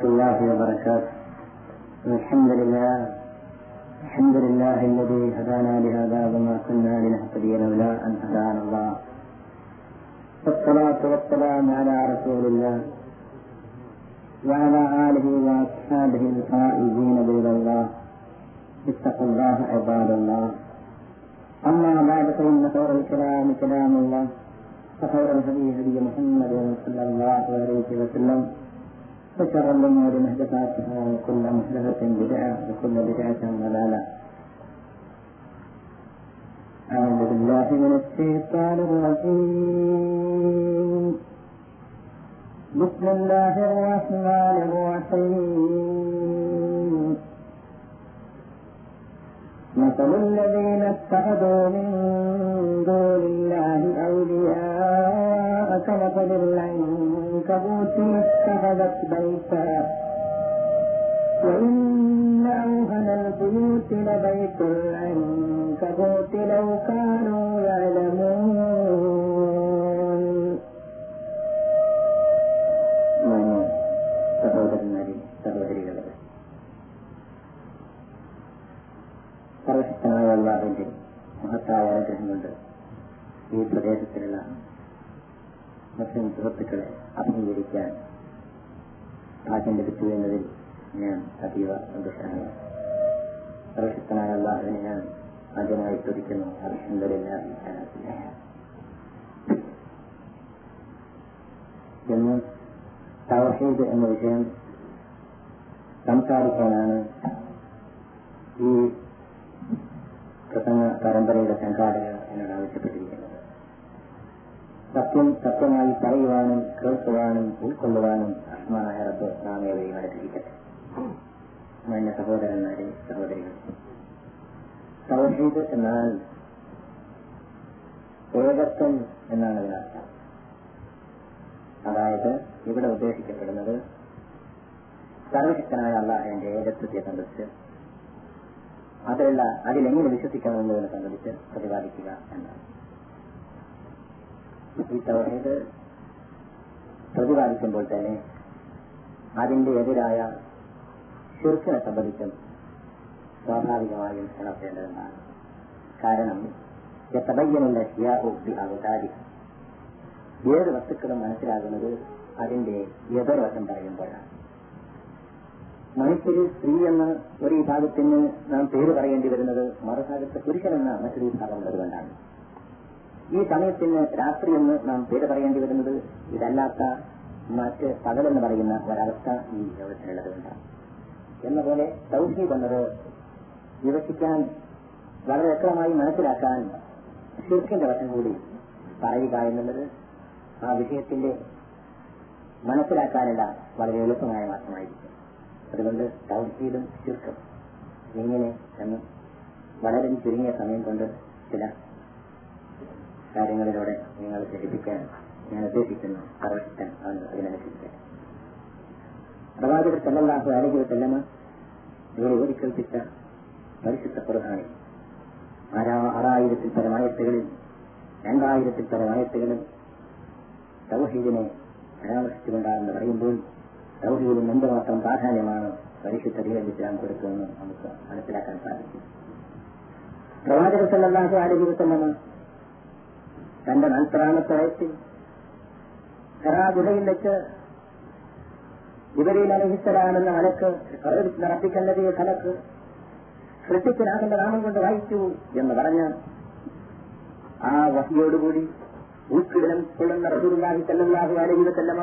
ورحمة الله وبركاته. الحمد لله الحمد لله الذي هدانا لهذا وما كنا لنهتدي لولا أن هدانا الله. والصلاة والسلام على رسول الله وعلى آله وأصحابه الفائزين برضا الله. اتقوا الله عباد الله. أما بعد فإن خير الكلام كلام الله وخير الهدي هدي محمد صلى الله عليه وسلم. وشر الأمور محدثاتها وكل محدثة بدعة وكل بدعة ضلالة. أعوذ بالله من الشيطان الرجيم. بسم الله الرحمن الرحيم. مثل الذين اتخذوا من دون الله أولياء كمثل العنكبوت اتخذت بيتا وإن أوهن البيوت لبيت العنكبوت لو كانوا يعلمون സഹോദരന്മാരെ സഹോദരികളെ സർവശക്തനായ അള്ളാഹുവിന്റെ മഹത്തായ അനുഗ്രഹം കൊണ്ട് ഈ പ്രദേശത്തിലുള്ള മുസ്ലിം സുഹൃത്തുക്കളെ അഭിമുഖീകരിക്കാൻ ഭാഗ്യം ലഭിച്ചു എന്നതിൽ ഞാൻ അതീവ സന്തോഷമാണ് പ്രശസ്തനായ അള്ളാഹുവിനെ ഞാൻ ആദ്യമായി ചോദിക്കുന്നു എന്ന് തവഹീദ് എന്ന വിഷയം സംസാരിക്കാനാണ് ഈ പ്രസംഗ പരമ്പരയുടെ സംഘാടകർ എന്നോട് ആവശ്യപ്പെട്ടിരിക്കുന്നത്. സത്യം സത്യമായി പറയുവാനും കേൾക്കുവാനും ഉൾക്കൊള്ളുവാനും അസ്മാനായ റബ്ബ് നാം ഏവരെയും അനുഗ്രഹിക്കട്ടെ. മാന്യ സഹോദരന്മാരെ സഹോദരികൾ തൗഹീദ് എന്നാൽ ഏകത്വം എന്നാണ് അതിനർത്ഥം. അതായത് ഇവിടെ ഉദ്ദേശിക്കപ്പെടുന്നത് സർവശക്തനായ അള്ളാഹുവിന്റെ ഏകത്വത്തെ സംബന്ധിച്ച് അതിലുള്ള അതിലെങ്ങനെ വിശ്വസിക്കണമെന്നതിനെ സംബന്ധിച്ച് പ്രതിപാദിക്കുക എന്നാണ്. ഈ തൗഹീദ് പ്രതിപാദിക്കുമ്പോൾ തന്നെ അതിന്റെ എതിരായ ശുർക്കിനെ സംബന്ധിച്ചും സ്വാഭാവികമായും ഉണർത്തേണ്ടതെന്നാണ് കാരണം എത്തബയ്യനുള്ള ഷിയാബി ഏത് വസ്തുക്കളും മനസ്സിലാകുന്നത് അതിന്റെ എതിർവശം പറയുമ്പോഴാണ്. മനുഷ്യര് സ്ത്രീ എന്ന ഒരു വിഭാഗത്തിന് നാം പേര് പറയേണ്ടി വരുന്നത് മറുഭാഗത്ത് പുരുഷനെന്ന മറ്റൊരു വിഭാഗം ഉള്ളതുകൊണ്ടാണ്. ഈ സമയത്തിന് രാത്രി എന്ന് നാം പേര് പറയേണ്ടി വരുന്നത് ഇതല്ലാത്ത മറ്റ് പകലെന്ന് പറയുന്ന ഒരവസ്ഥ ഈ ലോകത്തിനുള്ളതുകൊണ്ടാണ് എന്ന പോലെ സൗഹീദ് എന്നത് വിവക്ഷിക്കാൻ വളരെ വ്യക്തമായി മനസ്സിലാക്കാൻ ഷിർക്കിന്റെ വശം കൂടി പറയുക എന്നുള്ളത് ആ വിഷയത്തിന്റെ മനസ്സിലാക്കാനുള്ള വളരെ എളുപ്പമായ മാർഗമായിരിക്കും. അതുകൊണ്ട് തൗഹീദും ചുരുക്കം എങ്ങനെ എന്ന് വളരെ ചുരുങ്ങിയ സമയം കൊണ്ട് ചില കാര്യങ്ങളിലൂടെ നിങ്ങൾ ധരിപ്പിക്കാൻ ഞാൻ ഉദ്ദേശിക്കുന്നു സർവശക്തൻ ആണ് അതിനനുസരിച്ച് പ്രവാചകർ സല്ലാഹു അലഹി വല്ലമ ഇവരെ ഓടിക്കൽപ്പിച്ച പരിശുദ്ധ പ്രധാനി ആറായിരത്തിൽ പരമായത്തുകളിൽ രണ്ടായിരത്തിൽ പരമായത്തുകളിൽ തൗഹീദിനെ പരാമർശിച്ചുകൊണ്ടാണെന്ന് പറയുമ്പോൾ സൗദിയിലും എന്തുമാത്രം പ്രാധാന്യമാണ് പരിശുദ്ധ ഇസ്ലാം കൊടുക്കുമെന്ന് നമുക്ക് മനസ്സിലാക്കാൻ സാധിക്കും. പ്രവാചക സല്ലാഹു അലഹി വസ്ലമ തന്റെ നാൽപ്പതാമത്തെ വയസ്സിൽ ഖറാ ഗുഹയിൽ വെച്ച് ഇവരിൽ അലഹിത്തലാണെന്ന അലക്ക് നടത്തിക്കേണ്ടതേ കലക്ക് സൃഷ്ടിച്ചനാകന്റെ നാമം കൊണ്ട് വായിച്ചു എന്ന് പറഞ്ഞ ആ വഹിയോടുകൂടി ഉൾക്കിടലം കൊള്ളുന്ന റസൂലുള്ളാഹി സല്ലല്ലാഹു അലൈഹി വസല്ലമ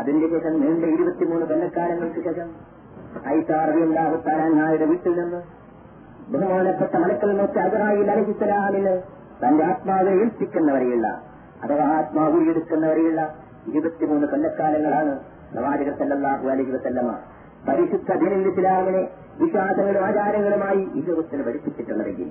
അതിന്റെ ശേഷം നീണ്ട ഇരുപത്തിമൂന്ന് കൊല്ലക്കാലങ്ങൾക്ക് ശേഷം ഐസാറിയാഹു താരാനായുടെ വീട്ടിൽ നിന്ന് ബഹുമാനപ്പെട്ട മലക്കൽ നോക്കി അതിറായി അലഹിത്തലാമിന് തന്റെ ആത്മാവിനെ ഏൽപ്പിക്കുന്നവരെയുള്ള അഥവാ ആത്മാവ് എടുക്കുന്നവരെയുള്ള ഇരുപത്തിമൂന്ന് കൊല്ലക്കാലങ്ങളാണ് പ്രവാചക സല്ലല്ലാഹു അലൈഹി വസല്ലമ പരിശുദ്ധ ദിനിൽ ഇസ്ലാമിനെ വിശ്വാസങ്ങളും ആചാരങ്ങളുമായി ഇരുപത്തിന് പഠിപ്പിച്ചിട്ടുള്ളതെങ്കിൽ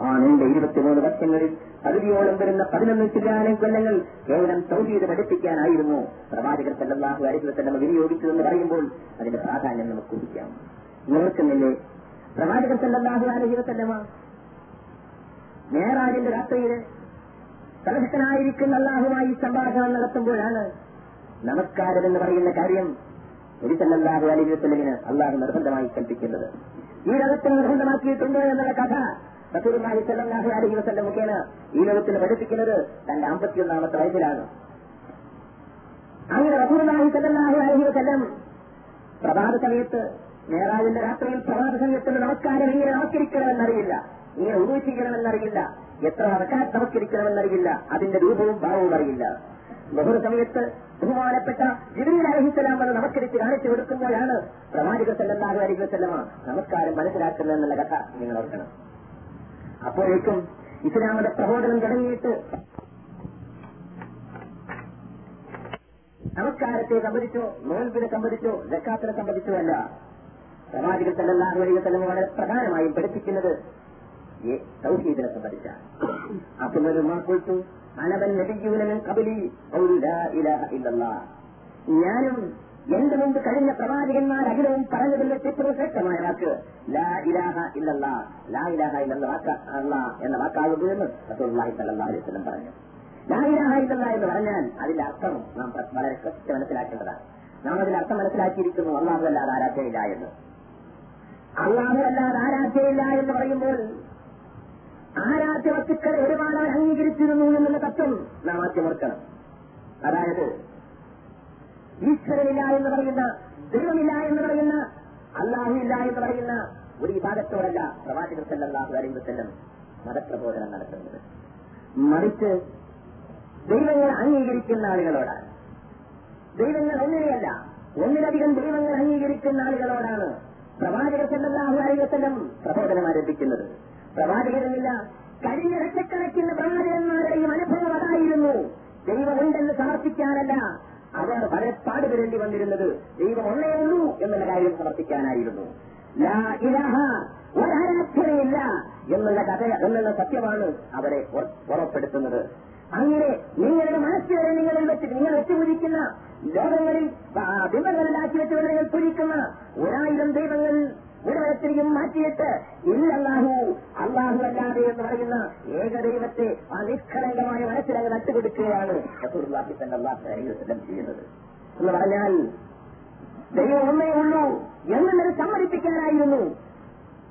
ആ നീണ്ട ഇരുപത്തിമൂന്ന് വർഷങ്ങളിൽ പകുതിയോളം വരുന്ന പതിനൊന്ന് ചില്ലാനം കൊല്ലങ്ങൾ കേവലം സൗദിയുടെ പഠിപ്പിക്കാനായിരുന്നു പ്രവാചകർ സല്ലാഹു അലഹിവസല്ലമ വിനിയോഗിച്ചതെന്ന് പറയുമ്പോൾ അതിന്റെ പ്രാധാന്യം നമുക്ക് ഊഹിക്കാം. ഓർക്കുന്നില്ലേ പ്രവാചകർ സല്ലാഹു അലഹിവസല്ലമ മേറാജിന്റെ രാത്രിയിൽ സർവശക്തനായിരിക്കുന്ന അള്ളാഹുമായി സംഭാഷണം നടത്തുമ്പോഴാണ് നമസ്കാരം എന്ന് പറയുന്ന കാര്യം അലൈഹി വസ്ലമിന് അള്ളാഹു നിർബന്ധമായി കൽപ്പിക്കുന്നത്. ഈ ലോകത്തിൽ നിർബന്ധമാക്കിയിട്ടുണ്ടോ എന്നുള്ള കഥ റസൂലുള്ളാഹി സല്ലല്ലാഹു അലൈഹി വസല്ലം മുഖേന ഈ ലോകത്തിൽ പഠിപ്പിക്കുന്നത്. തന്റെ അമ്പത്തിയൊന്നാമത്തെ വയസ്സിലാണ്. അങ്ങനെ റസൂലുള്ളാഹി സല്ലാഹു അലഹി വസ്ലം പ്രഭാത സമയത്ത് മേറാജിന്റെ രാത്രിയിൽ പ്രഭാത സമയത്തുള്ള നമസ്കാരം ഇങ്ങനെ നമസ്കരിക്കണമെന്നറിയില്ല ഇങ്ങനെ ഉദു ചെയ്യണമെന്നറിയില്ല എത്ര റക്കാത്ത് നമസ്കരിക്കണമെന്നറിയില്ല അതിന്റെ രൂപവും ഭാവവും അറിയില്ല. ബഹുര സമയത്ത് ബഹുമാനപ്പെട്ട ജിബ്രീൽ അലഹിസ്സലാം വന്ന് നമസ്കരിച്ച് കാണിച്ചു കൊടുക്കുമ്പോഴാണ് പ്രവാചക സല്ലല്ലാഹു അലൈഹി വസല്ലമ നമസ്കാരം മനസ്സിലാക്കുന്നതെന്നുള്ള കഥ നിങ്ങൾ ഓർക്കണം. അപ്പോഴേക്കും ഇസ്ലാമിന്റെ പ്രബോധനം തുടങ്ങിയിട്ട് നമസ്കാരത്തെ സംബന്ധിച്ചോ നോൽബിനെ സംബന്ധിച്ചോ ജക്കാത്തിനെ സംബന്ധിച്ചോ അല്ല. പ്രവാചകൻ സല്ലല്ലാഹു അലൈഹി വസല്ലം വളരെ പ്രധാനമായും പഠിപ്പിക്കുന്നത് അപ്പോൾ ഞാനും എന്റെ മുമ്പ് കഴിഞ്ഞ പ്രവാചകന്മാർ അഖിലവും പറഞ്ഞതിന്റെ വെച്ച് ഏറ്റവും ശ്രേഷ്ഠമായ വാക്ക് ലാ ഇലാഹ ലാ ഇലാഹ വാക്ക് എന്ന വാക്കാകുന്നു പറഞ്ഞു. ലാ ഇലാഹ എന്ന് പറഞ്ഞാൽ അതിന്റെ അർത്ഥം നാം വളരെ കൃത്യ മനസ്സിലാക്കേണ്ടതാണ്. നാം അതിന്റെ അർത്ഥം മനസ്സിലാക്കിയിരിക്കുന്നു അള്ളാഹു അല്ലാതെ ആരാധ്യയില്ല എന്ന്. അള്ളാഹു അല്ലാതെ ആരാധ്യയില്ല എന്ന് പറയുമ്പോൾ ആരാധ്യ വസ്തുക്കൾ ഒരുപാട് അംഗീകരിച്ചിരുന്നു എന്നുള്ള തത്വം നാം ആദ്യം അതായത് ഈശ്വരനില്ല എന്ന് പറയുന്ന ദൈവമില്ല എന്ന് പറയുന്ന അള്ളാഹു ഇല്ല എന്ന് പറയുന്ന ഒരു വിഭാഗത്തോടല്ല പ്രവാചകർ സല്ലല്ലാഹു അലൈഹി വസല്ലം മതപ്രബോധനം നടത്തുന്നത്. മറിച്ച് ദൈവങ്ങൾ അംഗീകരിക്കുന്ന ആളുകളോടാണ്. ദൈവങ്ങൾ ഒന്നിനെയല്ല ഒന്നിലധികം ദൈവങ്ങൾ അംഗീകരിക്കുന്ന ആളുകളോടാണ് പ്രവാചകർ സല്ലല്ലാഹു അലൈഹി വസല്ലം പ്രബോധനം ആരംഭിക്കുന്നത്. പ്രവാചകരെന്നില്ല കഴിഞ്ഞ ലക്ഷക്കണക്കിന് പ്രവാചകന്മാരുടെയും അനുഭവം അതായിരുന്നു. ദൈവമുണ്ടെന്ന് സമർപ്പിക്കാനല്ല അവർ വളരെ പാടുപെടേണ്ടി വന്നിരുന്നത്. ദൈവം ഒന്നേ ഉള്ളൂ എന്നുള്ള കാര്യം സമർപ്പിക്കാനായിരുന്നു. ലാ ഇലാഹ ഒരാരാധനയില്ല എന്നുള്ള കഥ എന്നുള്ള സത്യമാണ് അവരെ ഓർമ്മപ്പെടുത്തുന്നത് അങ്ങനെ നിങ്ങളുടെ മനസ്സിലെ നിങ്ങളിൽ വെച്ച് നിങ്ങൾ വെച്ചുപൂജിക്കുന്ന ലോകങ്ങളിൽ ബിംബങ്ങളിലാക്കി വെച്ച് നിങ്ങൾ പൂജിക്കുന്ന ഒരായിരം ദൈവങ്ങൾ ഒരിടത്തിലും മാറ്റിയിട്ട് ഇല്ലല്ലാഹു അള്ളാഹു അല്ലാതെ എന്ന് പറയുന്ന ഏകദൈവത്തെ ആ നിഷ്കളങ്കമായ മനസ്സിലങ്ങ് നട്ടുകൊടുക്കുകയാണ് റസൂലുള്ളാഹി തന്നെ വസല്ലം ചെയ്യുന്നത്. എന്ന് പറഞ്ഞാൽ ദൈവം ഒന്നേ ഉള്ളൂ എന്നുള്ളത് സമ്മതിപ്പിക്കാനായിരുന്നു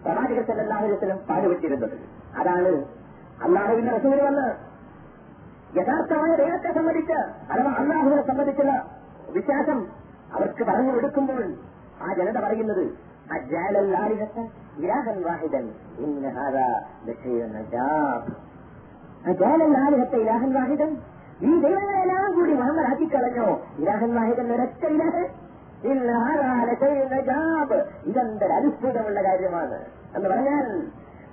പ്രവാചക സല്ലല്ലാഹു അലൈഹി വസല്ലം പാടുപെട്ടിരുന്നത്. അതാണ് അള്ളാഹുവിന്റെ റസൂൽ വന്ന് യഥാർത്ഥമായ ദൈവത്തെ സംബന്ധിച്ച് അഥവാ അള്ളാഹുവിനെ സംബന്ധിച്ചുള്ള വിശ്വാസം അവർക്ക് പറഞ്ഞു കൊടുക്കുമ്പോൾ ആ ജനത പറയുന്നത് أجعل الآلهة إلها واحدا إن هذا لشيء عجاب أجعل الآلهة إلها واحدا ഈ ദൈവങ്ങളെല്ലാം കൂടി മുഹമ്മദ് ആക്കിക്കളഞ്ഞോ ഇലാഹൻ വാഹിദൻ ഒരൊറ്റ ഇലാഹ് ഇതെന്തൊരു അത്ഭുതമുള്ള കാര്യമാണ് എന്ന് പറഞ്ഞാൽ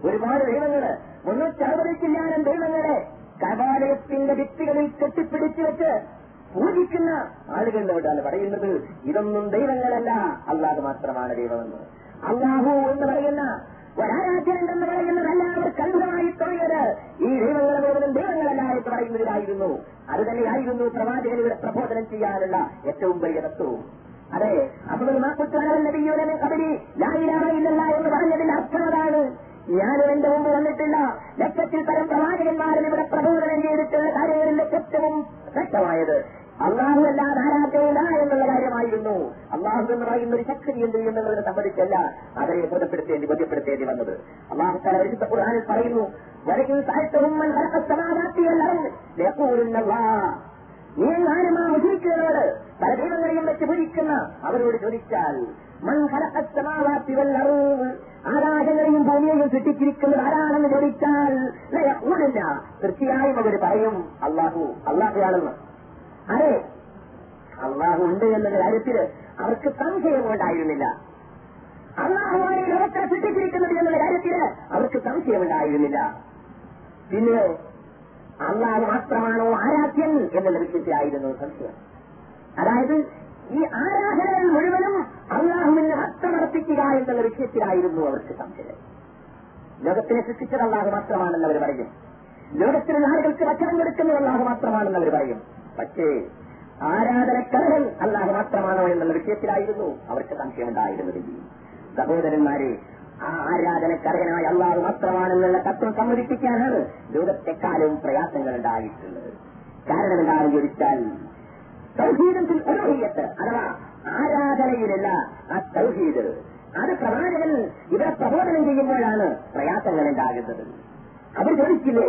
ഒരുപാട് ദൈവങ്ങള് മുന്നൂറ്ററുപത് ചില്ലാനം ദൈവങ്ങളെ കപാലയത്തിന്റെ ഭിത്തികളിൽ കെട്ടിപ്പിടിച്ചു വെച്ച് പൂജിക്കുന്ന ആളുകളിലോട്ടാണ് പറയുന്നത്. ഇതൊന്നും ദൈവങ്ങളല്ല. അള്ളാഹ് മാത്രമാണ് ദൈവമെന്ന്. അള്ളാഹു എന്ന് പറയുന്ന ഒരാരാധ്യനെന്ന് പറയുന്നതല്ല അവർ കണ്ടുമായി തോന്നിയത്. ഈ ദൈവങ്ങളെ മുഴുവനും ദൈവങ്ങളല്ല എന്ന് പറയുന്നതിലായിരുന്നു. അത് തന്നെയായിരുന്നു പ്രവാചകൻ ഇവിടെ പ്രബോധനം ചെയ്യാനുള്ള ഏറ്റവും വലിയ തത്വവും. അതെ അപ്പോൾ മാക്കുറ്റാനബിയോനെ കബരി ലായിലായില്ല എന്ന് പറഞ്ഞതിന്റെ അർത്ഥം അതാണ്. ഞാനും എന്റെ മുമ്പ് വന്നിട്ടില്ല. ലക്ഷത്തിൽ പരം പ്രവാചകന്മാരും ഇവിടെ പ്രബോധനം ചെയ്തിട്ടുള്ള കാര്യങ്ങളിൽ ഏറ്റവും വ്യക്തമായത്. അള്ളാഹു എല്ലാ ആരാധനയില്ല എന്നുള്ള കാര്യമായിരുന്നു. അള്ളാഹു എന്ന് പറയുന്ന ഒരു ശക്തി എന്ത് ചെയ്യുന്നവരെ സംബന്ധിച്ചല്ല. അവരെ ബോധപ്പെടുത്തേണ്ടി ബോധ്യപ്പെടുത്തേണ്ടി വന്നത്. അള്ളാഹു തല പരിശുദ്ധ ഖുർആനിൽ പറയുന്നു വരയ്ക്കും സാഹിത്യവും നീ ആരുമാ മുഷിരിക്കുന്നവരോട് പല ദൈവങ്ങളെയും വെച്ച് ഭരിക്കുന്ന അവരോട് ചോദിച്ചാൽ ആകാശങ്ങളെയും ഭൂമിയെയും സൃഷ്ടിച്ചിരിക്കുന്നത് ആരാണെന്ന് ചോദിച്ചാൽ തീർച്ചയായും അവർ പറയും അള്ളാഹു അള്ളാഹുയാണെന്ന്. അതെ. അള്ളാഹു ഉണ്ട് എന്ന കാര്യത്തിൽ അവർക്ക് സംശയം ഉണ്ടായിരുന്നില്ല അള്ളാഹുവാണ് ലോകത്തെ സൃഷ്ടിച്ചിരിക്കുന്നത് എന്ന കാര്യത്തിൽ അവർക്ക് സംശയം ഉണ്ടായിരുന്നില്ല പിന്നെ അള്ളാഹു മാത്രമാണോ ആരാധ്യൻ എന്നുള്ള വിഷയത്തിലായിരുന്നു സംശയം. അതായത് ഈ ആരാധനകൾ മുഴുവനും അള്ളാഹുവിന് അർത്ഥമർപ്പിക്കുക എന്നുള്ള വിഷയത്തിലായിരുന്നു അവർക്ക് സംശയം. ലോകത്തിനെ സൃഷ്ടിച്ചത് അള്ളാഹു മാത്രമാണെന്ന് അവർ പറയും. ലോകത്തിലുള്ള ആളുകൾക്ക് ഭക്ഷണം കൊടുക്കുന്നത് അള്ളാഹു മാത്രമാണെന്ന് അവർ പറയും. പക്ഷേ ആരാധനക്കാരൻ അല്ലാതെ മാത്രമാണോ എന്നുള്ള വിഷയത്തിലായിരുന്നു അവർക്ക് സംശയമുണ്ടായിരുന്നത് സഹോദരന്മാരെ ആ ആരാധനക്കാരനായ അള്ളാഹു മാത്രമാണെന്നുള്ള തത്വം സമ്മതിപ്പിക്കാനാണ് ലോകത്തെക്കാലവും പ്രയാസങ്ങൾ ഉണ്ടായിട്ടുള്ളത്. കാരണം എന്താണെന്ന് ചോദിച്ചാൽ സൗഹീദത്തിൽ അഥവാ ആരാധനയിലല്ല ആ സൗഹീദ് അത് പ്രവാചകൻ ഇവിടെ പ്രബോധനം ചെയ്യുമ്പോഴാണ് പ്രയാസങ്ങൾ ഉണ്ടാകുന്നത്. അവർ ചോദിച്ചില്ലേ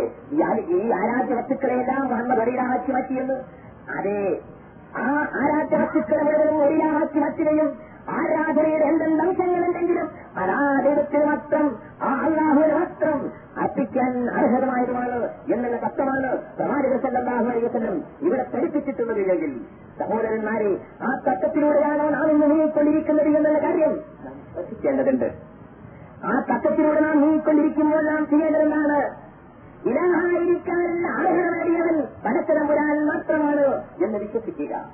ഈ ആരാധ്യ വസ്തുക്കളെല്ലാം മുഹമ്മദ് ഒരിലാക്കി മാറ്റിയെന്ന്? അതെ ആ ആരാധ്യ വസ്തുക്കളെ മുഴുവനും ഒരിലാക്കി മാറ്റുകയും ആരാധനയുടെ എന്തെങ്കിലും അംശങ്ങളുണ്ടെങ്കിലും ആ മാത്രം ആ അള്ളാഹുവിന് മാത്രം അർപ്പിക്കാൻ അർഹതമായതുമാണ് എന്നുള്ള തത്വമാണ് പ്രവാചക സല്ലാഹു ഇവിടെ പഠിപ്പിച്ചിട്ടുള്ളതില്ലെങ്കിൽ സഹോദരന്മാരെ ആ തത്വത്തിലൂടെയാണോ നാം ഇന്ന് നീങ്ങിക്കൊണ്ടിരിക്കുന്നത് എന്നുള്ള കാര്യം ശ്രദ്ധിക്കേണ്ടതുണ്ട്. ആ തത്വത്തിലൂടെ നാം നീങ്ങിക്കൊണ്ടിരിക്കുമ്പോൾ നാം ചെയ്യേണ്ടതെന്നാണ് ഇലഹായിരിക്കാനുള്ള പരസ്പരം ഒരാൾ മാത്രമാണ് എന്ന് വിശ്വസിക്കുക.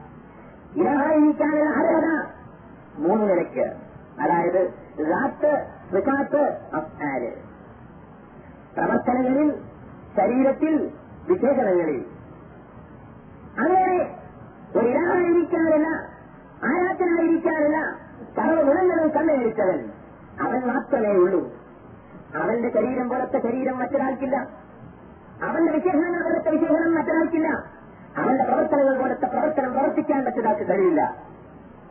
ഇലഹായിരിക്കാനുള്ള അർഹത മൂന്ന് നിലയ്ക്ക്. അതായത് റാത്ത് റിസാത്ത് അഫ്ആൽ പ്രവർത്തനങ്ങളിൽ ശരീരത്തിൽ വിശേഷണങ്ങളിൽ. അങ്ങനെ ഒരു ആരാധനായിരിക്കാനല്ല സർവ ഗുണങ്ങളും കണ്ടുപിടിച്ചവൻ അവൻ മാത്രമേ ഉള്ളൂ. അവന്റെ ശരീരം പോലത്തെ ശരീരം മറ്റൊരാൾക്കില്ല. അവന്റെ വിശേഷണങ്ങൾ പോലത്തെ വിശേഷണം മറ്റൊരാൾക്കില്ല. അവന്റെ പ്രവർത്തനങ്ങൾ പോലത്തെ പ്രവർത്തനം പ്രവർത്തിക്കാൻ മറ്റൊരാൾക്ക് കഴിയില്ല.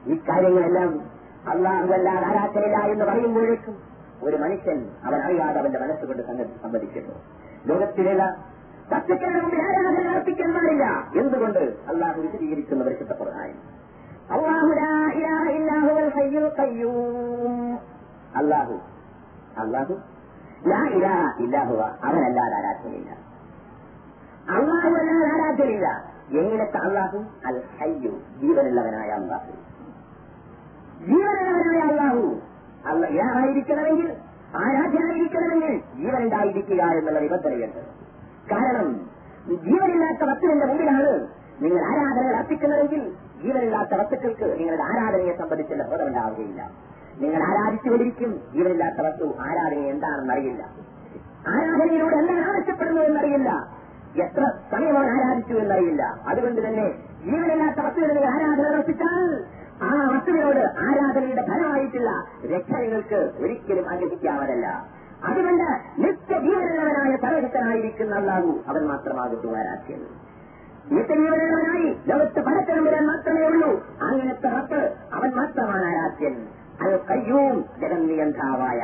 ഈ കാര്യങ്ങളെല്ലാം അള്ളാഹുവല്ലാതെ ആരാധനയില്ല എന്ന് പറയുമ്പോഴേക്കും ഒരു മനുഷ്യൻ അവൻ അറിയാതെ അവന്റെ മനസ്സുകൊണ്ട് സംബന്ധിക്കുന്നു ലോകത്തിലുള്ള വസ്തുക്കളുടെ മുമ്പിൽ ആരാധന അർപ്പിക്കാൻ പാടില്ല. എന്തുകൊണ്ട്? അള്ളാഹു വിശദീകരിക്കുന്ന പരിശുദ്ധ പ്രധാനം അള്ളാഹു അള്ളാഹു അള്ളാഹു ലാ ഇലാഹ ഇല്ലാഹുവ അവനല്ലാതെ ആരാധനയില്ല അള്ളാഹു അല്ലാതെ ആരാധനയില്ല എങ്ങനത്തെ അള്ളാഹു അൽ ഹയ്യു. ജീവനുള്ളവനായ അള്ളാഹു ജീവനുള്ളവനായ അള്ളാഹു അല്ല ഇലാഹായിരിക്കണമെങ്കിൽ ആരാധനായിരിക്കണമെങ്കിൽ ജീവനുണ്ടായിരിക്കുക എന്നുള്ള നിബന്ധനയുണ്ട്. കാരണം ജീവനില്ലാത്ത വസ്തുവിന്റെ മുമ്പിലാണ് നിങ്ങൾ ആരാധനകൾ അർപ്പിക്കുന്നതെങ്കിൽ ജീവനില്ലാത്ത വസ്തുക്കൾക്ക് നിങ്ങളുടെ ആരാധനയെ സംബന്ധിച്ചുള്ള ബോധമുണ്ടാവുകയില്ല. നിങ്ങൾ ആരാധിച്ചുകൊണ്ടിരിക്കും. ജീവനില്ലാത്ത വസ്തു ആരാധന എന്താണെന്ന് അറിയില്ല ആരാധനയിലൂടെ എന്താണ് ആവശ്യപ്പെടുന്നത് എന്നറിയില്ല. എത്ര സമയം ആരാധിച്ചു എന്നറിയില്ല. അതുകൊണ്ട് തന്നെ ജീവനില്ലാത്ത വസ്തുവിനെ നിങ്ങൾ ആരാധന അർപ്പിച്ചാൽ ആ വസ്തുവിനോട് ആരാധനയുടെ ഫലമായിട്ടുള്ള രക്ഷ നിങ്ങൾക്ക് ഒരിക്കലും ആഗ്രഹിക്കാവതല്ല അതുകൊണ്ട് നിത്യജീവനുള്ളവനായ സർവശക്തനായിരിക്കുന്ന അല്ലാഹു അവൻ മാത്രമാകുന്നു ആരാധ്യൻ നിത്യജീവനുള്ളവനായി ലോകത്ത് പരത്തരം വരാൻ മാത്രമേ ഉള്ളൂ. അങ്ങനത്തെ റബ്ബ് അവൻ മാത്രമാണ് ആരാധ്യൻ. അത് കയ്യൂം ജഗന്നിയന്താവായ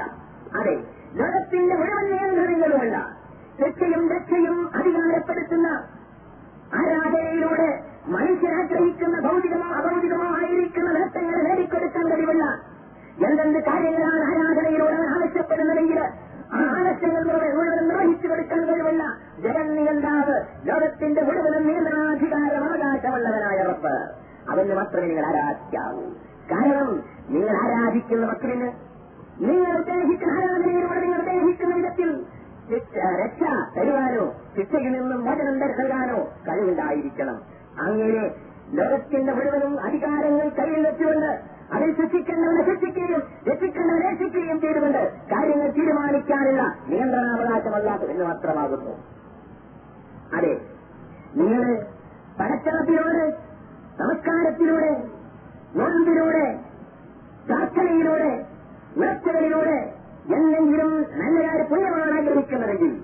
അതെ ലോകത്തിന്റെ മുഴുവൻ നിയന്ത്രണങ്ങളുമല്ല രക്ഷയും രക്ഷയും അധികാരപ്പെടുത്തുന്ന ആരാധനയിലൂടെ മനുഷ്യൻ ആഗ്രഹിക്കുന്ന ഭൗതികമോ അഭൗതികമോ ആയിരിക്കുന്ന നേട്ടങ്ങൾ നേടിക്കൊടുക്കാൻ കഴിവില്ല എന്തെന്ത് കാര്യങ്ങളാണ് ആരാധനയിലൂടെ ആവശ്യപ്പെടുന്നതെങ്കിൽ ആ ആവശ്യങ്ങൾ മുഴുവൻ മുഴുവൻ നിർവഹിച്ചു കൊടുക്കാൻ കഴിവില്ല ജഗന്നിയന്താവ് ലോകത്തിന്റെ മുഴുവൻ നിയന്ത്രണാധികാരം അവകാശമുള്ളവനായ റബ്ബ്. അവന് മാത്രമേ നിങ്ങൾ ആരാധിക്കാവൂ കാരണം നിങ്ങൾ ആരാധിക്കുന്ന മക്കളിന് നിങ്ങൾ ഉദ്ദേശിക്കുന്ന ആരാധനയിലൂടെ നിങ്ങൾ ഉദ്ദേശിക്കുന്ന വിധത്തിൽ രക്ഷ തരുവാനോ ശിക്ഷയിൽ നിന്നും മോചനം തരുവാനോ കഴിവുണ്ടായിരിക്കണം. അങ്ങനെ ലോകത്തിന്റെ മുഴുവനും അധികാരങ്ങൾ കയ്യിൽ വെച്ചുകൊണ്ട് അതിൽ ശിക്ഷിക്കേണ്ടവനെ ശിക്ഷിക്കുകയും രക്ഷിക്കേണ്ടവനെ രക്ഷിക്കുകയും ചെയ്തുകൊണ്ട് കാര്യങ്ങൾ തീരുമാനിക്കാനുള്ള നിയന്ത്രണാവകാശമല്ലാത്ത എന്ന് മാത്രമാകുന്നു. അതെ നിങ്ങൾ പടച്ചളത്തിലൂടെ നമസ്കാരത്തിലൂടെ നോൻപിലൂടെ പ്രാർത്ഥനയിലൂടെ നേർച്ചകളിലൂടെ എന്തെങ്കിലും നല്ലതായ പുണ്യമാണ് ആഗ്രഹിക്കുന്നതെങ്കിൽ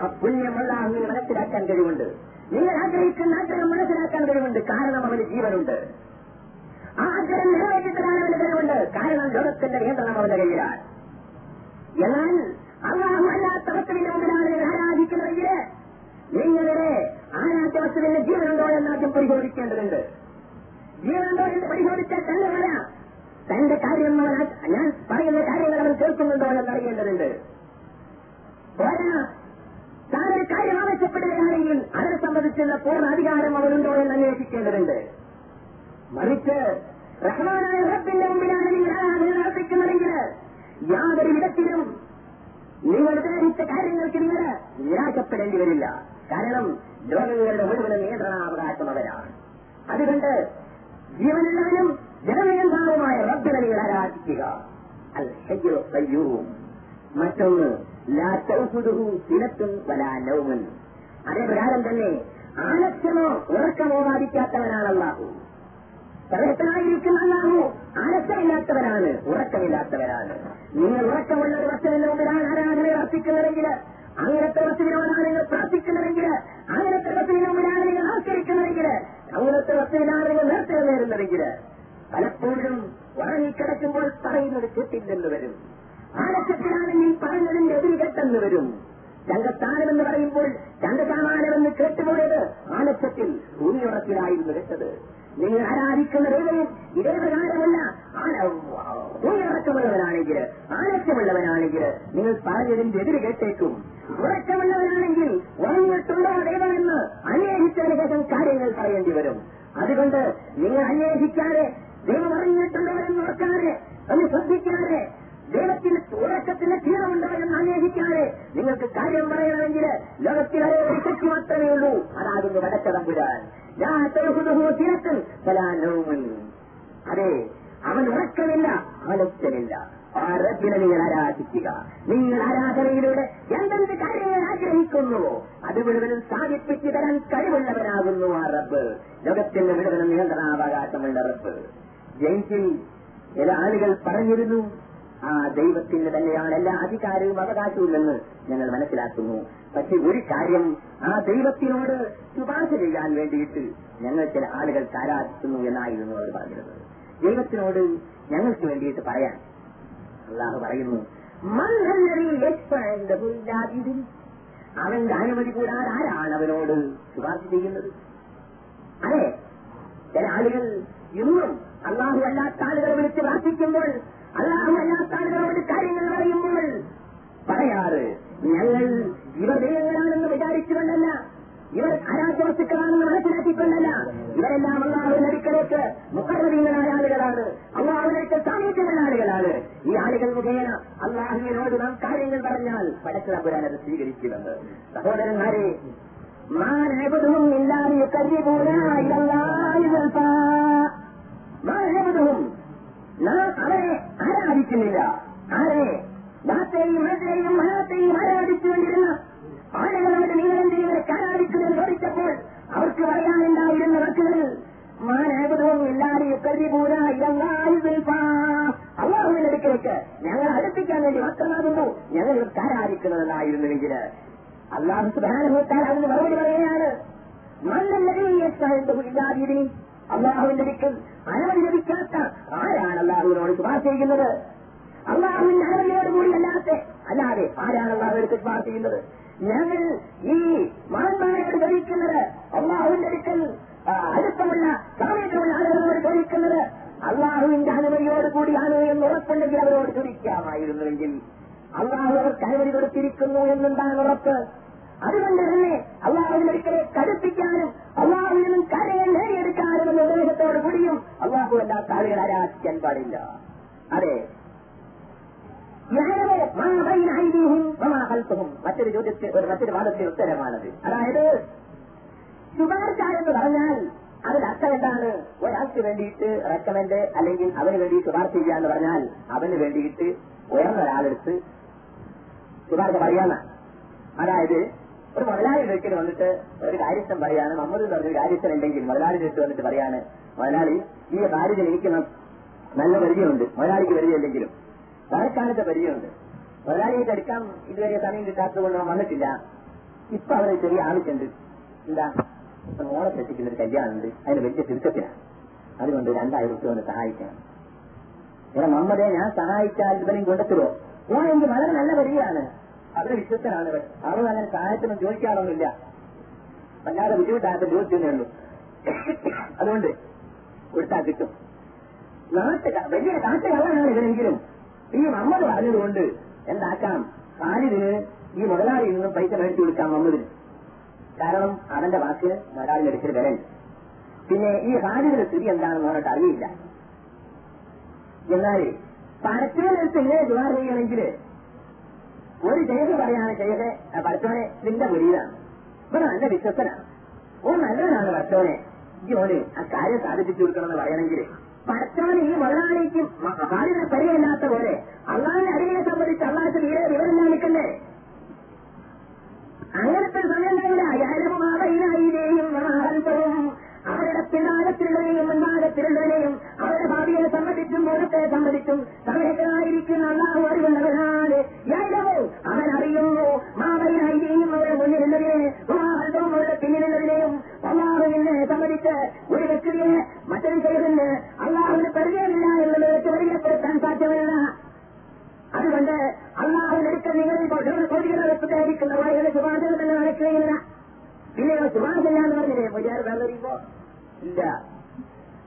ആ പുണ്യമുള്ള അങ്ങനെ മനസ്സിലാക്കാൻ കഴിവുണ്ട്. നിങ്ങൾ ആഗ്രഹിക്കുന്ന ആഗ്രഹം മനസ്സിലാക്കാൻ കഴിവുണ്ട്. കാരണം അവന് ജീവനുണ്ട്. ആഗ്രഹം നിറവേറ്റിട്ടാണ് അവന് കഴിവുണ്ട്. കാരണം ലോകത്തിന്റെ നിയന്ത്രണം അവന്റെ കയ്യിലാണ്. എന്നാൽ അള്ളാഹുമല്ലാത്ത വസ്തുവിന്റെ മുമ്പിലാണ് ആരാധിക്കുന്നതെങ്കിൽ നിങ്ങളുടെ ആരാധ്യ വസ്തുവിന്റെ ജീവനുണ്ടോ എന്നാദ്യം പരിശോധിക്കേണ്ടതുണ്ട്. ജീവനുണ്ടോ എന്ന് പരിശോധിച്ചാൽ തന്നെ വരാം തന്റെ കാര്യം ഞാൻ പറയുന്ന കാര്യങ്ങൾ അവൻ കേൾക്കുന്നുണ്ടോ എന്ന് അറിയേണ്ടതുണ്ട്. പോരാ താനൊരു കാര്യം ആവശ്യപ്പെടുകയാണെങ്കിൽ അതിനെ സംബന്ധിച്ചുള്ള പൂർണ അധികാരം അവനുണ്ടോ എന്ന് അന്വേഷിക്കേണ്ടതുണ്ട്. മറിച്ച് റഹ്മാനായ റബ്ബിന്റെ മുമ്പിലാണ് നിങ്ങൾ ആരാധന നടത്തിക്കുന്നതെങ്കിൽ യാതൊരു വിധത്തിലും നിങ്ങൾ ധരിച്ച കാര്യങ്ങൾക്ക് നിങ്ങൾ നിരാശപ്പെടേണ്ടി വരില്ല. കാരണം ലോകങ്ങളുടെ മുഴുവൻ നിയന്ത്രണാവകാശം അവരാണ്. അതുകൊണ്ട് ജീവനുള്ളവനും ജനനിയന്താവുമായ റബ്ബിനെ ആരാധിക്കുക. അൽ കയ്യൂം മറ്റൊന്ന് ലാ തൗഹുദുഹു സിനത്തും അതേ പ്രകാരം തന്നെ ആലസ്യമോ ഉറക്കമോ ബാധിക്കാത്തവനാണ് അള്ളാഹു സർവത്തനായിരിക്കുന്ന അള്ളാഹു ഉറക്കമില്ലാത്തവരാണ് നിങ്ങൾ ഉറക്കമുള്ള ഒരു വസ്തുവിന്റെ മുമ്പിലാണ് ആരാധന അർപ്പിക്കുന്നതെങ്കിൽ അങ്ങനത്തെ വസ്തുവിനോടാണ് നിങ്ങൾ പ്രാർത്ഥിക്കുന്നതെങ്കിൽ അങ്ങനത്തെ വസ്തുവിന് മുമ്പിലാണ് നിങ്ങൾ ആശ്രയിക്കുന്നതെങ്കിൽ അങ്ങനത്തെ വസ്തുവിനാണ് നേർച്ച നേരുന്നതെങ്കിൽ പലപ്പോഴും ഉറങ്ങിക്കിടക്കുമ്പോൾ പറയുന്നത് കേട്ടില്ലെന്ന് വരും. ആലസ്യത്തിലാണെങ്കിൽ പറഞ്ഞതിന്റെ എതിരികെട്ടെന്ന് വരും. ചങ്കസ്ഥാനമെന്ന് പറയുമ്പോൾ രംഗത്താനാനമെന്ന് കേട്ടുപോയത് ആലസ്യത്തിൽ ഭൂമിയുറപ്പിലായിരുന്നു വെച്ചത് നിങ്ങൾ ആരാധിക്കുന്ന ദൈവവും ഇതേ പ്രകാരമല്ല ഭൂമിയുറക്കമുള്ളവനാണെങ്കിൽ ആലസ്യമുള്ളവനാണെങ്കിൽ നിങ്ങൾ പറഞ്ഞതിന്റെ എതിര് കേട്ടേക്കും. ഉറക്കമുള്ളവനാണെങ്കിൽ ഉറങ്ങിയിട്ടുണ്ടോ ദൈവമെന്ന് അന്വേഷിച്ചതിന് ശേഷം കാര്യങ്ങൾ പറയേണ്ടി വരും. അതുകൊണ്ട് നിങ്ങൾ അന്വേഷിക്കാതെ ദൈവം അറിഞ്ഞിട്ടുള്ളവരെന്ന് ഉറക്കാതെ ശ്രദ്ധിക്കാതെ ദൈവത്തിന് ഉറക്കത്തിന് ക്ഷീണമുണ്ടോ എന്ന് അന്വേഷിക്കാതെ നിങ്ങൾക്ക് കാര്യം പറയണമെങ്കിൽ ലോകത്തിലെ ശക്തി മാത്രമേ ഉള്ളൂ. അതാകുന്നു വടക്കതമ്പുരാൻ. തിരക്കും അതെ അവൻ ഉറക്കമില്ല ആലസ്യമില്ല ആ റബ്ബിനെ നിങ്ങൾ ആരാധിക്കുക. നിങ്ങൾ ആരാധനയിലൂടെ എന്തെന്ത് കാര്യങ്ങൾ ആഗ്രഹിക്കുന്നുവോ അത് മുഴുവനും സാധിപ്പിച്ചു തരാൻ കഴിവുള്ളവനാകുന്നു ആ റബ്ബ്. ലോകത്തിന്റെ മുഴുവനും നിയന്ത്രണാവകാശമുള്ള റബ്ബ്. ജയിച്ചിൽ ചില ആളുകൾ പറഞ്ഞിരുന്നു ആ ദൈവത്തിന് തന്നെയാണ് എല്ലാ അധികാരവും അവകാശവും എന്ന് ഞങ്ങൾ മനസ്സിലാക്കുന്നു. പക്ഷെ ഒരു കാര്യം ആ ദൈവത്തിനോട് ശുപാർശ ചെയ്യാൻ വേണ്ടിയിട്ട് ഞങ്ങൾ ചില ആളുകൾ ആരാധിക്കുന്നു എന്നായിരുന്നു അവർ പറഞ്ഞിരുന്നത് ദൈവത്തിനോട് ഞങ്ങൾക്ക് വേണ്ടിയിട്ട് പറയാൻ അള്ളാഹു പറയുന്നു അവന്റെ അനുമതി കൂടാതെ ആരാണ് അവനോട് ശുപാർശ ചെയ്യുന്നത്? അതെ ചില ആളുകൾ ഇന്നും അള്ളാഹു അല്ലാത്ത ആളുകളെ വിളിച്ച് പ്രാർത്ഥിക്കുമ്പോൾ അള്ളാഹു അല്ലാത്ത കാര്യങ്ങൾ പറയുമ്പോൾ പറയാറ് ഞങ്ങൾ ഇവർ ദൈവങ്ങളാണെന്ന് വിചാരിച്ചുകൊണ്ടല്ല ഇവർ അരാജവസ്തുക്കളാണെന്ന് മനസ്സിലാക്കിക്കൊണ്ടല്ല. ഇവരെല്ലാം അള്ളാഹു അടുക്കലേക്ക് മുഖർവീങ്ങളായ ആളുകളാണ്. അള്ളാഹുലേക്ക് സാമീപ്യമുള്ള ആളുകളാണ്. ഈ ആളുകൾ മുഖേന അള്ളാഹുവിനോട് നാം കാര്യങ്ങൾ പറഞ്ഞാൽ പടച്ചിറപ്പുരാൻ അത് സ്വീകരിക്കുമെന്ന്. സഹോദരന്മാരെ മാനേപതും ഇല്ലാതെ മാനവതും നാം അവരെ ആരാധിക്കുന്നില്ല. ആരെ? നാത്തെയും മഴത്തെയും മഴത്തെയും ആരാധിച്ചുകൊണ്ടിരുന്ന ആളുകളോട് നിങ്ങളെന്തിനും ഇവരെ ആരാധിക്കുന്നത് ചോദിച്ചപ്പോൾ അവർക്ക് പറയാനുണ്ടായിരുന്ന വാക്കുകൾ മാനേകതവും ഇല്ലാതെ കരുതിപൂര അള്ളാഹുവിന്റെ അടുക്കിലേക്ക് ഞങ്ങൾ അടുപ്പിക്കാൻ വേണ്ടി മാത്രമാകുന്നു ഞങ്ങൾ ഇവർക്ക് ആരാധിക്കുന്നതെന്നായിരുന്നുവെങ്കിൽ. അള്ളാഹു സുധാനഭൂത്താൽ അതിന് മറുപടി പറയുകയാണ് മണ്ണല്ലതിനി അള്ളാഹുവിന്റെ അടുക്കൽ അനുമതി ലഭിക്കാത്ത ആരാണ് അള്ളാഹുവിനോട് ശുപാർശ ചെയ്യുന്നത്? അള്ളാഹുവിന്റെ അനുമതിയോടുകൂടി അല്ലാത്ത അല്ലാതെ ആരാണ് അള്ളാഹുവിനെ ശുപാർശ ചെയ്യുന്നത്? ഞങ്ങൾ ഈ മഹന്മാരോട് ധരിക്കുന്നത് അള്ളാഹുവിന്റെ അടുക്കൽ അടുത്തമുള്ള സാമീപ്യമുള്ള ആളുകളോട് ചോദിക്കുന്നത് അള്ളാഹുവിന്റെ അനുമതിയോട് കൂടിയാണ് എന്ന് ഉറപ്പുണ്ടെങ്കിൽ അവരോട് ചോദിക്കാമായിരുന്നുവെങ്കിൽ അള്ളാഹു അവർക്ക് അനുമതി കൊടുത്തിരിക്കുന്നു എന്നുണ്ടാകുന്ന ഉറപ്പ് അതുകൊണ്ട് തന്നെ അള്ളാഹുവിന്റെ ഒരിക്കലെ കടുപ്പിക്കാനും അള്ളാഹുവിൽ നിന്നും കരയെ നേടിയെടുക്കാനും എന്ന ഉദ്ദേശത്തോട് കൂടിയും അള്ളാഹു അല്ലാത്ത ആളുകൾ ആരാധിക്കാൻ പാടില്ല. അതെ. മറ്റൊരു ചോദ്യത്തിൽ ഒരു മറ്റൊരു വാദത്തിൽ ഉത്തരമാണത്. അതായത് ശുപാർശ എന്ന് പറഞ്ഞാൽ അതിൽ അർത്ഥം എന്താണ്? ഒരാൾക്ക് വേണ്ടിയിട്ട് റെക്കമെന്റ് അല്ലെങ്കിൽ അവന് വേണ്ടി ശുപാർശ ചെയ്യുക എന്ന് പറഞ്ഞാൽ അവന് വേണ്ടിയിട്ട് ഉയർന്ന ഒരാളെടുത്ത് ശുപാർശ പറയാനാണ് അതായത് ഒരു മുതലാളി ഒരിക്കലും വന്നിട്ട് ഒരു കാര്യസ്ഥൻ പറയാണ് മമ്മൂദ് പറഞ്ഞൊരു കാര്യസ്ഥൻ ഉണ്ടെങ്കിൽ മുതലാളി അടുത്ത് വന്നിട്ട് പറയാണ് മുതലാളി ഈ കാര്യത്തിൽ എനിക്ക് നല്ല പരിചയമുണ്ട്. മുതലാളിക്ക് പരിചയമില്ലെങ്കിലും തലക്കാലത്തെ പരിചയമുണ്ട്. മുതലാളിയെ എടുക്കാൻ ഇതുവരെ സമയം കിട്ടാത്തത് കൊണ്ട് വന്നിട്ടില്ല. ഇപ്പൊ അവരെ ചെറിയ ആവശ്യമുണ്ട്. എന്താ? മോളെ ശ്രദ്ധിക്കുന്ന ഒരു കല്യാണമുണ്ട്. അതിന് വലിയ തിരുത്തത്തിലാണ് അതുകൊണ്ട് രണ്ടായിരം റുപ്യ സഹായിക്കണം. ഇവിടെ മമ്മതെ ഞാൻ സഹായിച്ചാൽ ഇവനെയും കൊണ്ടെത്തുമോ എനിക്ക് വളരെ നല്ല പരിചയമാണ്. അവർ വിശ്വസ്തനാണ്. അവൻ അങ്ങനെ സഹായത്തിനും ചോദിക്കാറൊന്നുമില്ല. വല്ലാതെ ബുദ്ധിമുട്ടായിട്ട് ചോദിച്ചതേ ഉള്ളൂ. അതുകൊണ്ട് കൊടുത്താൽ കിട്ടും. നാട്ട് വലിയ നാട്ടുകാരാണ് ഇവരെങ്കിലും. ഈ മമ്മദ് പറഞ്ഞതുകൊണ്ട് എന്താക്കാം? സാലിദിന് ഈ മുതലാളിയിൽ നിന്നും പൈസ മേടിച്ചു കൊടുക്കാം മമ്മദിന് കാരണം അവന്റെ വാക്ക് മുതലാളി എടുത്തിട്ട് വരൻ പിന്നെ ഈ ഖാലിദിന്റെ സ്ഥിതി എന്താണെന്ന് പറഞ്ഞിട്ട് അറിയില്ല. എന്നാൽ പരത്തിനെടുത്ത് ഇങ്ങനെ ദുവാർ ചെയ്യണമെങ്കിൽ ഒരു ചെയ്ത് പറയാണ് ചെയ്ത് പഠിച്ചോനെ നിന്റെ മുരിയിലാണ് ഇവൻ നല്ല വിശ്വസനാണ് ഓ നല്ലതാണ് പഠിച്ചോനെ ജോലി ആ കാര്യം സാധിപ്പിച്ചു കൊടുക്കണമെന്ന് പറയണമെങ്കിൽ ഭർത്താവിന് ഈ മുതലാളിക്കും ഭാര്യ പരിചയമില്ലാത്ത പോലെ അള്ളാഹിന്റെ അടിയെ സംബന്ധിച്ച് അള്ളാഹ് തീരെ വിവരം നിൽക്കണ്ടേ? അങ്ങനത്തെ സമയങ്ങളില്ല അയാളുമാവയിലേയും അവരുടെ പിന്നാലത്തിലുള്ളവരെയും മുൻഭാഗത്തിലുള്ളതിനെയും അവരുടെ ഭാവിയെ സംബന്ധിച്ചും മുഖത്തെ സംബന്ധിച്ചും സമയത്തിലായിരിക്കുന്ന അള്ളാഹു അറിവുള്ളവനാണ് സംസാരിക്കുന്ന വഴികളെ ശുപാർശകൾ തന്നെ നടക്കുകയില്ല പിന്നെ ശുപാർശല്ല എന്ന് പറഞ്ഞില്ലേ? മുജാർ പറഞ്ഞിരിക്കോ ഇല്ല.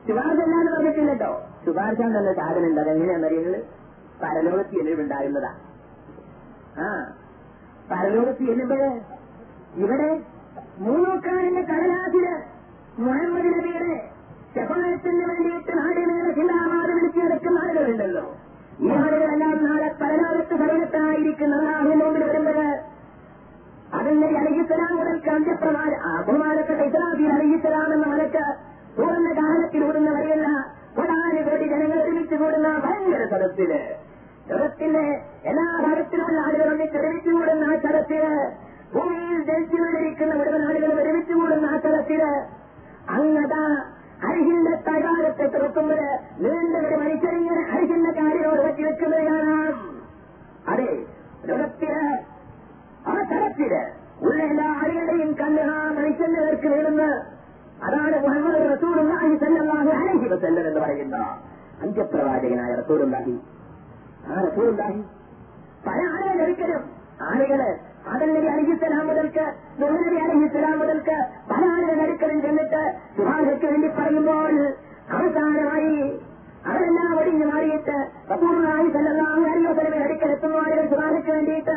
ശുപാർശ എന്ന് പറഞ്ഞിട്ടില്ലട്ടോ ശുപാർശ എന്ന സാധനം ഉണ്ട് അതെങ്ങനെയാണെന്ന് അറിയുന്നത് പരലോകത്ത് എല്ലുണ്ടാകുന്നതാ ആ പരലോകത്തി എല്ലുമ്പോഴ് ഇവിടെ മൂന്നൂക്കാരന്റെ കടലാസിൽ മുഹമ്മദ് നബിയുടെ ശപായത്തിന് വേണ്ടിയിട്ട് നാടിനെ ചിന്താമാതെ വിളിച്ചു നടക്കുന്ന ആളുകളുണ്ടല്ലോ. ഈ ആളുകളെല്ലാം നാളെ പരലോകത്ത് ഭരണത്തിനായിരിക്കുന്ന നാളിന് മുമ്പിൽ വരുമ്പോൾ അതിന്റെ അലഹിസലാം മുതൽക്ക് അന്ത്യപ്രമാണ ബഹുമാനപ്പെട്ട ഇസ്ലാമിൽ അലഹിസലാം എന്ന മലക്ക് പൂർണ കാലത്തിൽ ഓടുന്ന വരെയല്ല. കൊടാന കോടി ജനങ്ങൾ ഒരുമിച്ച് കൂടുന്ന ഭയങ്കര തലത്തിൽ. ലോകത്തിന്റെ എല്ലാ ഭാഗത്തിലുമുള്ള ആളുകൾ ഒന്നിച്ച് ഒരുമിച്ച് കൂടുന്ന ആ സ്ഥലത്തിൽ ഭൂമിയിൽ ജനിച്ചുകൊണ്ടിരിക്കുന്ന മുഴുവൻ ആളുകളും ഒരുമിച്ച് കൂടുന്ന ആ സ്ഥലത്തിൽ അങ്ങതാ അരിഹിന്റെ തകാലത്തെ തുറക്കുമ്പോൾ നീണ്ട ഒരു വരുന്ന അതാണ് മുഹമ്മദ് റസൂലുള്ളാഹി സല്ലല്ലാഹു അലൈഹി വസല്ലം എന്ന് പറയുന്ന അന്ത്യപ്രവാചകനായ റസൂലുള്ളാഹി. ആ റസൂലുള്ളാഹി പല ആളുകൾ ഒരിക്കലും ആളുകൾ നബി അലിഹിസ്സലാം മുതൽക്ക് നൂഹ് നബി അലിഹിസ്സലാം മുതൽക്ക് പല ആളുകൾ അടുക്കലും ചെന്നിട്ട് സുഹാദയ്ക്ക് വേണ്ടി പറയുമ്പോൾ അവസാനമായി അവരെല്ലാം ഒഴിഞ്ഞ് മാറിയിട്ട് റസൂലുള്ളാഹി സല്ലല്ലാഹു അലൈഹി വസല്ലമയുടെ അടുക്കലെത്തുന്ന ആളുകൾ സുഹാദയ്ക്ക് വേണ്ടിയിട്ട്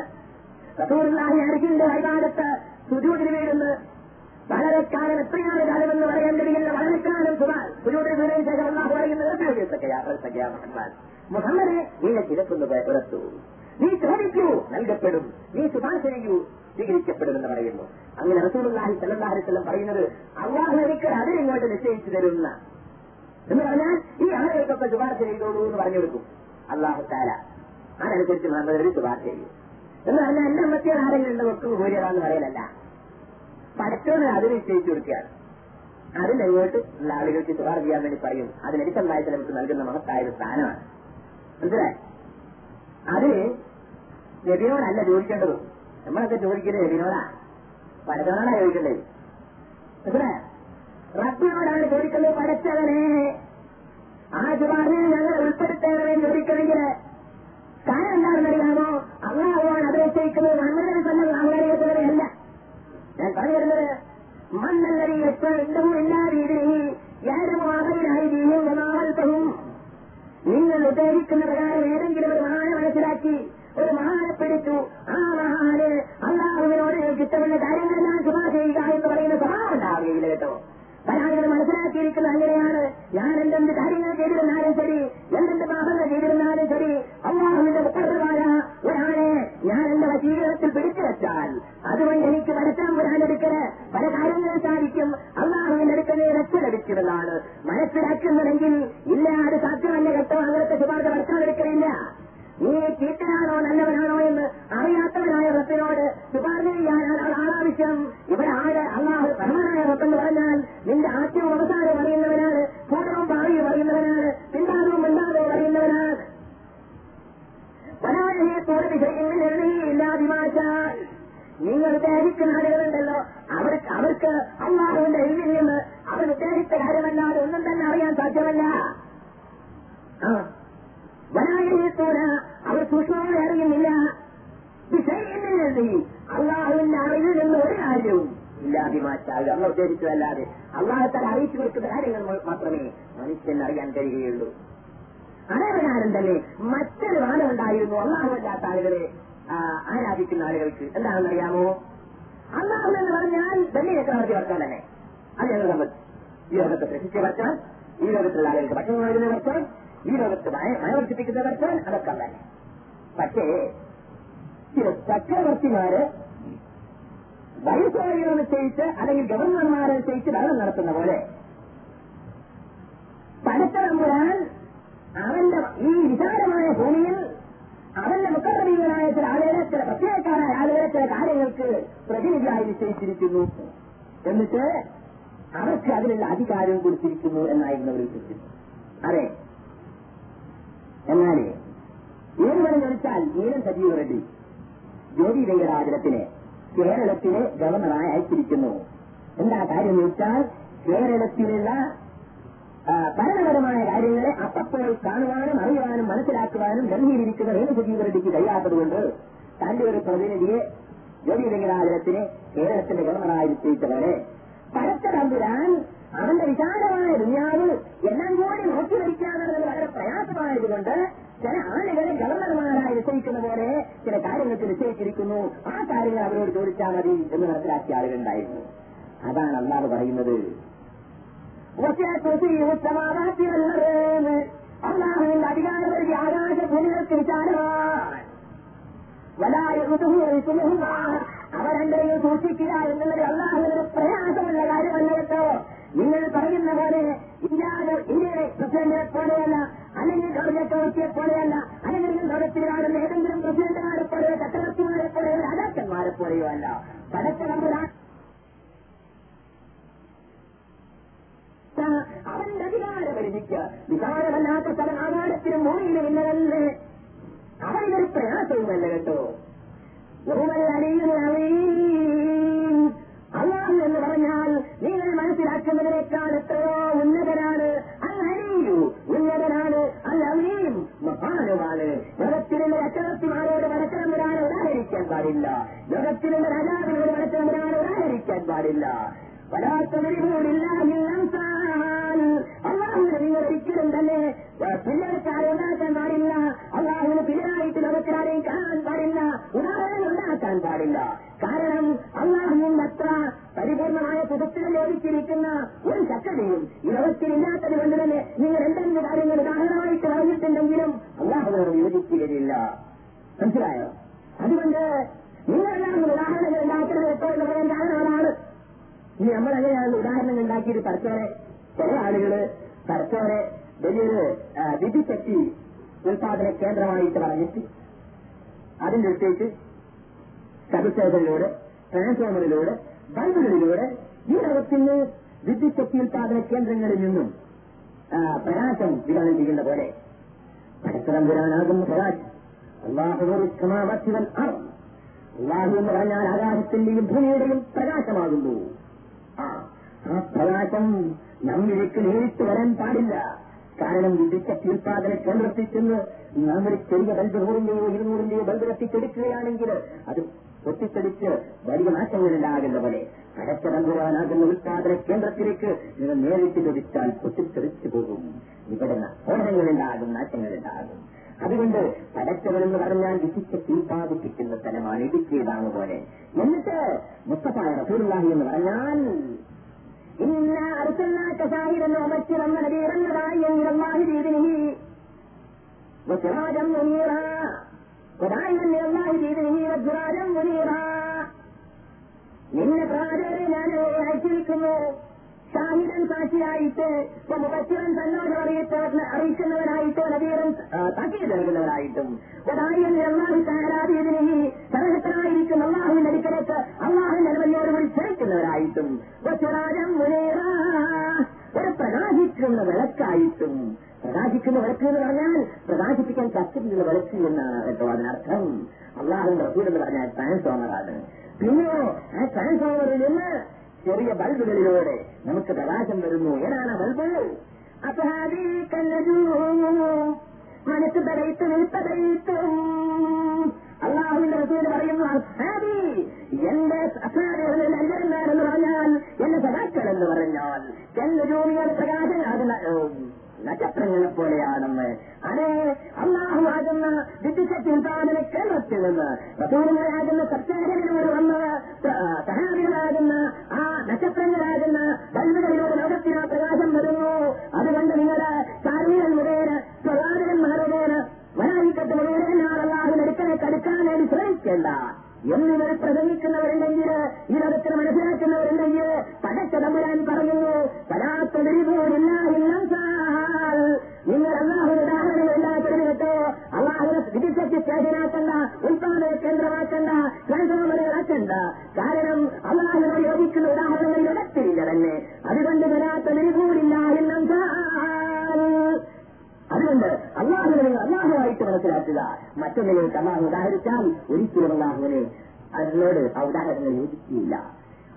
റസൂലുള്ളാഹി അരിഹിന്റെ വൈകാലത്ത് സുജൂതിന് വീഴുന്നു വളരെ കാലം എത്രയാണ് കാലമെന്ന് പറയാൻ കഴിയുന്ന വളരെക്കാലം സുജൂദിന് വീടിന് ശേഷം അള്ളാഹു പറയുന്നത് മുഹമ്മദ് നീനെ കിടക്കുന്നത് പുറത്തു നീ ചോദിക്കൂ നൽകപ്പെടും. നീ ശുപാർശ ചെയ്യൂ സ്വീകരിക്കപ്പെടുമെന്ന് പറയുന്നു. അങ്ങനെ റസൂലുള്ളാഹി വസല്ലം പറയുന്നത് അള്ളാഹു എനിക്ക് അതിനിങ്ങോട്ട് നിശ്ചയിച്ചു തരുന്ന. എന്ന് പറഞ്ഞാൽ ഈ ആളുകൾക്കൊക്കെ ശുപാർശ ചെയ്തോളൂ എന്ന് പറഞ്ഞു കൊടുക്കും അള്ളാഹു താര അതനുസരിച്ച് മുഹമ്മദ് ശുപാർശ ചെയ്യും. എന്ന് പറഞ്ഞാൽ എന്റെ മറ്റേ ആരെങ്കിലും വെക്കും ഭൂരിയതാന്ന് പറയലല്ല. പഠിച്ചോന്ന് അത് നിശ്ചയിച്ചു കൊടുക്കുകയാണ്. അതിന്റെ അങ്ങോട്ട് ഉള്ള ആളുകൾക്ക് ശുപാർശ ചെയ്യാൻ വേണ്ടി പറയും. അതിനടിച്ചല്ലായിട്ട് നമുക്ക് നൽകുന്ന മഹത്തായ ഒരു സ്ഥാനമാണ്. മനസ്സിലായി? അത് ഗബിനോടല്ല ചോദിക്കേണ്ടത്. നമ്മളൊക്കെ ചോദിക്കുന്നത് നബിനോടാ. പടച്ചവനോടാ ചോദിക്കേണ്ടത്. മനസ്സിലായ? റബ്ബിനോടാണ് ചോദിക്കുന്നത് പഠിച്ചവനെ. ആ ശുപാർശയിൽ ഞങ്ങൾ ഉൾപ്പെടുത്തേണ്ടവരെ ചോദിക്കണമെങ്കിൽ കാരണം എന്താണെന്നറിയാമോ അള്ളാഹുവാൻ അത് നിശ്ചയിക്കുന്നത് നമ്മുടെ തന്നെ ഞാൻ പറഞ്ഞു വരുന്നത് മണ്ണല്ലരി എപ്പോഴും എല്ലാ രീതിയിൽ സമാഹൽപ്പവും നിങ്ങൾ ഉദ്ദേശിക്കുന്ന പ്രകാരം ഏതെങ്കിലും ഒരു മഹാനെ മനസ്സിലാക്കി ഒരു മഹാനെ പിടിച്ചു ആ മഹാന് അള്ളാഹുവിനോട് കിട്ടുന്ന കാര്യങ്ങളെല്ലാം ചുമ ചെയ്യുക എന്ന് പറയുന്ന സ്വഭാവം ഉണ്ടാവുകയില്ല കേട്ടോ. പല ആളുകൾ മനസ്സിലാക്കിയിരിക്കുന്നത് അങ്ങനെയാണ്. ഞാൻ എന്തെന്ത് കാര്യങ്ങൾ ചെയ്തിരുന്നാലും ശരി എന്തെന്ത് പാപങ്ങൾ ചെയ്തിരുന്നാലും ശരി അള്ളാഹുവിന്റെ മുപ്പതുമായ ഒരാളെ ഞാൻ പിടിച്ചു വെച്ചാൽ അതുകൊണ്ട് എനിക്ക് മനസ്സിലും വരാനെടുക്കൽ പല കാര്യങ്ങളും സാധിക്കും. അള്ളാഹുവിന്റെ അടുക്കലെ രക്ഷ മനസ്സിലാക്കുന്നുണ്ടെങ്കിൽ ഇല്ല അത് സാധ്യമല്ല കേട്ടോ. അങ്ങനത്തെ ശുപാർശ പരസ്പരം നീ ചീത്തനാണോ നല്ലവനാണോ എന്ന് അറിയാത്തവനായ റബ്ബിനോട് ശുപാർശ ചെയ്യാനാണ് ആളാവശ്യം. ഇവിടെ ആര്? അള്ളാഹു പരമനായ റബ്ബെന്ന് പറഞ്ഞാൽ നിന്റെ ആദ്യവും അവസാനവും അറിയുന്നവനാണ് പൂർണവും ഭാവിയും അറിയുന്നവനാണ് പിന്താകവും മിണ്ടാകവും അറിയുന്നവനാണ് പരാജയെ കൂടുതൽ ഇല്ലാതിമാച്ചാൽ നിങ്ങൾ ഉദ്ദേശിക്കുന്ന ആളുകളുണ്ടല്ലോ അവർക്ക് അവർക്ക് അള്ളാഹുവിന്റെ എഴുതിൽ നിന്ന് അവർ ഉദ്ദേശിച്ച കാര്യമല്ലാതെ ഒന്നും തന്നെ അറിയാൻ സാധ്യമല്ല ആ വരായത്തൂര അവർ സൂക്ഷ്മമായി അറിയുന്നില്ല വിഷയത്തിൽ അള്ളാഹുവിന്റെ അറിവിൽ നിന്ന് ഒരു കാര്യവും ഇല്ലാതിമാച്ചാൽ അള്ള ഉദ്ദേശിച്ചതല്ലാതെ അള്ളാഹത്താൽ അറിയിച്ചു കൊടുക്കുന്ന കാര്യങ്ങൾ മാത്രമേ മനുഷ്യൻ അറിയാൻ കഴിയുകയുള്ളൂ അതേപ്രകാരം തന്നെ മറ്റൊരു വാദമുണ്ടായിരുന്നു അള്ളാഹുവല്ലാത്ത ആളുകളെ ആരാധിക്കുന്ന ആളുകൾക്ക് എന്താണെന്നറിയാമോ? അള്ളാഹു എന്ന് പറഞ്ഞാൽ തന്നെ ചക്രവർത്തി വർത്താൻ തന്നെ. അത് ഞങ്ങൾ നമ്മൾ ഈ ലോകത്ത് പ്രശിച്ച് വർത്താൻ ഈ ലോകത്തുള്ള ആളുകൾക്ക് ഭക്ഷണം നൽകുന്ന വർത്താൻ ഈ ലോകത്ത് മഴ വർദ്ധിപ്പിക്കുന്ന വർത്താൻ അതൊക്കെ തന്നെ പക്ഷേ ചില ചക്രവർത്തിമാര് വൈസ്രോഹികൾ നിശ്ചയിച്ച് അല്ലെങ്കിൽ ഗവർണർമാരെ നിശ്ചയിച്ച് ഭരണം നടത്തുന്ന പോലെ പടത്തമ്പുരാൻ അവന്റെ ഈ വിചാരമായ ഭൂമിയിൽ അവന്റെ മുഖപ്രതീകരായ ചില ആളുകളെ ചില പ്രത്യേകക്കാരായ ആളുകളെ ചില കാര്യങ്ങൾക്ക് പ്രതിനിധിയായി നിശ്ചയിച്ചിരിക്കുന്നു. എന്നിട്ട് അവർക്ക് അതിനുള്ള അധികാരം കൊടുത്തിരിക്കുന്നു എന്നായിരുന്നു അവർ വിശ്വസിച്ചത് അതെ. എന്നാൽ ഏത് വരെ ചോദിച്ചാൽ നീലം സജീവ റെഡ്ഡി ജ്യോതി വെങ്കടാചലത്തിന് കേരളത്തിലെ ഗവർണറായി അയച്ചിരിക്കുന്നു. എന്താ കാര്യം ചോദിച്ചാൽ കേരളത്തിലുള്ള ഭരണപരമായ കാര്യങ്ങളെ അപ്പപ്പോൾ കാണുവാനും അറിയുവാനും മനസ്സിലാക്കുവാനും ഡൽഹിയിലിരിക്കുന്ന രേണു സജീവ റെഡ്ഡിക്ക് കഴിയാത്തതുകൊണ്ട് തന്റെ ഒരു പ്രതിനിധിയെ ജ്യോതി വെങ്കടാചലത്തിന് കേരളത്തിന്റെ ഗവർണറായി നിശ്ചയിച്ചവരെ പരത്ത തമ്പുരാൻ അവന്റെ വിശാലമായ ദുനിയാവ് എല്ലാം കൂടി നോക്കി വരിക്കാന്നുള്ളത് വളരെ പ്രയാസമായതുകൊണ്ട് ചില ആളുകളെ ഗവർണർമാരായി നിശ്ചയിക്കുന്ന പോലെ ചില കാര്യങ്ങൾക്ക് നിശ്ചയിച്ചിരിക്കുന്നു. ആ കാര്യങ്ങൾ അവരോട് ചോദിച്ചാൽ മതി എന്ന് മനസ്സിലാക്കിയ ആളുകളുണ്ടായിരുന്നു. അതാണ് അള്ളാഹ് പറയുന്നത്. അള്ളാഹുവിന്റെ അധികാരപരിധി ആകാശ ഭൂമികൾക്ക് വിശാലമാണ് അവരെന്തെങ്കിലും സൂക്ഷിക്കുക എന്നുള്ളത് അള്ളാഹുവിന്റെ പ്രയാസമുള്ള കാര്യമല്ല കേട്ടോ. നിങ്ങൾ പറയുന്ന പോലെ ഇല്ലാതെ ഇന്ത്യയുടെ പ്രസിഡന്റിനെ പോലെയല്ല അല്ലെങ്കിൽ ഗവർണർ ചക്രവർത്തിയെ പോലെയല്ല അല്ലെങ്കിൽ ലോകത്തിൽ കാണുന്ന ഏതെങ്കിലും പ്രസിഡന്റുമാരെ പോലെയോ ചക്രവർത്തിമാരെ പോലെയോ രാജാക്കന്മാരെ പോലെയോ അല്ല. പടച്ചതമ്പുരാൻ അവന്റെ അധികാര പരിധിക്ക് പല ഭൂമിയിലും ഇല്ലതല്ലേ അവരിതൊരു പ്രയാസവുമല്ല കേട്ടോ. അള്ളാഹു എന്ന് പറഞ്ഞാൽ നിങ്ങൾ മനസ്സിലാക്കുന്നതിനേക്കാൾ എത്രയോ ഉന്നതനാണ് അല്ലു ഉന്നതനാണ്. അല്ലറിയും മഹാനുമാണ്. ലോകത്തിലുള്ള ചക്രവർത്തിമാരോട് വടക്കറമ്പുരാനെ ഉദാഹരിക്കാൻ പാടില്ല. ലോകത്തിലുള്ള രാജാവിനോട് വടക്കറമ്പുരാനെ ഉദാഹരിക്കാൻ പാടില്ല. വരാത്തവരികൂടില്ല അള്ളാഹുവിന് നിങ്ങൾ ഒരിക്കലും തന്നെ പിള്ളേർക്കാരെ ഉണ്ടാക്കാൻ പാടില്ല. അള്ളാഹുവിന് പിള്ളേരായിട്ട് ലോകത്തിലാരെയും കാണാൻ പാടില്ല. ഉദാഹരണം ഉണ്ടാക്കാൻ പാടില്ല. കാരണം അള്ളാഹുവിന്റെ അത്ര പരിപൂർണമായ പുതുത്തിൽ ലോപിച്ചിരിക്കുന്ന ഒരു ശക്തിയും ഈ ലോകത്തിലില്ലാത്തത് കൊണ്ട് തന്നെ നിങ്ങൾ എന്തെങ്കിലും കാര്യങ്ങൾ ഉദാഹരണമായിട്ട് പറഞ്ഞിട്ടുണ്ടെങ്കിലും അള്ളാഹുവിനോട് യോജിക്കുകയില്ല. മനസ്സിലായോ? അതുകൊണ്ട് നിങ്ങളെല്ലാം ഉദാഹരണങ്ങൾ ഉണ്ടാക്കുന്നത് എപ്പോഴും പറയാൻ കാരണം അതാണ് ഇനി നമ്മളെങ്ങനെയാണ് ഉദാഹരണങ്ങൾ ഉണ്ടാക്കിയിട്ട് പരസ്പരെ ചില ആളുകൾ പരസ്പരെ വലിയൊരു വിധിശക്തി ഉൽപാദന കേന്ദ്രമായിട്ട് പറഞ്ഞിട്ട്. അതിന്റെ അടുത്തേക്ക് സബിസ്റ്റേഷനിലൂടെ ട്രാൻസ്ഫോമറിലൂടെ ബൾബുകളിലൂടെ ഈ ലോകത്തിന് വിദ്യുശക്തി ഉൽപാദന കേന്ദ്രങ്ങളിൽ നിന്നും പ്രകാശം വിതരണം ചെയ്യുന്ന പോലെ. പരസ്പരം വരാനാകുന്ന പ്രകാശം അള്ളാഹുവൻ അള്ളാഹു എന്ന് പറഞ്ഞാൽ ആകാശത്തിന്റെയും ഭൂമിയുടെയും പ്രകാശമാകുന്നു. ആ പ്രകാശം നമ്മിലേക്ക് നേരിട്ട് വരാൻ പാടില്ല. കാരണം വിദഗ്ധ തീർത്ഥാടന കേന്ദ്രത്തിൽ ചെന്ന് നമ്മൾ ചെറിയ ബൾബ് നൂറിന്റെയോ ഇരുന്നൂറിന്റെയോ ബൾബ് കത്തിച്ചെടുക്കുകയാണെങ്കിൽ അത് പൊട്ടിത്തെടിച്ച് വലിയ നാശങ്ങൾ പോലെ പോലെ കടച്ചടമ്പുരാനാകുന്ന ഉൽപാദന കേന്ദ്രത്തിലേക്ക് നിങ്ങൾ നേരിട്ട് ലഭിച്ചാൽ പൊട്ടിത്തെറിച്ചു പോകും. ഇവിടെ സ്ഫോടനങ്ങൾ ഉണ്ടാകും നാശങ്ങൾ അതുകൊണ്ട് പടച്ചവരെന്ന് പറഞ്ഞാൽ വിശിച്ച തീർപ്പാദിപ്പിക്കുന്ന സ്ഥലമാണ് ഇടുക്കിയതാണ് പോലെ. എന്നിട്ട് മുസ്തഫായ റസൂലുള്ളാഹി എന്ന് പറഞ്ഞാൽ إنا أرسلناك شاهدا ومبشرا ونذيرا وداعيا إلى الله بإذنه وسراجا منيرا وداعيا إلى الله بإذنه وسراجا منيرا നിന്നെ പ്രാചരെ ഞാൻ അയച്ചിരിക്കുന്നു ഷാഹിദൻ സാക്ഷിയായിട്ട് മുഖച്ചിറൻ തന്നോട് അറിയിച്ച് അറിയിക്കുന്നവരായിട്ട് നദീറൻ സാക്ഷി നൽകുന്നവരായിട്ടും ഒരാളിയൻ അള്ളാഹു അടുക്കലേക്ക് അള്ളാഹുവിന്റെ നിലവിലോട് കൂടി ക്ഷണിക്കുന്നവരായിട്ടും സ്വരാജം മുനേറ ഒരു പ്രകാശിക്കുന്ന വിളക്കായിട്ടും പ്രകാശിക്കുന്ന വിളക്ക് എന്ന് പറഞ്ഞാൽ പ്രകാശിപ്പിക്കാൻ കത്തിക്കുന്ന വിളക്ക് എന്നാണ് കേട്ടോ അതിനർത്ഥം. അള്ളാഹുവിന്റെ റസൂൽ എന്ന് പറഞ്ഞാൽ ട്രാൻസ്ഫോമറാണ്. പിന്നെയോ ആ ട്രാൻസ്ഫോമറിൽ നിന്ന് ചെറിയ ബൾബുകളിലൂടെ നമുക്ക് പ്രകാശം വരുന്നു. ഏതാണ് ബൾബ്? മനസ്സ് തടയിട്ട് നിൽപ്പതയിട്ടും അള്ളാഹുവിന്റെ റസൂൽ പറയുന്നു അസാദി എന്റെ അസാദികളിൽ അഞ്ചരന്മാരെന്ന് പറഞ്ഞാൽ എന്റെ സദാക്കൾ എന്ന് പറഞ്ഞാൽ എന്റെ ജോലിയുടെ പ്രകാശം നക്ഷത്രങ്ങളെ പോലെയാണെന്ന് അതേ അള്ളാഹുവാകുന്ന വിദ്യുശക്തി ഉൽപാദന കേന്ദ്രത്തിൽ നിന്ന് റസൂലുകളാകുന്ന സത്യാഗ്രഹികളോട് വന്നത് സഹാബികളാകുന്ന ആ നക്ഷത്രങ്ങളാകുന്ന ബൽബുകളിലൂടെ ലോകത്തിന് ആ പ്രകാശം വരുന്നു. അതുകൊണ്ട് നിങ്ങളുടെ കാർമികൻ മുഖേന സ്വകാര്യൻ മുഖേന വരാനിക്കത്ത് മുഴുവൻ അള്ളാഹു അടുക്കലേക്ക് കടുക്കാൻ വേണ്ടി ശ്രമിക്കേണ്ട. എന്നിവർ പ്രസംഗിക്കുന്നവരുണ്ടെങ്കിൽ ഈ ലോകത്തിന് മനസ്സിലാക്കുന്നവരുണ്ടെങ്കിൽ പടച്ചതമ്പുരാൻ പറയുന്നു പരാത്തതിരിപോലില്ല സ്റ്റേഷനാക്കണ്ട ഉൽപാദന കേന്ദ്രമാക്കണ്ട ട്രാൻസ്ഫോമറുകളാക്കണ്ട കാരണം അള്ളാഹുവിനോട് യോജിക്കുന്ന ഉദാഹരണങ്ങൾ ഇടത്തില്ല തന്നെ അതുകൊണ്ട് വരാത്തതിരിപോലില്ല എല്ലാം അതുകൊണ്ട് അള്ളാഹുവിനെ നിങ്ങൾ അള്ളാഹുവായിട്ട് മനസ്സിലാക്കുക. മറ്റൊന്നിലേക്ക് അള്ളാഹു ഉദാഹരിച്ചാൽ ഒരിക്കലും അള്ളാഹുവിനെ അതിനോട് ആ ഉദാഹരണങ്ങൾ യോജിക്കുകയില്ല.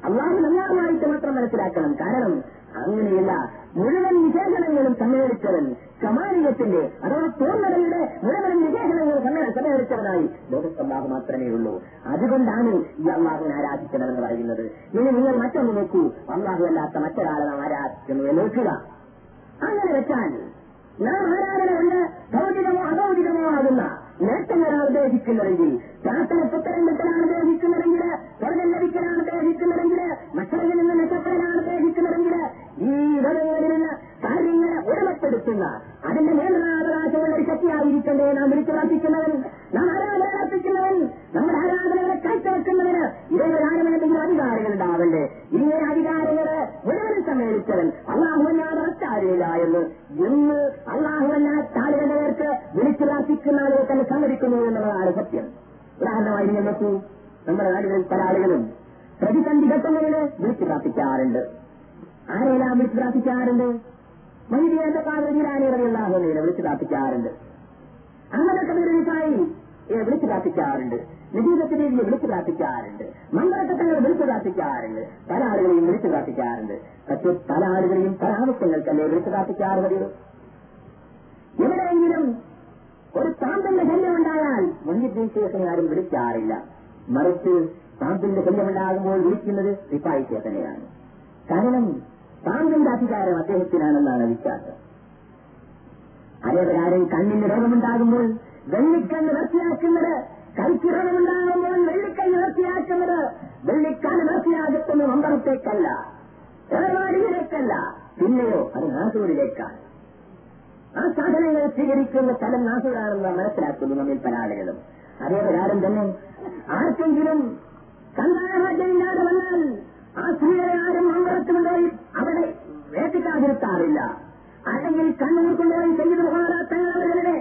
അള്ളാഹുവിന് അള്ളാഹുമായിട്ട് മാത്രം മനസ്സിലാക്കണം. കാരണം അങ്ങനെയല്ല മുഴുവൻ വിശേഷണങ്ങളും സമ്മേളിച്ചവൻ കമാലിയത്തിന്റെ അഥവാ തോന്നലയുടെ നിരവധി വിശേഷണങ്ങൾ സമ്മേളിച്ചവനായി ലോകത്ത് അള്ളാഹു മാത്രമേ ഉള്ളൂ. അതുകൊണ്ടാണ് ഈ അള്ളാഹുവിനെ ആരാധിക്കണമെന്ന് പറയുന്നത്. ഇനി നിങ്ങൾ മറ്റൊന്ന് നോക്കൂ. അള്ളാഹു അല്ലാത്ത മറ്റൊരാളെ നാം ആരാധിക്കുന്നു എന്ന് നോക്കുക. അങ്ങനെ വെച്ചാൽ നാം ആരാധന കൊണ്ട് ഭൗതികമോ അഭൗതികമോ ആകുന്ന നേട്ടങ്ങളാണ് ഉദ്ദേശിക്കുന്നതെങ്കിൽ പ്രാർത്ഥന പുത്തരംഗത്തിലാണ് ഉദ്ദേശിക്കുന്നതെങ്കിൽ സ്വർഗം ലഭിക്കലാണ് ഉദ്ദേശിക്കുന്നതെങ്കിൽ മക്കളിൽ നിന്ന് മെച്ചപ്പെടലാണ് ഉദ്ദേശിക്കുന്നതെങ്കിൽ ഈ ലോകങ്ങളിലുള്ള കാര്യങ്ങളെ ഉടമപ്പെടുത്തുന്ന അതിന്റെ നിയന്ത്രണാവകാശമുള്ള ഒരു ശക്തിയായിരിക്കണ്ടേ? നാം വിളിച്ചു പ്രാർത്ഥിക്കുന്നവൻ നാം ആരാധന അർപ്പിക്കുന്നവൻ നമ്മുടെ ആരാധനകളെ കാഴ്ചവെക്കുന്നതിന് ഏത് കാലമെന്തെങ്കിലും അധികാരങ്ങൾ ഉണ്ടാവണ്ടേ ഇങ്ങനെ അധികാരങ്ങൾ മുഴുവൻ സമ്മേളിച്ചവൻ അള്ളാഹുവല്ലാതെ മറ്റാരുമില്ല എന്ന് ഇന്ന് അള്ളാഹുവല്ലാത്ത നേർക്ക് വിളിച്ചു പ്രാർത്ഥിക്കുന്ന ആളുകൾ തന്നെ സമ്മതിക്കുന്നു എന്നുള്ളതാണ് സത്യം. ഉദാഹരണമായി നിങ്ങൾ നോക്കൂ നമ്മുടെ നാടുകളിൽ പല ആളുകളും പ്രതിസന്ധി ഘട്ടങ്ങളിൽ വിളിച്ചു പ്രാർത്ഥിക്കാറുണ്ട്. ആരെല്ലാം വിളിച്ചു പ്രാർത്ഥിക്കാറുണ്ട്? മൈദിയുടെ കാവലിരാനികളാഹുവിനെ വിളിച്ചു പ്രാർത്ഥിക്കാറുണ്ട് അങ്ങനത്തെ വീരനിസായി വിളിച്ചു പ്രാർത്ഥിക്കാറുണ്ട് നിജീവത്തിന്റെ വിളിച്ചു പ്രാർത്ഥിക്കാറുണ്ട് മന്ത്രത്തങ്ങൾ വിളിച്ചു പ്രാർത്ഥിക്കാറുണ്ട് പല ആളുകളെയും വിളിച്ചു പ്രാർത്ഥിക്കാറുണ്ട് പക്ഷെ പല ആളുകളെയും പല ആവശ്യങ്ങൾക്കല്ലേ വിളിച്ചു പ്രാർത്ഥിക്കാറ് മതിയോ എവിടെയെങ്കിലും ഒരു പാമ്പിന്റെ ശല്യമുണ്ടായാൽ ആരും വിളിക്കാറില്ല. മറിച്ച് പാമ്പിന്റെ ശല്യമുണ്ടാകുമ്പോൾ വിളിക്കുന്നത് സിപ്പായി ചേതനെയാണ് കാരണം പാമ്പിന്റെ അധികാരം അദ്ദേഹത്തിനാണെന്നാണ് വിശ്വാസം. അതേപ്രകാരം കണ്ണിന് രോഗമുണ്ടാകുമ്പോൾ വെള്ളിക്കണ്ണ് വൃത്തിയാക്കുന്നത് കൈക്ക് രോഗമുണ്ടാകുമ്പോൾ വെള്ളിക്കണ്ണ് വൃത്തിയാക്കുന്നത് വെള്ളിക്കണ്ണ് വൃത്തിയാകുന്ന മമ്പറത്തേക്കല്ല. ഏർവാടിയിലേക്കല്ല പിന്നെയോ അത് നാസൂരിലേക്കാണ്. ആ സാധനങ്ങൾ സ്വീകരിക്കുന്ന സ്ഥലം നാസൂരാണെന്ന് മനസ്സിലാക്കുന്നു നമ്മിൽ പല ആളുകളും അതേ പ്രകാരം തന്നെ ആർക്കെങ്കിലും സന്താനമാറ്റമില്ലാതെ വന്നാൽ ആ സ്ത്രീകളെ ആരും അവരെ കൊണ്ടുപോയി അവിടെ വേട്ടിക്കാതിരുത്താറില്ല. അല്ലെങ്കിൽ കണ്ണൂർ കൊണ്ടുപോയി ചെയ്തു മഹാരാഷ്ട്രങ്ങളുടെ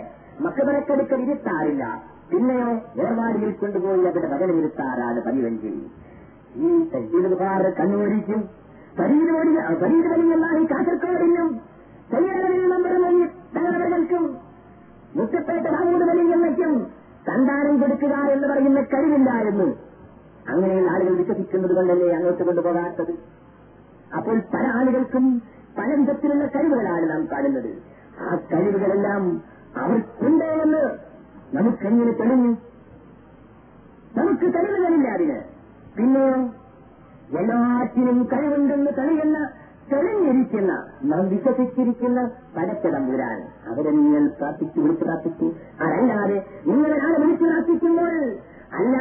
മക്കളെക്കടുക്കൽ ഇരുത്താറില്ല. പിന്നെയോ ഏർവാടിയിൽ കൊണ്ടുപോയി അവിടെ പകലിരുത്താറാണ് പതിവഞ്ചി. ഈ സജീവകാർ കണ്ണൂരിക്കും പരീരുവടി പരീരുവലിയല്ലാതെ കാസർഗോഡിനും കയ്യളവിൽ നമ്പറുമൊഴി തങ്ങളവർക്കും മുറ്റപ്പേട്ട വലിയ വലിയമ്മയ്ക്കും സന്താനം കൊടുക്കുക എന്ന് പറയുന്ന കഴിവില്ലായിരുന്നു. അങ്ങനെയുള്ള ആളുകൾ വിശ്വസിക്കുന്നത് കൊണ്ടല്ലേ അങ്ങോട്ട് കൊണ്ടുപോകാത്തത്? അപ്പോൾ പല ആളുകൾക്കും പല വിധത്തിലുള്ള കഴിവുകളാണ് നാം കാണുന്നത്. ആ കഴിവുകളെല്ലാം അവർക്കുണ്ട് എന്ന് നമുക്കെങ്ങനെ തെളിഞ്ഞു? നമുക്ക് തെളിവുകളില്ല അതിന്. പിന്നെ എല്ലാറ്റിനും കഴിവുണ്ടെന്ന് തെളിയുന്ന തെളിഞ്ഞിരിക്കുന്ന നാം വിശ്വസിച്ചിരിക്കുന്ന പടച്ചതമ്പുരാൻ അവരെ നിങ്ങൾ പ്രാർത്ഥിച്ചു വിളിച്ചു പ്രാർത്ഥിച്ചു. അതല്ലാതെ നിങ്ങളെ ആളെ വിളിച്ചു പ്രാർത്ഥിക്കുമ്പോൾ അല്ല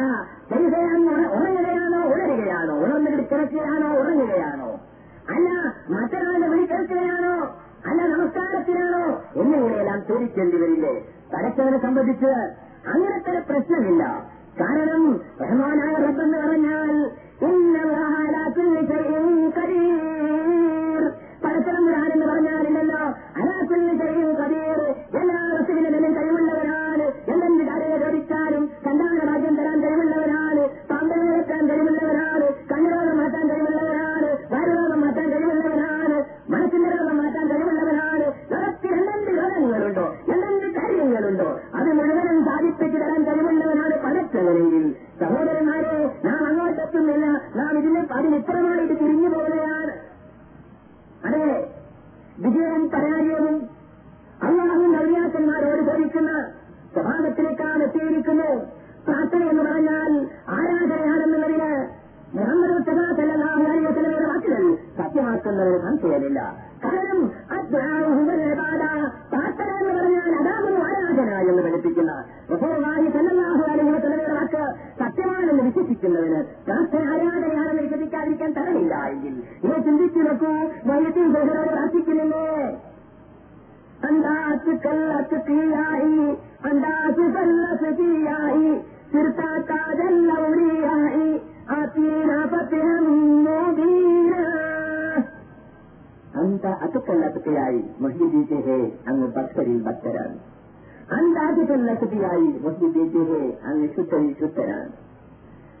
ചെറുകയാണോ ഉറങ്ങുകയാണോ? ഉണരുകയാണോ? ഉണർന്നിട്ട് കിടക്കുകയാണോ? ഉറങ്ങുകയാണോ? അല്ല മറ്റൊരാളെ വിളിക്കേൾക്കുകയാണോ അല്ല നമസ്കാരത്തിനാണോ എന്നിങ്ങനെയെല്ലാം ചോദിക്കേണ്ടി വരില്ലേ? പടച്ചവനെ സംബന്ധിച്ച് അങ്ങനത്തെ പ്രശ്നമില്ല. കാരണം റഹ്മാനായ റബ്ബെന്ന് പറഞ്ഞാൽ പടച്ചതമ്പുരാനെന്ന് വിജയവും പരാജയവും അള്ളാഹും നവ്യാസന്മാരോട് ചോദിക്കുന്ന സ്വഭാവത്തിലേക്കാണ് എത്തിയിരിക്കുന്നു പ്രാർത്ഥന എന്ന് പറഞ്ഞാൽ ആരാധനയാണെന്നുള്ളതിന് മുഹമ്മദ് മുസ്തഫാസല്ലാഹുലയുടെ വാക്കുകൾ സത്യമാക്കുന്നതിന് സംശയമില്ല. കാരണം പ്രാർത്ഥന എന്ന് പറഞ്ഞാൽ അതാകുന്നു ആരാധന എന്ന് പഠിപ്പിക്കുന്ന അലൈഹി വാക്ക് സത്യമാണെന്ന് വിശ്വസിക്കുന്നതിന് പ്രാർത്ഥന ആരാധനയാണെന്ന് വിശ്വസിക്കാതിരിക്കാൻ തരമില്ല എങ്കിൽ. ഇത് ചിന്തിച്ചു നോക്കൂ വൈദ്യുതി കല്ലത്ത് തീയായി അന്താസ് കല്ലത്ത് തീയായി സിർത്താക്കാതല്ല ഉരിയായി ആത്തീന പത്തിനം മോദീന അന്ത അതുക്കല്ലത്തുകയായി മൊഹീദീത്തെ ഹേ അങ്ങ് ഭക്തരിൽ ഭക്തരാണ്. അന്താതുക്കല്ലത്തുകയായി മൊഹീദീത്തെ ഹേ അങ്ങ് ശുദ്ധരിൽ ശുദ്ധരാണ്.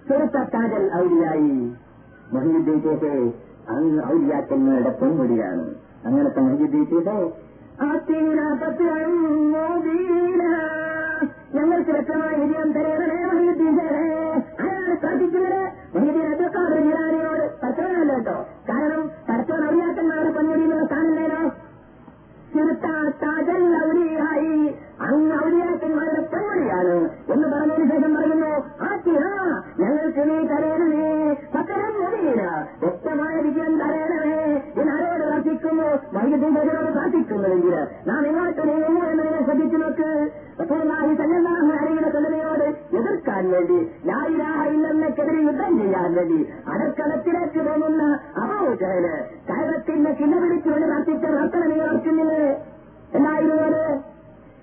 സുരത്താജൽ ഔലിയായി മൊഹീദീത്തെ ഹേ അങ്ങ് ഔലിയാക്കന്മാരുടെ പൊന്മുടിയാണ് അങ്ങനത്തെ ഹേ ഞങ്ങൾക്ക് വ്യക്തമായ വിജയം തരേണേ മൊഹീദീൻ ആരാണ് പ്രാർത്ഥിക്കുന്നത് മൊഹീദീൻ അബ്ദുക്കാറിനോട് പച്ചവനല്ല കേട്ടോ. കാരണം പരച്ചവൻ ഔലിയാക്കന്മാരുടെ പൊന്മുടിയിലുള്ള സ്ഥാനമല്ലേനോ ചിരുത്താജൽ ഔലിയായി അങ്ങ് ഔലിയാക്കന്മാരുടെ പൊന്മുടിയാണ് എന്ന് വൈദ്യുതിയോട് പ്രാർത്ഥിക്കുന്നുവെങ്കിൽ നാം എങ്ങോട്ട് എന്നതിനെ ശ്രദ്ധിച്ചു നോക്ക്. റസൂലുള്ളാഹി സല്ലല്ലാഹു അലൈഹി എതിർക്കാൻ വേണ്ടി ലായിലാഹില്ലെന്നക്കെതിരെ യുദ്ധം ചെയ്യാൻ വേണ്ടി അടക്കളത്തിലേക്ക് പോകുന്ന അബോചകന് കയറത്തിന്റെ കിണ പിടിച്ചുകൊണ്ട് പ്രാർത്ഥിച്ച പ്രാർത്ഥന നീ അത്?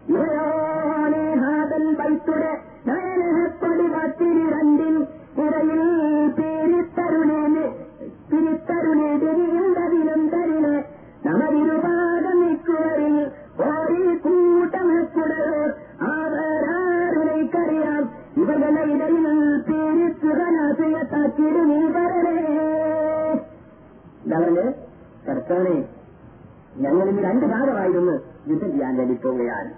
ഹാദൻ എന്താ കർത്താനെ ഞങ്ങളിന്ന് രണ്ട് ഭാഗമായിരുന്നു യുദ്ധം ചെയ്യാൻ വേണ്ടി പോവുകയാണ്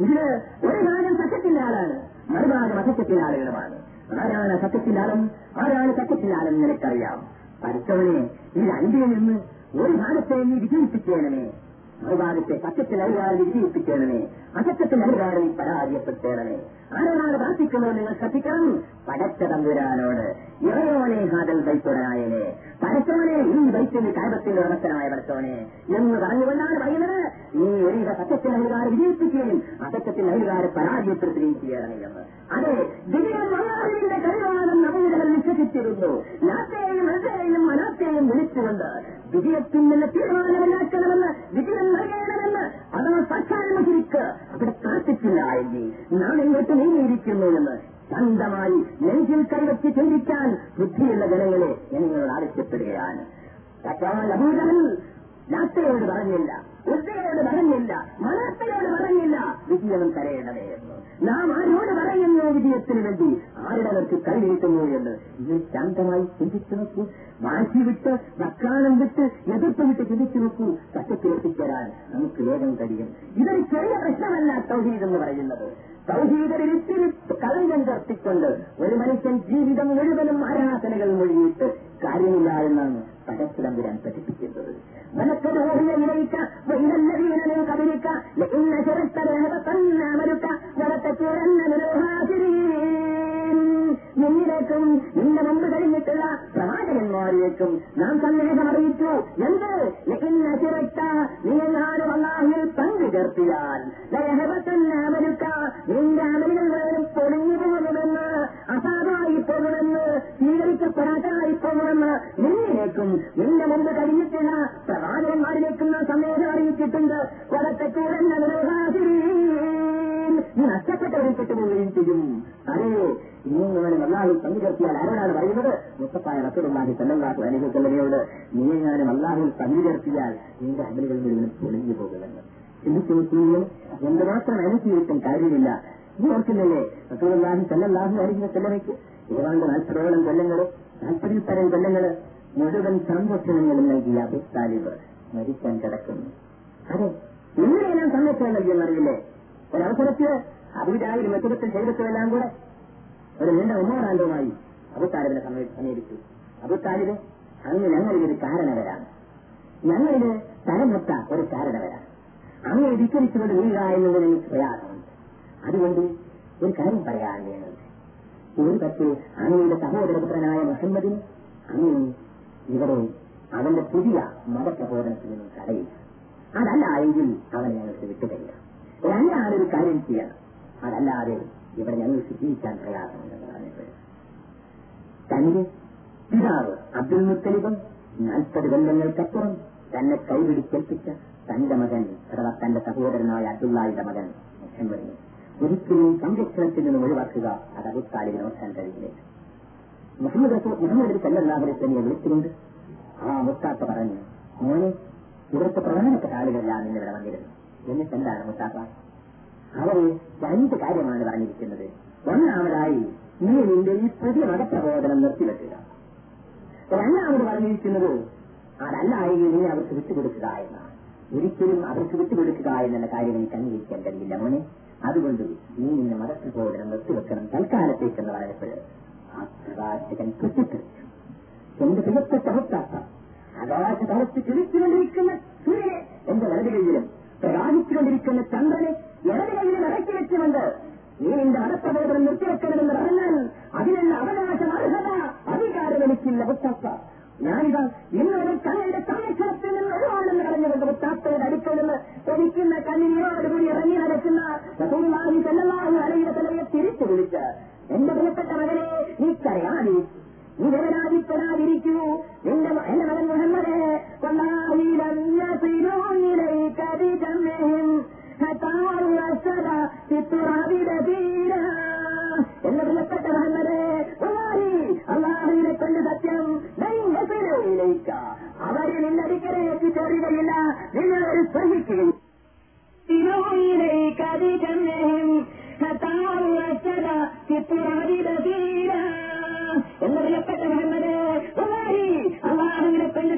ഇതിന് ഒരു ഭാഗം സത്യത്തിന്റെ ആളാണ് മറുഭാഗം അസത്യത്തിന്റെ ആളുകളുമാണ്. ആരാണ് സത്യത്തിന്റെ ആളും ആരാണ് സത്യത്തിന്റെ ആളും നിനക്കറിയാം. പഠിച്ചവനെ ഈ രണ്ടിൽ നിന്ന് ഒരു ഭാഗത്തെ നീ വിജയിപ്പിക്കണമേ. സത്യത്തിൽ അധികാരം വിജയിപ്പിക്കണമേ. അസത്യത്തിൽ പരാജയപ്പെട്ടേണമേ ആരോടാണ് പ്രാർത്ഥിക്കുന്നത് നിങ്ങൾ ശ്രദ്ധിക്കണം? പടച്ച തമ്പുരാനോട് ഇറയോനെ ഹാദൽ വൈത്തുടനായനെ പടച്ചവനെ ഈ വൈദ്യന്റെ കായത്തിന്റെ ഉടമസ്ഥനായ പടച്ചവനെ എന്ന് പറഞ്ഞുകൊണ്ടാണ് പറയുന്നത്. നീ ഒരിക സത്യത്തിൽ അധികാരം വിജയിപ്പിക്കുകയും അസത്യത്തിൽ അധികാരം പരാജയപ്പെടുത്തുകയും ചെയ്യാറാണ് അതെ വിജയം മല്ലാഹുവിന്റെ കഴിവാണെന്ന് നവീകരണം വിശ്വസിച്ചിരുന്നു ലാത്തേയും ഹൃദയെയും മനാത്തെയും വിളിച്ചുകൊണ്ട് വിജയത്തിൽ നിന്ന് തീരുമാനമില്ലാക്കണമെന്ന് വിജയം നൽകണമെന്ന് അതാ സാക്ഷാത്മതിരിക്ക് അവിടെ പ്രാർത്ഥിച്ചില്ല എങ്കിൽ നാം എങ്ങോട്ട് നീങ്ങിയിരിക്കുന്നു എന്ന് സ്വന്തമായി നെഞ്ചിൽ കൈവച്ച് ചിന്തിക്കാൻ ബുദ്ധിയുള്ള ജനങ്ങളെ ഞാൻ നിങ്ങളോട് ആവശ്യപ്പെടുകയാണ് അഭൂതൽ നാത്തയോട് പറഞ്ഞില്ല ഉദ്ദയോട് പറഞ്ഞില്ല മനസ്സയോട് പറഞ്ഞില്ല. വിജയം തരേണ്ടതേ നാം ആരോട് പറയുന്നു വിജയത്തിന് വേണ്ടി? ആരുടെ അവർക്ക് കൈനീട്ടുന്നു എന്ന്? ഇത് ശാന്തമായി ചിന്തിച്ചു നോക്കൂ. വാശി വിട്ട് വക്കാനം വിട്ട് എതിർപ്പ് വിട്ട് ചിന്തിച്ചു നോക്കൂ. സത്യത്തിലെത്തിച്ചേരാൻ നമുക്ക് വേഗം കഴിയും. ഇതൊരു ചെറിയ പ്രശ്നമല്ല തൗഹീദ് എന്ന് പറയുന്നത്. സൗഹീദരിത്തിരി കളങ്കം കർത്തിക്കൊണ്ട് ഒരു മനുഷ്യൻ ജീവിതം മുഴുവനും ആരാധനകൾ മൊഴിയിട്ട് കാര്യമില്ല എന്നാണ് പരസ്പരം പഠിപ്പിക്കുന്നത്. മനക്കത് ഓഹിയ വിലയിക്ക വൈനല്ലവീനനും കബലിക്ക ഇന്ന ചെറുത്തരമരുക്ക വലത്തച്ചേരന്ന നിന്നിലേക്കും നിന്റെ മുമ്പ് കഴിഞ്ഞിട്ടുള്ള പ്രവാചകന്മാരിലേക്കും നാം സന്ദേശം അറിയിച്ചു. എന്ത്? ചിരട്ട നീ നീങ്ങാനും അള്ളാഹിൽ പങ്കു ചേർത്തിയാൽ. ലഹബത്തന്നമരുക്ക നിന്റെ അമലുകൾ വേറെ പൊളിഞ്ഞു പോകുമെന്ന് അസാധമായി പോകുമെന്ന് സ്വീകരിക്കപ്പെടാതായി പോകുമെന്ന് നിന്നിലേക്കും നിന്റെ മുമ്പ് കഴിഞ്ഞിട്ടുള്ള പ്രവാചകന്മാരിലേക്കും നാം സന്ദേശം അറിയിച്ചിട്ടുണ്ട്. നീ നഷ്ടപ്പെട്ടവരെ പെട്ടുപോവുകയും ചെയ്യും അറിയോ നീങ്ങാനും പങ്കു പങ്കുചേർത്തിയാൽ ആരോടാണ് പറയുന്നത്? മുത്തപ്പായ റസൂലുള്ളാഹി സല്ലല്ലാഹു അലൈഹി വസല്ലമയോട് നീങ്ങാനും പങ്കു പങ്കുചേർത്തിയാൽ നിന്റെ അമലുകൾ നിന്ന് പൊളിഞ്ഞു പോകുമെന്ന്. ചിന്തിച്ചു നോക്കിയെങ്കിൽ എന്തുമാത്രം അനുസരിച്ചും കാര്യമില്ല. ഈ ഓർക്കുന്നില്ലേ റസൂലുള്ളാഹി സല്ലല്ലാഹു അലൈഹി വസല്ലമയ്ക്ക് ഏതാണ്ട് നാൽപ്പതോളം കൊല്ലങ്ങൾ നാൽപ്പതിൽ പരം കൊല്ലങ്ങൾ മുഴുവൻ സംരക്ഷണങ്ങളും നൽകിയ അബു മരിക്കാൻ കിടക്കുന്നു. അതെ ഇങ്ങനെയെല്ലാം സംരക്ഷണം നൽകിയെന്നറിയില്ലേ ഒരവസരത്തിൽ അബുജാഹിലും മെച്ചപ്പെട്ട ചെയ്തിട്ടുമെല്ലാം കൂടെ ഒരു നീണ്ട ഒന്നാറാണ്ടുമായി അബുത്താലിബിനെ സമീപിച്ചു. അബുത്താലിബ് അങ്ങ് ഞങ്ങളിതൊരു കാരണവരാണ് ഞങ്ങളിൽ തലമൊത്ത ഒരു കാരണവരാണ് അങ്ങ് ധിക്കരിച്ചുകൊണ്ട് വീഴുക എന്നുള്ളത് എനിക്ക് പ്രയാസമുണ്ട്. അതുകൊണ്ട് ഒരു കാര്യം പറയാൻ വേണ്ടത് ഒരു പക്ഷേ അങ്ങയുടെ സഹോദരപുത്രനായ മുഹമ്മദിന് അങ്ങ് ഇവിടെ അവന്റെ പുതിയ മതപ്രബോധനത്തിൽ നിന്നും തടയില്ല അതല്ല എങ്കിൽ അവൻ ഞങ്ങൾക്ക് വിട്ടുതരിക ഒരു കാര്യം ചെയ്യണം. അതല്ലാതെ ഇവിടെ ഞാൻ ജീവിക്കാൻ പ്രയാസമുണ്ടെന്ന് പറഞ്ഞത് തന്റെ പിതാവ് അബ്ദുൽ മുത്തലിബും നാൽപ്പത് കൊല്ലങ്ങൾക്കപ്പുറം തന്നെ കൈപിടിച്ചേൽപ്പിച്ച തന്റെ മകൻ അഥവാ തന്റെ സഹോദരനായ അബ്ദുള്ളായുടെ മകൻ മുഹമ്മദിനെ ഒരിക്കലും സംരക്ഷണത്തിൽ നിന്ന് ഒഴിവാക്കുക അത് അബുത്താലിന് നോക്കാൻ കഴിയില്ല. മുഹമ്മദ് മുഹമ്മദ് സല്ലാഹുലെ തന്നെ വിളിച്ചിട്ടുണ്ട്. ആ മുത്താത്ത പറഞ്ഞു മോനെ ഇവിടുത്തെ പ്രധാനപ്പെട്ട ആളുകളെല്ലാം ഇന്നിവിടെ വന്നിരുന്നു. എന്നിട്ട് എന്താണ് മുത്താപ്പ? അവർ രണ്ട് കാര്യമാണ് പറഞ്ഞിരിക്കുന്നത്. ഒന്നാമതായി നീ നിന്റെ ഈ പുതിയ മതപ്രബോധനം നിർത്തിവെക്കുക. രണ്ടാമത് പറഞ്ഞിരിക്കുന്നത് അതല്ല എങ്കിൽ നീ അവർക്ക് വിട്ടുകൊടുക്കുക എന്നാണ് ഒരിക്കലും അവർക്ക് വിട്ടുകൊടുക്കുക എന്നുള്ള കാര്യം എനിക്ക് അംഗീകരിക്കാൻ കഴിയില്ല മോനെ. അതുകൊണ്ട് നീ നിന്റെ മതപ്രബോധനം നിർത്തിവെക്കണം തൽക്കാലത്തേക്കെന്ന് പറഞ്ഞപ്പോൾ ആ പ്രകാശകൻ പൊട്ടിത്തെറിച്ചു എന്റെ പ്രിയപ്പെട്ട മുത്താപ്പ ആകാശ തലത്ത് ചിരിച്ചുകൊണ്ടിരിക്കുന്ന എന്റെ വലത് കൈയിലും പ്രകാശിച്ചുകൊണ്ടിരിക്കുന്ന ചന്ദ്രനെ ഇടത് കൈയിലും ഇറക്കി വെച്ചുകൊണ്ട് നീ നിന്റെ മതപ്രബോധനം നിർത്തിവെക്കണമെന്ന് പറഞ്ഞാൽ അതിനുള്ള അവകാശം അർഹത അധികാരം എനിക്കില്ല മുത്തപ്പ ഞാനിതാ ഇന്നൊരു തങ്ങളുടെ സംരക്ഷണത്തിൽ നിന്ന് ഒഴിവാണെന്ന് പറഞ്ഞ ഒരിക്കുന്ന കണ്ണിനോടുകൂടി ഇറങ്ങി നടക്കുന്ന റസൂലുള്ളാഹി സ്വല്ലല്ലാഹു തലയെ തിരിച്ചു വിളിച്ച് എന്റെ പ്രിയപ്പെട്ട മകനെ നീ വിവരനാദിപ്പനാതിരിക്കൂ എന്റെ എന്റെ മകൻ മുഹമ്മദേ എന്റെ പ്രിയപ്പെട്ട മുഹമ്മദേ അള്ളാഹുവിനെ കൊണ്ട് സത്യം. ലയിക്ക അവരെ നിന്നടിക്കരെ എത്തിച്ചേരുകയില്ല നിങ്ങൾ ഒരു ശ്രമിക്കുകയും തിരുവയിലേക്ക് അധികം ചിത്രാതിരതീരാ അവരെ പ്രിയപ്പെട്ട മുഹമ്മദ് അള്ളാഹുവിന്റെ പെണ്ണ്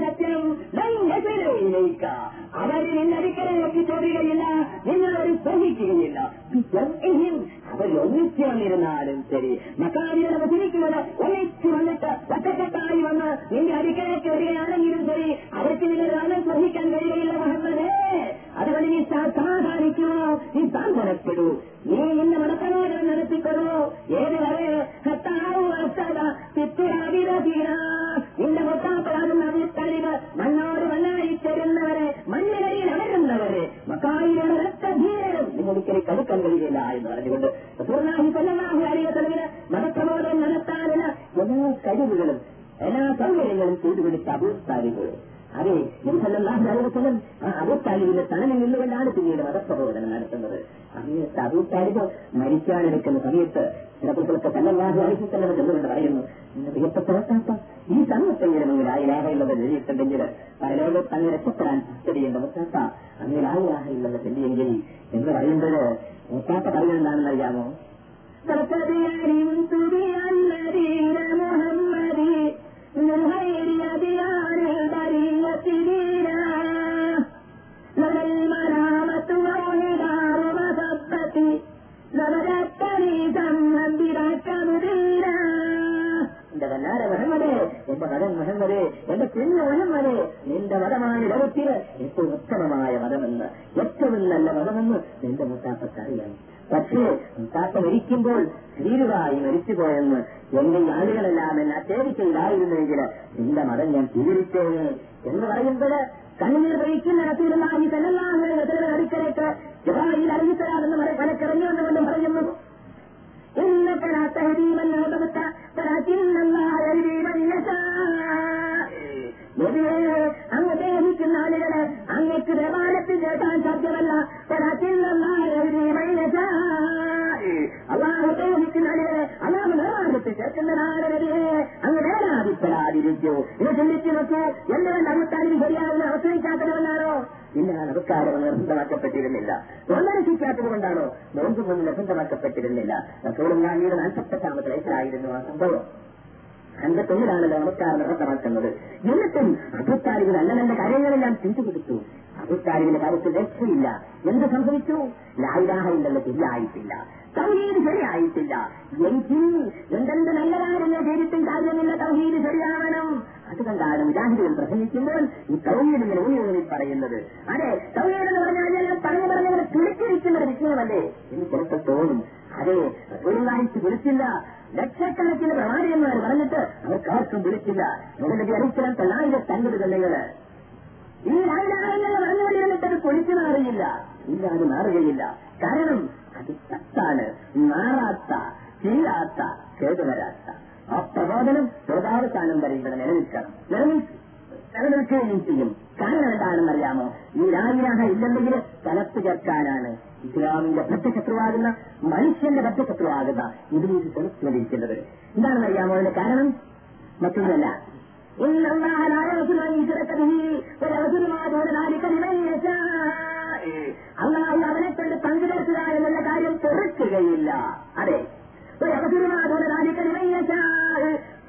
നിങ്ങളൊരു ശ്രമിക്കുകയില്ല അവർ ഒന്നിച്ചു വന്നിരുന്നാലും ശരി. മക്കാരിയുടെ വസിക്കുന്നത് ഒന്നിച്ചു വന്നിട്ട് ഒറ്റക്കെട്ടായി വന്ന് നിന്റെ അടിക്കലേക്ക് വരികയാണെങ്കിലും ശരി അവർക്ക് നിങ്ങളുടെ റാണം ശ്രമിക്കാൻ കഴിയുകയില്ല മഹമ്മദേ. അതുകൊണ്ട് നീ സമാധാനിക്കൂ നീ സാന്ത്വനപ്പെടൂ നീ ഇന്ന് മടക്കനോദനം നടത്തിക്കൊള്ളൂ. ഏത് വരെ? കത്താവൂ നിന്റെ മൊത്താപ്പടാകുന്ന അഭിത്തലിവ് മണ്ണോട് മണ്ണായി തരുന്നവരെ മണ്ണിലയിൽ അടരുന്നവരെ മക്കായിലുള്ള നിങ്ങൾക്കൊരു കടുക്കാൻ കഴിയില്ല എന്ന് പറഞ്ഞുകൊണ്ട് വസല്ലമിന് മതപ്രബോധനം നടത്താനുള്ള എല്ലാ കഴിവുകളും എല്ലാ സൗകര്യങ്ങളും ചെയ്തു കൊടുത്ത അഭിസ്ഥാനികളും അതെ നബിസല്ലാഹു അലൈഹി വസല്ലം ആ അബൂത്താലിബിന്റെ തണലിൽ നിന്നുകൊണ്ടാണ് പിന്നീട് മതപ്രബോധനം നടത്തുന്നത്. സമയത്ത് അബൂത്താലിബ് മരിക്കാനെടുക്കുന്ന സമയത്ത് ചിലപ്പോഴൊക്കെ സല്ലല്ലാഹു അലൈഹി തന്നെ ചെന്നുകൊണ്ട് പറയുന്നു? പ്രിയപ്പെട്ട ഈ സന്മത്തെങ്കിലും അങ്ങനെ ആയിരാഹയുള്ളത് എഴുതിയിട്ടുണ്ടെങ്കിൽ പരലോകത്ത് അങ്ങ് രക്ഷപ്പെടാൻ സാധ്യതയുണ്ട് മുത്താത്ത അങ്ങനെ ആയിരാഹയുള്ളത് ചെല്ലിയെങ്കിൽ എന്ന് പറയുമ്പോൾ മുത്താത്ത പറയുന്നത് എന്താണെന്ന് അറിയാമോ فقد علمت بأن دين محمد من غير أديان البرية دينا എന്റെ മകൻ മുഹമ്മദേ എന്റെ കുഞ്ഞു മുഹമ്മദേ നിന്റെ മതമായ ലോകത്തിന് ഏറ്റവും ഉത്തമമായ മതമെന്ന് ഏറ്റവും നല്ല മതമെന്ന് നിന്റെ മുത്താപ്പക്ക് അറിയാം. പക്ഷേ മുത്താപ്പ മരിക്കുമ്പോൾ ധീരുവായി മരിച്ചുപോയെന്ന് എന്റെ ആളുകളെല്ലാം എന്നെ അത്യാവശ്യമില്ലായിരുന്നെങ്കിൽ നിന്റെ മതം ഞാൻ സ്വീകരിച്ചേന് എന്ന് പറയുമ്പോൾ കണ്ണീർ സല്ലല്ലാഹു അലൈഹി വസല്ലം അടുക്കലേക്ക് ജബായിൽ അറിയിത്തരാമെന്ന് മലക്കിറങ്ങി വന്നുകൊണ്ടും പറയുന്നു. إنك لا تهدي من أحببت ولكن الله يهدي من يشاء നബിയെ അങ്ങ് ദേഹിക്കുന്ന ആളുകളെ അങ്ങക്ക് ദേവാലയത്തിൽ കേൾക്കാൻ സാധ്യമല്ല അള്ളാഹു ദേഹിക്കുന്ന ആളുകളെ അള്ളാഹു ദേവാലയത്തിൽ കേൾക്കുന്നതാണ് നബിയെ അങ്ങ് വേദനാതിപ്പെടാതിരിക്കൂ ഇത് ചിന്തിച്ചു നോക്കൂ എന്തുകൊണ്ട് അമുത്താനും ശരിയാവുന്ന അവസരിക്കാത്തതുകൊണ്ടാണോ ഇല്ല നമസ്കാരം നിർബന്ധമാക്കപ്പെട്ടിരുന്നില്ല നോമ്പനുഷ്ഠിക്കാത്തത് കൊണ്ടാണോ? നോമ്പ് കൊണ്ട് നിർബന്ധമാക്കപ്പെട്ടിരുന്നില്ല. റസൂലുള്ളാഹിയുടെ നാൽപ്പത്തെട്ടാമത് വയസ്സിലായിരുന്നു ആ സംഭവം. അൻപത്തൊന്നിലാണല്ലോ നമസ്കാരം നിർബന്ധമാക്കുന്നത്. എന്നിട്ടും അബുത്താലിബിന് നല്ല നല്ല കാര്യങ്ങളെല്ലാം ചെയ്തു കൊടുത്തു. അബുത്താലിബിന്റെ കാര്യത്തിൽ രക്ഷയില്ല. എന്ത് സംഭവിച്ചു? ഇല്ലെന്ന് ശരിയായിട്ടില്ല. തൗഹീദ് ശരിയായിട്ടില്ല. എങ്കിൽ എന്തെന്ത് നല്ല കാര്യങ്ങൾ ചെയ്തിട്ടും കാര്യമില്ല തൗഹീദ് ശരിയാവണം. അതുകൊണ്ടാണ് മുജാഹിദുകൾ പ്രസംഗിക്കുമ്പോൾ ഈ തൗഹീദ് ഇങ്ങനെ ഊന്നി പറയുന്നത്. അതെ തൗഹീദ് എന്ന് പറഞ്ഞാൽ പറഞ്ഞു പറഞ്ഞങ്ങനെ തുളിച്ചിരിക്കുന്ന ഒരു വിഷയമല്ലേ? എന്ന് ചിലപ്പോൾ തോന്നും അതെ റസൂലുള്ളാഹിക്ക് വിളിച്ചില്ല. ലക്ഷക്കണക്കിന് പ്രവാചകന്മാർ പറഞ്ഞിട്ട് അവർക്ക് ആർക്കും വിളിച്ചില്ല. നിങ്ങളുടെ അറിയിച്ചാൽ തൊള്ളായിരം തങ്ങളുടെ നിങ്ങൾ ഈ രാജാവിനെ പറഞ്ഞുകൊണ്ടിരുന്നിട്ട് അത് പൊളിച്ചു മാറിയില്ല ഇല്ല അത് മാറുകയില്ല. കാരണം അത് സത്താണ് മാറാത്ത ചെയ്യാത്ത കേടുവരാത്ത. ആ പ്രബോധനം ലോകാവസാനം വരെ ഇവിടെ നിലനിൽക്കണം. നിലനിൽക്കും. നിലനിൽക്കുകയും ചെയ്യും. കാരണം എന്താണെന്ന് അറിയാമോ? ഈ രാജ്യാഹ ഇല്ലെങ്കിൽ കലത്ത് ചേർക്കാനാണ് ഇസ്ലാമിന്റെ ഭക്തശത്രുവാകുന്ന മനുഷ്യന്റെ ഭക്തശത്രുവാകുന്ന ഇതിലേക്ക് കൊടുത്തുകൊണ്ടിരിക്കുന്നത് എന്താണെന്ന് അറിയാമോ അതിന്റെ കാരണം? മറ്റൊന്നല്ല അള്ളാഹു അവനെ കൊണ്ട് പങ്കുചേർക്കുക എന്നുള്ള കാര്യം തുറക്കുകയില്ല. അതെ.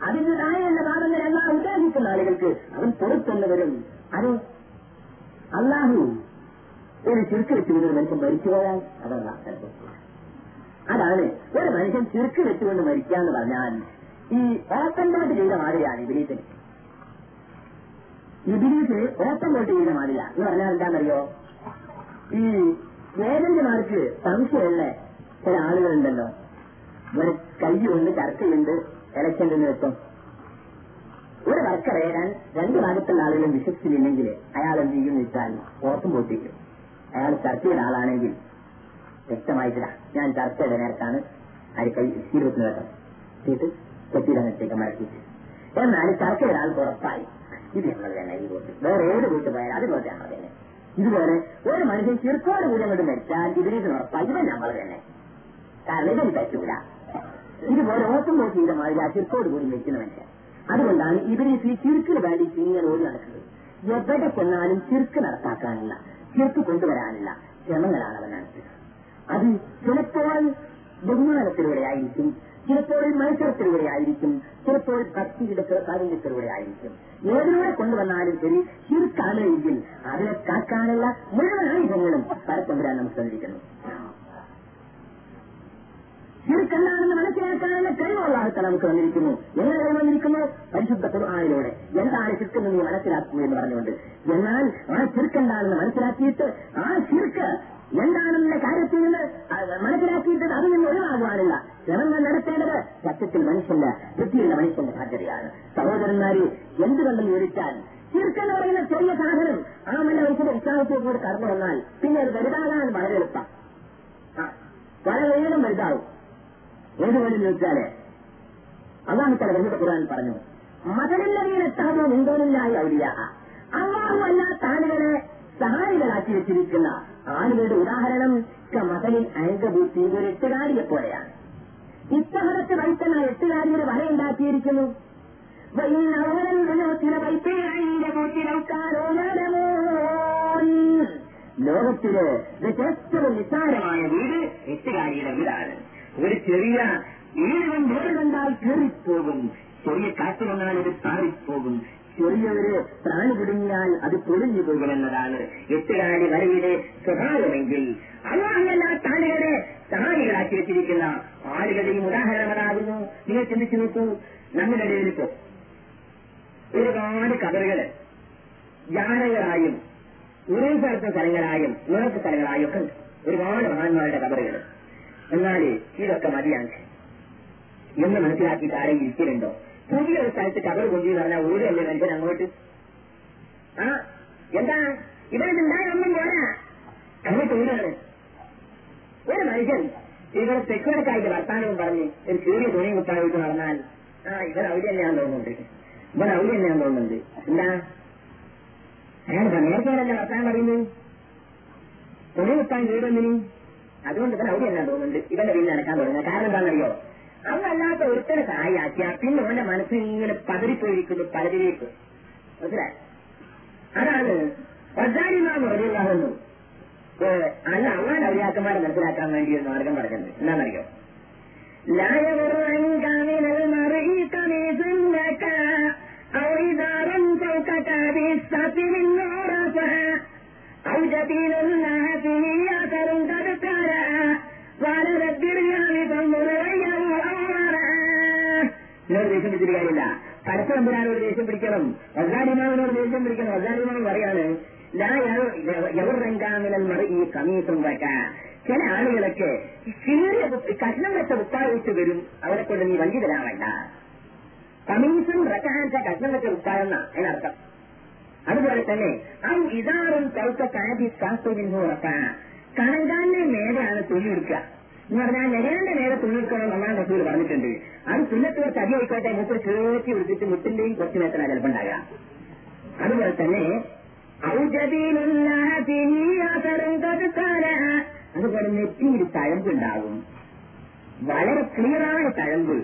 അതിന് താഴെയുള്ള ഭാഗങ്ങൾ അള്ളാഹ് ഉദ്ദേശിക്കുന്ന ആളുകൾക്ക് അവൻ പുറത്തുനിന്ന് വരും. അത് അള്ളാഹു ഒരു ചുരുക്ക് വെച്ചുകൊണ്ട് ഒരു മനുഷ്യൻ മരിച്ചുപോയാൽ അതല്ല അതാണ് ഒരു മനുഷ്യൻ ചുരുക്ക് വെച്ചുകൊണ്ട് മരിക്കാന്ന് പറഞ്ഞാൽ ഈ ഓപ്പൺ ബോട്ട് ചെയ്ത മാതിരിയാണ് ഇബിലീസിന് ഇബിലീസ് ഓപ്പൺ ബോട്ട് ചെയ്ത മാതിരിയാ. എന്ന് പറഞ്ഞാൽ എന്താണെന്നറിയോ? ഈ ഏജന്റുമാർക്ക് സംശയമുള്ള ചില ആളുകളുണ്ടല്ലോ. ഇവരെ കയ്യുണ്ട് ചർച്ചയുണ്ട് ഇലക്ഷൻ എന്ന് വെച്ചോ ഒരു വർക്കറെ രണ്ട് ഭാഗത്തുള്ള ആളുകളും വിശ്വസിച്ചില്ലെങ്കിൽ അയാൾ എന്ത് ചെയ്യും വെച്ചാൽ ഓട്ടം പൊട്ടിക്കും അയാൾ ചർച്ചയുടെ ആളാണെങ്കിൽ വ്യക്തമായിട്ടില്ല. ഞാൻ ചർച്ചയുടെ നേരത്താണ് അരിക്കൈ ഇരുപത്തിന് കേട്ടോ. ചെയ്ത് കെട്ടിടങ്ങത്തേക്ക് മടക്കിയിട്ട്. എന്നാൽ ചർച്ചയുടെ ആൾ ഉറപ്പായി. ഇത് ഞങ്ങൾ തന്നെ ഈ വോട്ട് വേറെ ഏത് വീട്ടിൽ പോയാൽ അത് പോലെ ഞങ്ങൾ തന്നെ. ഇതുപോലെ ഒരു മനുഷ്യൻ ചെറുക്കോട് കൂടി അങ്ങോട്ട് മരിച്ചാൽ ഇതിനേക്ക് ഉറപ്പായി. ഇവൻ നമ്മൾ തന്നെ. കാരണം ഇവന് പറ്റൂല. ഇതുപോലെ ഓട്ടം നോക്കി ചെയ്ത മാതിരി ആ ചെറുക്കോട് കൂടി മരിക്കുന്ന അതുകൊണ്ടാണ് ഇവരെ ഈ ചിർക്കിന് വേണ്ടി ഇങ്ങനെ ഓടി നടക്കുന്നത്. എവിടെ കൊന്നാലും ചിർക്ക് നടപ്പാക്കാനില്ല ചിർക്ക് കൊണ്ടുവരാനില്ല ശ്രമങ്ങളാണ് അവൻ അത് ചിലപ്പോൾ ബഹുമാനത്തിലൂടെ ആയിരിക്കും ചിലപ്പോൾ മത്സരത്തിലൂടെ ആയിരിക്കും ചിലപ്പോൾ ഭക്തിയുടെ കാരുണ്യത്തിലൂടെ ആയിരിക്കും. ഏതിലൂടെ കൊണ്ടുവന്നാലും ശരി ചിരുക്കാണെങ്കിൽ അതിനെ കാക്കാനുള്ള മുഴുവൻ ആയുധങ്ങളും പരത്തമ്പരാൻ നമുക്ക് തന്നിരിക്കുന്നു ചിർക്കെന്താണെന്ന് മനസ്സിലാക്കാനുള്ള കഴിവുള്ള ആൾക്കാർ നമുക്ക് വന്നിരിക്കുന്നു. എങ്ങനെ കഴിവ് വന്നിരിക്കുന്നു? പരിശുദ്ധ കുർആാനിലൂടെ എന്താണ് ചിർക്കെന്ന് നീ മനസ്സിലാക്കുന്നു എന്ന് പറഞ്ഞുകൊണ്ട്. എന്നാൽ ആ ചിർക്കെന്താണെന്ന് മനസ്സിലാക്കിയിട്ട് ആ ചിർക്ക് എന്താണെന്ന കാര്യത്തിൽ നിന്ന് മനസ്സിലാക്കിയിട്ട് അതിൽ നിന്ന് ഒഴിവാകുവാനില്ല. ശ്രമങ്ങൾ നടത്തേണ്ടത് സത്യത്തിൽ മനുഷ്യന്റെ ബുദ്ധിയുള്ള മനുഷ്യന്റെ ബാധ്യതയാണ് സഹോദരന്മാര് എന്തുകൊണ്ടെന്ന് ചോദിച്ചാൽ ചിർക്കെന്ന് പറയുന്ന ചെറിയ സാധനം ആ മനുഷ്യന്റെ ഉത്സാഹത്തോടുകൂടി കൂടി കടന്നു വന്നാൽ പിന്നെ അത് വലുതാകാൻ വളരെ എളുപ്പം. വളരെ വേഗം വലുതാവും. ഏതുപോലെ ചോദിച്ചാൽ അള്ളാഹു തല വെറുതെ ഖുർആൻ പറഞ്ഞു. മതനല്ലവീനെ താഴെ നിന്തോനില്ലായി ഔലിയ. അള്ളാഹു അല്ല താനുകളെ സഹായികളാക്കി വെച്ചിരിക്കുന്ന ആളുകളുടെ ഉദാഹരണം മതലിൽ അയങ്കബൂത്തി ഒരു എട്ടുകാരിയെ പോലെയാണ്. ഇത്തവണത്തെ വൈത്തന എട്ടുകാരിയുടെ വലയുണ്ടാക്കിയിരിക്കുന്നു ലോകത്തിലെ ഏറ്റവും നിസ്സാരമായ വീട് എട്ടുകാരിയുടെ വീടാണ്. ഒരു ചെറിയ ഈഴവൻ വേറെ കണ്ടാൽ കയറിപ്പോകും. ചെറിയ കാറ്റ് വന്നാൽ ഇത് താറിപ്പോകും ചെറിയൊരു പ്രാണി കുടുങ്ങിയാൽ അത് പൊളിഞ്ഞു പോകുമെന്നതാണ് എട്ടുകാലി വരയുടെ സ്വഭാവമെങ്കിൽ. അല്ലാത്ത താഴെ സഹായികളാക്കി വെച്ചിരിക്കുന്ന ആളുകളുടെയും ഉദാഹരണങ്ങളാകുന്നു നിങ്ങൾ ചിന്തിച്ചു നോക്കൂ. നമ്മുടെ ഇടയിലിപ്പോ ഒരുപാട് കഥകൾ ജാനകളായും ഉറവിപ്പടുത്ത സ്ഥലങ്ങളായും ഉറപ്പ് സ്ഥലങ്ങളായും ഒക്കെ ഒരുപാട് മഹാന്മാരുടെ കബറുകൾ എന്നാൽ ഇതൊക്കെ മതിയാണ് എന്ന് മനസ്സിലാക്കിയിട്ട് ആരെങ്കിലും ഇരിക്കലുണ്ടോ? പുതിയ ഒരു സ്ഥലത്ത് കവർ കൊണ്ടു പറഞ്ഞാൽ ഓടുകയല്ലേ മനുഷ്യൻ അങ്ങോട്ട്. ആ എന്താ? ഇവിടെ ഉണ്ടായ ഒന്നും പോരാ. അങ്ങോട്ട് ഓടാണ് ഒരു മനുഷ്യൻ ഇവർ തെക്കുവടക്കായിട്ട് വർത്താനവും പറഞ്ഞ് ഒരു ചെറിയ തുണി കുത്താനായിട്ട് നടന്നാൽ ആ ഇവർ അവിടെ തന്നെയാന്ന് തോന്നുന്നുണ്ട്. ഇവൻ അവിടെ തന്നെയാന്ന് തോന്നുന്നുണ്ട്. എന്താ? അയാൾ നേരത്തെ വർത്താനം പറയുന്നത്? തുണി കുത്താൻ വീടുന്നിനി അതുകൊണ്ട് തന്നെ അവിടെ എല്ലാം തോന്നുന്നുണ്ട്. ഇവന്റെ വീട് നടക്കാൻ തുടങ്ങുക കാരണം എന്താണെന്നറിയോ? അവനല്ലാത്ത ഒരുത്തരെ സഹായിയാക്കിയ പിന്നെ അവന്റെ മനസ്സിൽ ഇങ്ങനെ പതറിപ്പോയിരിക്കുന്നു പലരിലേക്ക് മനസ്സിലായി? അതാണ് വസാരിമാവ് അറിയില്ലാതെന്നു അല്ല അവൻ ഔലിയാക്കന്മാരെ മനസ്സിലാക്കാൻ വേണ്ടി ഒരു മാർഗം പറഞ്ഞത് എന്താണെന്നറിയോ? ഔ ദേഷ്യം പിടിച്ചിട്ട് കാര്യമില്ല. പരസ്പരമ്പരാനോട് ദേഷ്യം പിടിക്കണം? വസാരിമാവിനോട് ദേഷ്യം പിടിക്കണം. വസാരിമാവ് പറയാണ് ഈ കമീസും വെക്ക ചില ആളുകളൊക്കെ ചെറിയ കഷ്ണം വെച്ച ഉത്താഴിച്ച് വരും. അവരെ കൊണ്ട് നീ വഞ്ചിതരാവണ്ട കമീസും റക്കാച്ച കഷ്ണം വെച്ച ഉത്താഴെന്ന അതിനർത്ഥം. അതുപോലെ തന്നെ ആ ഇതാറും കൗത്ത കാതി ശാസ്ത്രവിൻഹോ റക്കാൻ കണങ്കാലിന്റെ മേലെയാണ് തുണിയെടുക്കുക എന്ന് പറഞ്ഞാൽ നെഹാന്റെ നേരെ തുണിയെടുക്കണം ഒന്നാം റസൂൽ പറഞ്ഞിട്ടുണ്ട്. അത് തുന്നത്തോട് തടി ആയിക്കോട്ടെ മുട്ട് ചേർത്തി വിളിച്ചിട്ട് മുട്ടിന്റെയും കുറച്ച് നേരത്തിനാ ചിലപ്പോൾ ഉണ്ടാകുക അതുപോലെ തന്നെ അതുപോലെ നെറ്റിയിൽ തഴമ്പുണ്ടാകും വളരെ ക്ലിയറായ തഴമ്പ്.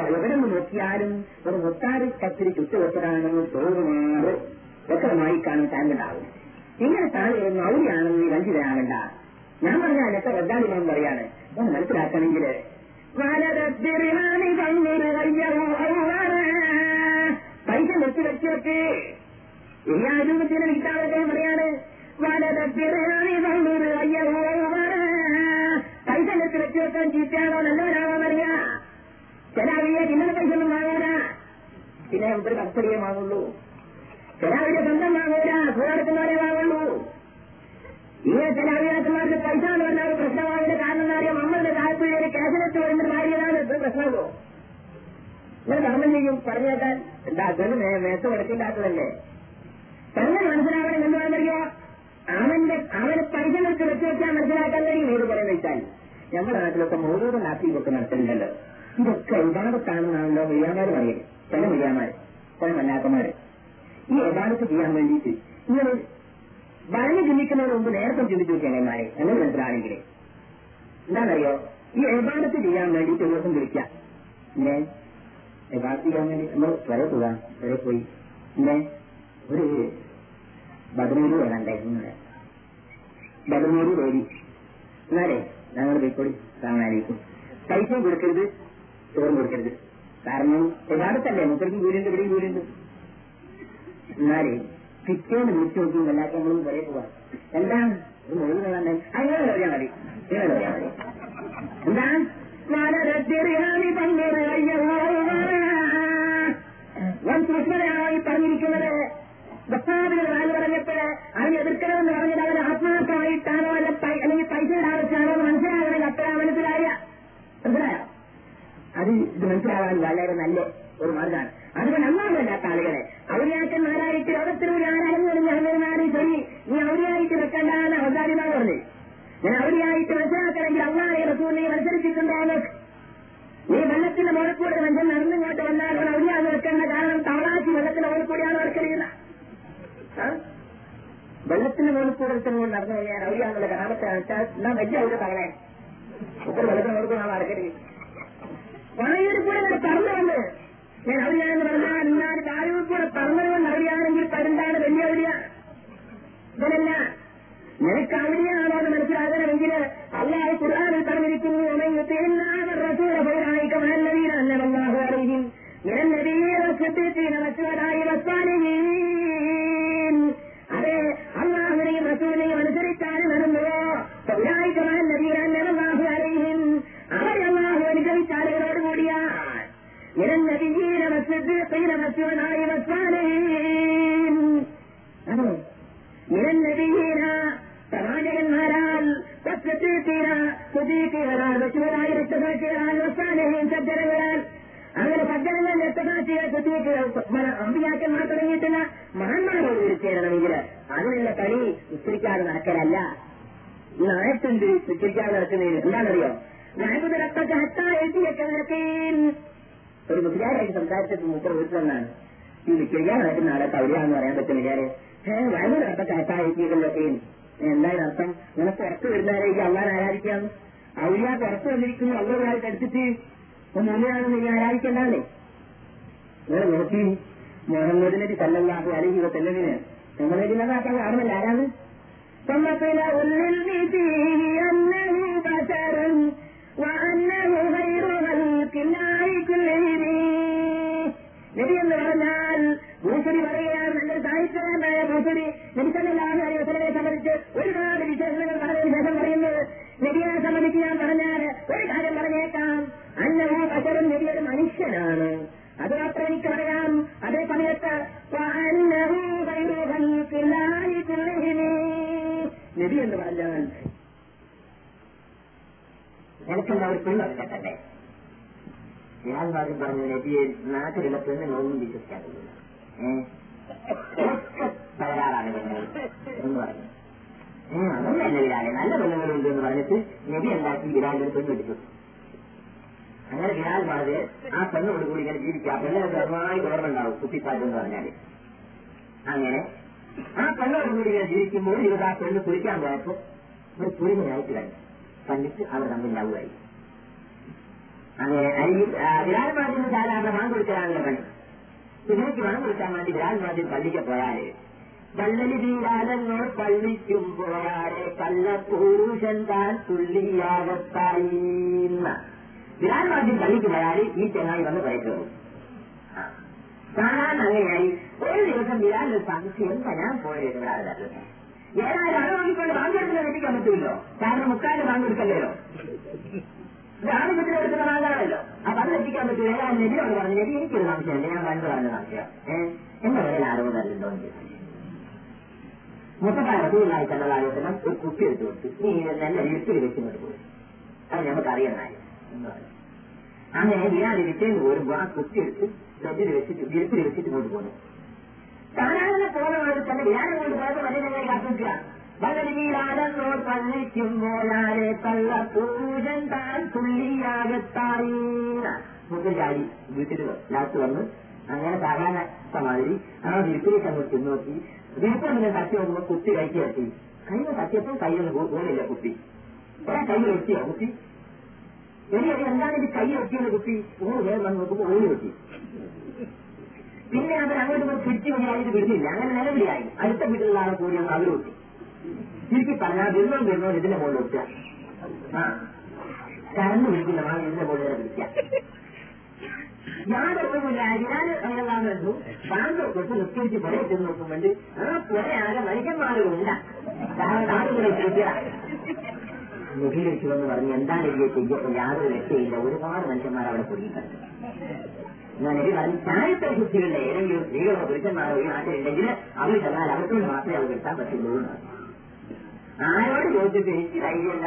എവിടെ നിന്ന് നോക്കിയാലും ഒരു മുത്താരി കത്തിരി ചുറ്റുവെച്ചതാണെന്ന് തോന്നുമാറ് വ്യക്തമായി കാണും തഴമ്പുണ്ടാകും. ഇങ്ങനെ താഴെ മൗലിയാണെന്ന് രഞ്ജിതനാകണ്ട ഞാൻ പറഞ്ഞാൽ എത്ര റദ്ദാലിമാൻ പറയാണ് ഒന്ന് മനസ്സിലാക്കണമെങ്കിൽ പൈസ വെച്ച് വെച്ചൊക്കെ ഈ ആരോഗ്യത്തിന് കിട്ടാതെ പറയാണ് പൈസ വെച്ച് വെച്ച് വെക്കാൻ ചീത്തയാണോ നല്ലവരാണോ അറിയാ ചില അവരെ പിന്നെ പൈസ ഒന്നും വാങ്ങൂല. പിന്നെ ഒരു കസ്റ്റഡിയെ വാങ്ങുള്ളൂ. വാങ്ങൂല. വാങ്ങുള്ളൂ. ഇങ്ങനെ പൈസ എന്ന് പറഞ്ഞാൽ ഒരു പ്രശ്നമാകില്ല കാരണം എന്താ അറിയാം നമ്മളുടെ താല്പര്യം കേസിലെത്തി വരുന്ന ഭാര്യതാണ് ഇത് പ്രശ്നമോ ഇങ്ങനെ കർമ്മം ചെയ്യും. പറഞ്ഞേക്കാൻ എന്താ അതൊന്നും നേരത്തെ കൊടുക്കില്ലാത്തതല്ലേ തന്നെ മനസ്സിലാവണം എന്ന് പറഞ്ഞോ അവന്റെ അവന് പൈസ മനസ്സിലാക്കാൻ കഴിയും ഏത് പറയുന്ന വെച്ചാൽ. ഞങ്ങളുടെ നാട്ടിലൊക്കെ മോദൂർ നാട്ടിലൊക്കെ നടത്തുന്നുണ്ടല്ലോ ഇതൊക്കെ യഥാർത്ഥത്താണെന്നാണല്ലോ മൊയ്യാമാർ പറയും. ചില മൊയ്യാമാർ ചില മല്ലാത്തമാര്. ഈ യഥാർത്ഥ ചെയ്യാൻ വേണ്ടിയിട്ട് ഇങ്ങനെ പറഞ്ഞു ചിന്തിക്കുന്നതിന് മുമ്പ് നേരത്തെ ചിന്തിച്ചു നോക്കിയാൽ എന്നെ മനസ്സിലാണെങ്കിൽ എന്താണെന്നറിയോ? ഈ യഥാർത്ഥ ചെയ്യാൻ വേണ്ടിയിട്ട് ഒരു ദിവസം വിളിക്കാം. ചെയ്യാൻ വേണ്ടി നമ്മൾ വരെ പോകാം വരെ പോയി. പിന്നെ ഒരു ബദനൂര് വരാണ്ടായിരുന്നു ബദനൂര് വേരി എന്നാലേ ഞങ്ങൾ പോയിക്കോടി കാണാനായിരിക്കും. പൈസയും കൊടുക്കരുത് ചോറും കൊടുക്കരുത്. കാരണം യഥാർത്ഥല്ലേ മുപ്പതിക്കും കൂലിയുണ്ട് ഇവിടെയും കൂലിയുണ്ട് എന്നാലേ പിറ്റേന്ന് വിളിച്ചു നോക്കി എല്ലാവർക്കും നമ്മളും വരെ പോവാം. എന്താണ്? ഒരു മുഴുവൻ വേണ്ടേ അങ്ങനെ പറയാൻ മതി. ഇങ്ങനെ പറയാൻ മതി. എന്താ പറഞ്ഞിരിക്കുന്നത്. ബസാബിന് വാൽ പറഞ്ഞപ്പോൾ അവനെ എതിർക്കണമെന്ന് പറഞ്ഞത് അവൻ ആത്മാർത്ഥമായിട്ടാണോ അല്ല അല്ലെങ്കിൽ പൈസ ആവശ്യമാണോ എന്ന് മനസ്സിലാകണമെങ്കിൽ അത്ര മനസ്സിലായ അത് ഇത് മനസ്സിലാവാൻ വളരെ നല്ല ഒരു മാർഗമാണ്. അതുകൊണ്ട് അന്നാമല്ലാത്ത ആളുകളെ ഔര്യാക്കന്മാരായിട്ട് ലോകത്തിലൂടെ ആരാലും ഞാനാണ് ശരി നീ ഔര്യായിട്ട് വെക്കണ്ടാന്ന് അവതാരിമാർ പറഞ്ഞു ഞാൻ ഔര്യായിട്ട് മനസ്സിലാക്കണമെങ്കിൽ അള്ളാഹെ റസൂലിനെ മത്സരിച്ചിട്ടുണ്ടാകുന്നു നീ വെള്ളത്തിന്റെ മുഴക്കൂടെ കൂടെ മനുഷ്യൻ നടന്നിങ്ങോട്ട് വന്നാൽ അവൻ ഔര്യാന്ന് വെക്കേണ്ട കാരണം തവളാശി വെള്ളത്തിന്റെ മുകളിൽ കൂടിയാണ് വർക്കറിയുന്നത് വെള്ളത്തിന്റെ മുകളിൽ കൂടെ ഒരുത്തൻ നടന്നു കഴിഞ്ഞാൽ ഔര്യാന്നുള്ള കഥാപത്തെ വെച്ചാൽ എന്നാ വലിയ ഔര്യ തവളെ ഇപ്പോൾ വെള്ളത്തിന് മുകളിൽ കൂടെ വർക്കറിയും വായുവിൽ കൂടെ ഞാൻ പറന്നു വന്ന് തീരാതെന്നോ പള്ളിക്കും പോയാലെ കള്ളപ്പൂരുഷൻ താൻ തുള്ളിയാകത്തായി ഞാൻ മാധ്യം പള്ളിക്ക് പോയാൽ ഈ ചെങ്ങായി വന്ന് പറയുന്നു കാണാൻ അങ്ങനെയായി. ഒരു ദിവസം വിരാലിന്റെ സംശയം തരാൻ ഞാൻ പോയത് വിരാലത് ഏതായാലും അത് നോക്കിക്കൊണ്ട് ബാങ്കെടുക്കുന്ന എത്തിക്കാൻ പറ്റുമല്ലോ കാരണം മുക്കാൽ ബാങ്കെടുക്കല്ലോ ആധിപത്യത്തിൽ എടുക്കുന്ന വാങ്ങാമല്ലോ അപ്പൊ അത് എത്തിക്കാൻ ഞാൻ ഏതായാലും നബിയോട് പറഞ്ഞു നബി എനിക്കൊരു സംശയമല്ലേ ഞാൻ പണ്ട് പറഞ്ഞ സംശയം. ഏഹ് എന്റെ പേരിൽ തരുന്നുണ്ടോ എന്ന് ചോദിച്ചു മുത്തപ്പായ തന്നെ കണ്ടതാലോചനം ഒരു കുട്ടി എടുത്തു കൊടുത്തു നീ നല്ല വീട്ടിൽ വെച്ചിങ്ങോട്ട് പോയി അത് നമുക്ക് അറിയണമായി അങ്ങനെ ഞാൻ വിറ്റേന്ന് പോരുമ്പോൾ ആ കുട്ടി എടുത്ത് ബെഡിൽ വെച്ചിട്ട് വീട്ടിൽ വെച്ചിട്ട് കൊണ്ടുപോകുന്നു സാധാരണ മാതിരി തന്നെ വ്യാനം കൊണ്ട് പോയത് വലിയ കത്തിക്കുക പകലിലാതെന്നോ പള്ളിക്കുമ്പോഴാരെ തള്ള പൂജൻ താൻ തുള്ളിയാകത്തായി ചാടി വീട്ടിൽ ലാസ്റ്റ് വന്ന് അങ്ങനെ സാധാരണ മാതിരി ആ വിരിപ്പിലേക്ക് അങ്ങ് നോക്കി അങ്ങനെ തട്ടി നോക്കുമ്പോൾ കുത്തി കൈക്ക് തട്ടി. കൈ തട്ടിയപ്പോൾ കൈയൊന്നും പോലില്ല കുത്തി? ഒരാ കൈ വെട്ടിയോ കുത്തി? ഇനി അത് എന്താണ് ഇത് കൈ വെട്ടിയത് കുത്തി? ഓ വേറെ വന്ന് നോക്കുമ്പോൾ ഓടി വെട്ടി പിന്നെ അവർ അങ്ങോട്ട് പിടിച്ചു വഴിയായിട്ട് വിടുന്നില്ല. അങ്ങനെ നിലവിളിയായി. അടുത്ത വീട്ടിലുള്ള ആളെ കൂടി അവർ വെട്ടി ചുരുക്കി പറഞ്ഞാൽ വരുന്നോ വരുന്നോ ഇതിന്റെ മുകളിൽ വെക്കുക ആ. കറണ്ട് വിളിക്കുന്ന ആൾ ഇതിന്റെ മുകളിൽ വിളിക്കുക. യാതൊന്നുമില്ല ഞാൻ അങ്ങനെയാണെന്ന് വെച്ചു ബാങ്ക് തൊട്ട് നിസ്കരിച്ച് പുറ ചെന്ന് നോക്കുമ്പോൾ ആ പുറയാകെ മനുഷ്യന്മാരുമില്ല ആളുകളെ ചോദിക്കുക മുഖിലേക്ക് വന്ന് പറഞ്ഞ് എന്താണ് ഇതിലെ ചെയ്യപ്പോൾ യാതൊരു രക്ഷയില്ല. ഒരുപാട് മനുഷ്യന്മാർ അവിടെ കുടുങ്ങിയിട്ടുണ്ട് ഞാൻ ഇത് പറഞ്ഞു ചാരിത്ര ശുദ്ധികളുടെ ഏതെങ്കിലും സ്ത്രീകളോ പുരുഷന്മാരോ ഈ നാട്ടിലുണ്ടെങ്കിൽ അവർ ചെന്നാൽ അവർക്കൊണ്ട് മാത്രമേ അവർ കിട്ടാൻ പറ്റുള്ളൂ. എന്ന് ആരോട് ചോദിച്ചിട്ട് എനിക്ക് ധൈര്യമില്ല.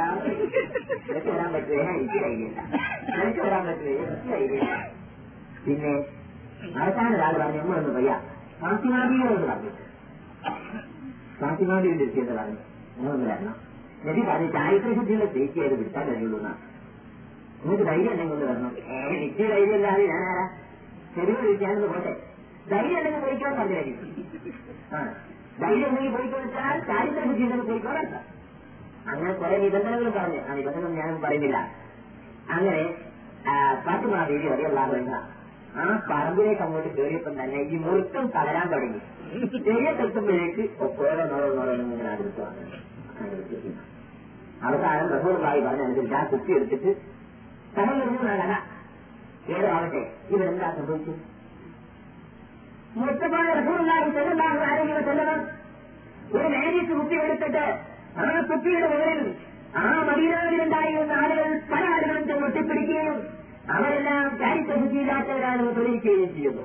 എനിക്ക് വരാൻ പറ്റുക എനിക്ക് ധൈര്യമില്ല. എനിക്ക് വരാൻ പറ്റുക എനിക്ക് ധൈര്യമില്ല. പിന്നെ അവസാന ഒരാൾ പറഞ്ഞു നമ്മളൊന്ന് വയ്യ. ഫാത്തിമാബിയോട് പറഞ്ഞു. ഫാത്തിമാബിയുടെ എത്തിയെന്ന് പറഞ്ഞു. നിങ്ങളൊന്ന് വരണം. നബി പറഞ്ഞു ചാരിത്ര സ്ത്രീക്ക് അത് വിട്ടാൻ കഴിയുള്ളൂ എന്നാണ്. നിങ്ങൾക്ക് ധൈര്യം എന്നെ കൊണ്ട് വരണം. ഏ ധൈര്യം ഇല്ലാതെ ഞാനാരാ? ചെറിയ വിളിക്കാനെന്ന് പോട്ടെ. ധൈര്യം ഉണ്ടെങ്കിൽ പോയിക്കോ പറഞ്ഞു ആ ധൈര്യം ഉണ്ടെങ്കിൽ പോയിക്കോ വെച്ചാൽ ചാരിത്ര ശുദ്ധി അങ്ങനെ കുറെ നിബന്ധനകൾ പറഞ്ഞു. ആ നിബന്ധനകൾ ഞാൻ പറയുന്നില്ല. അങ്ങനെ ഫാത്തിമ ദേവി അറിയുള്ള വേണ്ട ആ പറമ്പിലേക്ക് അങ്ങോട്ട് കയറിയപ്പം തന്നെ ഈ മുറുക്കം തളരാൻ തുടങ്ങി. ചെറിയ എത്തുമ്പോഴേക്ക് നോളോ ഓരോന്നും ഇങ്ങനെ അടുത്ത് അവസാനം റസൂർബായി പറഞ്ഞനുസരിച്ച് ആ കുത്തി എടുത്തിട്ട് കഥ ഏതോ ആവട്ടെ ഇവരെന്താ സംഭവിച്ചു മുത്തപ്പാട് റസൂർബായി ചെല്ലാതെ ആരെങ്കിലും ചെല്ലണം. ഒരു നേരിട്ട് കുത്തി എടുത്തിട്ട് ആ കുട്ടിയുടെ മുകളിൽ ആ മദീനാവിലുണ്ടായിരുന്ന ആളുകൾ പല ആളുകളും ചെന്നൊട്ടിപ്പിടിക്കുകയും അവരെല്ലാം ചാരിത്ര ബുദ്ധിയില്ലാത്തവരാണ് തെളിയിക്കുകയും ചെയ്യുന്നു.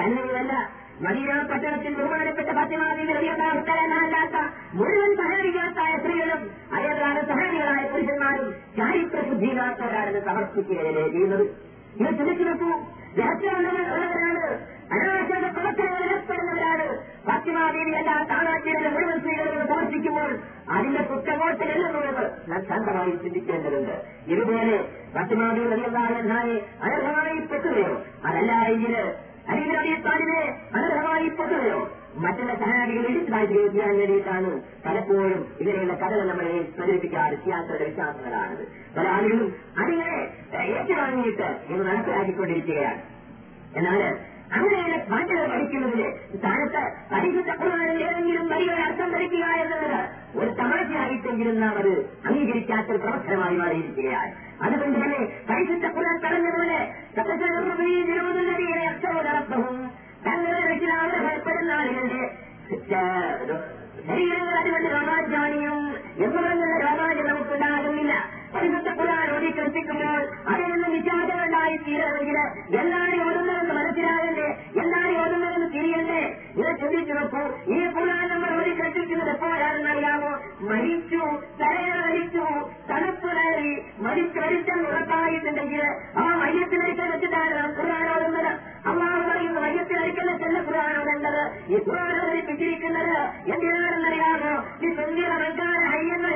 തന്നെയുമല്ല മദീന പട്ടണത്തിൽ ബഹുമാനപ്പെട്ട ഫാത്തിമാവില്ലാത്ത മുഴുവൻ സഹായികാത്തായ സ്ത്രീകളും അതേപോലെ സഹകരികളായ പുരുഷന്മാരും ചാരിത്ര ചാരിത്രശുദ്ധിയില്ലാത്തവരാണെന്ന് സമർപ്പിക്കുകയല്ലേ ചെയ്യുന്നത്. ഇത് ചിന്തിച്ചു നോക്കൂ രഹസ്യമുള്ളവരാണ് പ്രവർത്തനങ്ങൾ ഏർപ്പെടുന്നവരാണ് താനാക്കിയതിന്റെ മുഴുവൻ സ്ത്രീകളോട് പ്രവർത്തിക്കുമ്പോൾ അതിന്റെ കുറ്റമോട്ട് എല്ലുന്നത് നാം ശാന്തമായി ചിന്തിക്കേണ്ടതുണ്ട്. ഇതുപോലെ പശ്ചിമാദേവി വലിയ അനർഹമായി പെട്ടുകയോ അതല്ല എങ്കിൽ അല്ലെങ്കിൽ അറിയത്താലിനെ അനർഹമായി പെട്ടുകയോ മറ്റുള്ള എഴുത്തായി ചെയ്യാൻ വേണ്ടിയിട്ടാണ് പലപ്പോഴും ഇങ്ങനെയുള്ള കഥകൾ നമ്മളെ പ്രചരിപ്പിക്കാറ് ചെയ്യാത്തവരുടെ വിശ്വാസങ്ങളാണത്. പല ആളുകളും അതിനെ ഏറ്റുവാങ്ങിയിട്ട് ഇത് നടപ്പിലാക്കിക്കൊണ്ടിരിക്കുകയാണ്. എന്നാൽ അങ്ങനെയുള്ള പാട്ടുകൾ പഠിക്കുന്നതിന് സ്ഥാനത്ത് പരിശുദ്ധ ഏതെങ്കിലും വലിയൊരു അർത്ഥം ധരിക്കുക എന്നുള്ളത് ഒരു തമാശയായിട്ടെങ്കിലും നാം അത് അംഗീകരിക്കാത്ത ഒരു പ്രവർത്തനമായി മാറിയിരിക്കുകയാണ്. അതുകൊണ്ട് തന്നെ പരിശുദ്ധ ഖുർആൻ പറഞ്ഞതുപോലെ അക്ഷരവും തങ്ങളുടെ രക്ഷിതാവിനെ ഭയപ്പെടുന്ന ആളുകളുടെ ശരീരങ്ങൾ അതുകൊണ്ട് രോമാഞ്ചാണിയും എന്ന് പറഞ്ഞുള്ള രോമാഞ്ചം നമുക്കുണ്ടാകുന്നില്ല. പരിശുദ്ധ ഖുർആൻ ഓടി കൽപ്പിക്കുമ്പോൾ അതിൽ നിന്ന് വിചാരങ്ങളുണ്ടായി തീരണമെങ്കിൽ എന്താണ് ഓടുന്നതെന്ന് മനസ്സിലാകണ്ടേ എന്താണ് ഓടുന്നതെന്ന് തിരിയണ്ടേ ഇത് ചിന്തിച്ചു നോക്കൂ ഈ ഖുർആൻ നമ്മൾ ഓടി കൽപ്പിക്കുന്നത് എപ്പോഴാണെന്ന് അറിയാമോ മരിച്ചു തലയെ മരിച്ചു തണുപ്പ് കയറി മരിച്ചു മരിച്ചെന്ന് ഉറപ്പായിട്ടുണ്ടെങ്കിൽ ആ മയ്യത്തിലേക്ക് വെച്ചിട്ടാണ് നാം ഖുർആൻ ഓടുന്നത് അള്ളാഹ് പറയുന്ന മയ്യത്തിലേക്കല്ല ചെല്ല ഖുർആൻ ഓടേണ്ടത് ഈ ഖുർആൻ അവതരിപ്പിച്ചിരിക്കുന്നത് എന്തിനാണെന്നറിയാമോ ഈ സുന്ദര മങ്കാന ഹയ്യെന്ന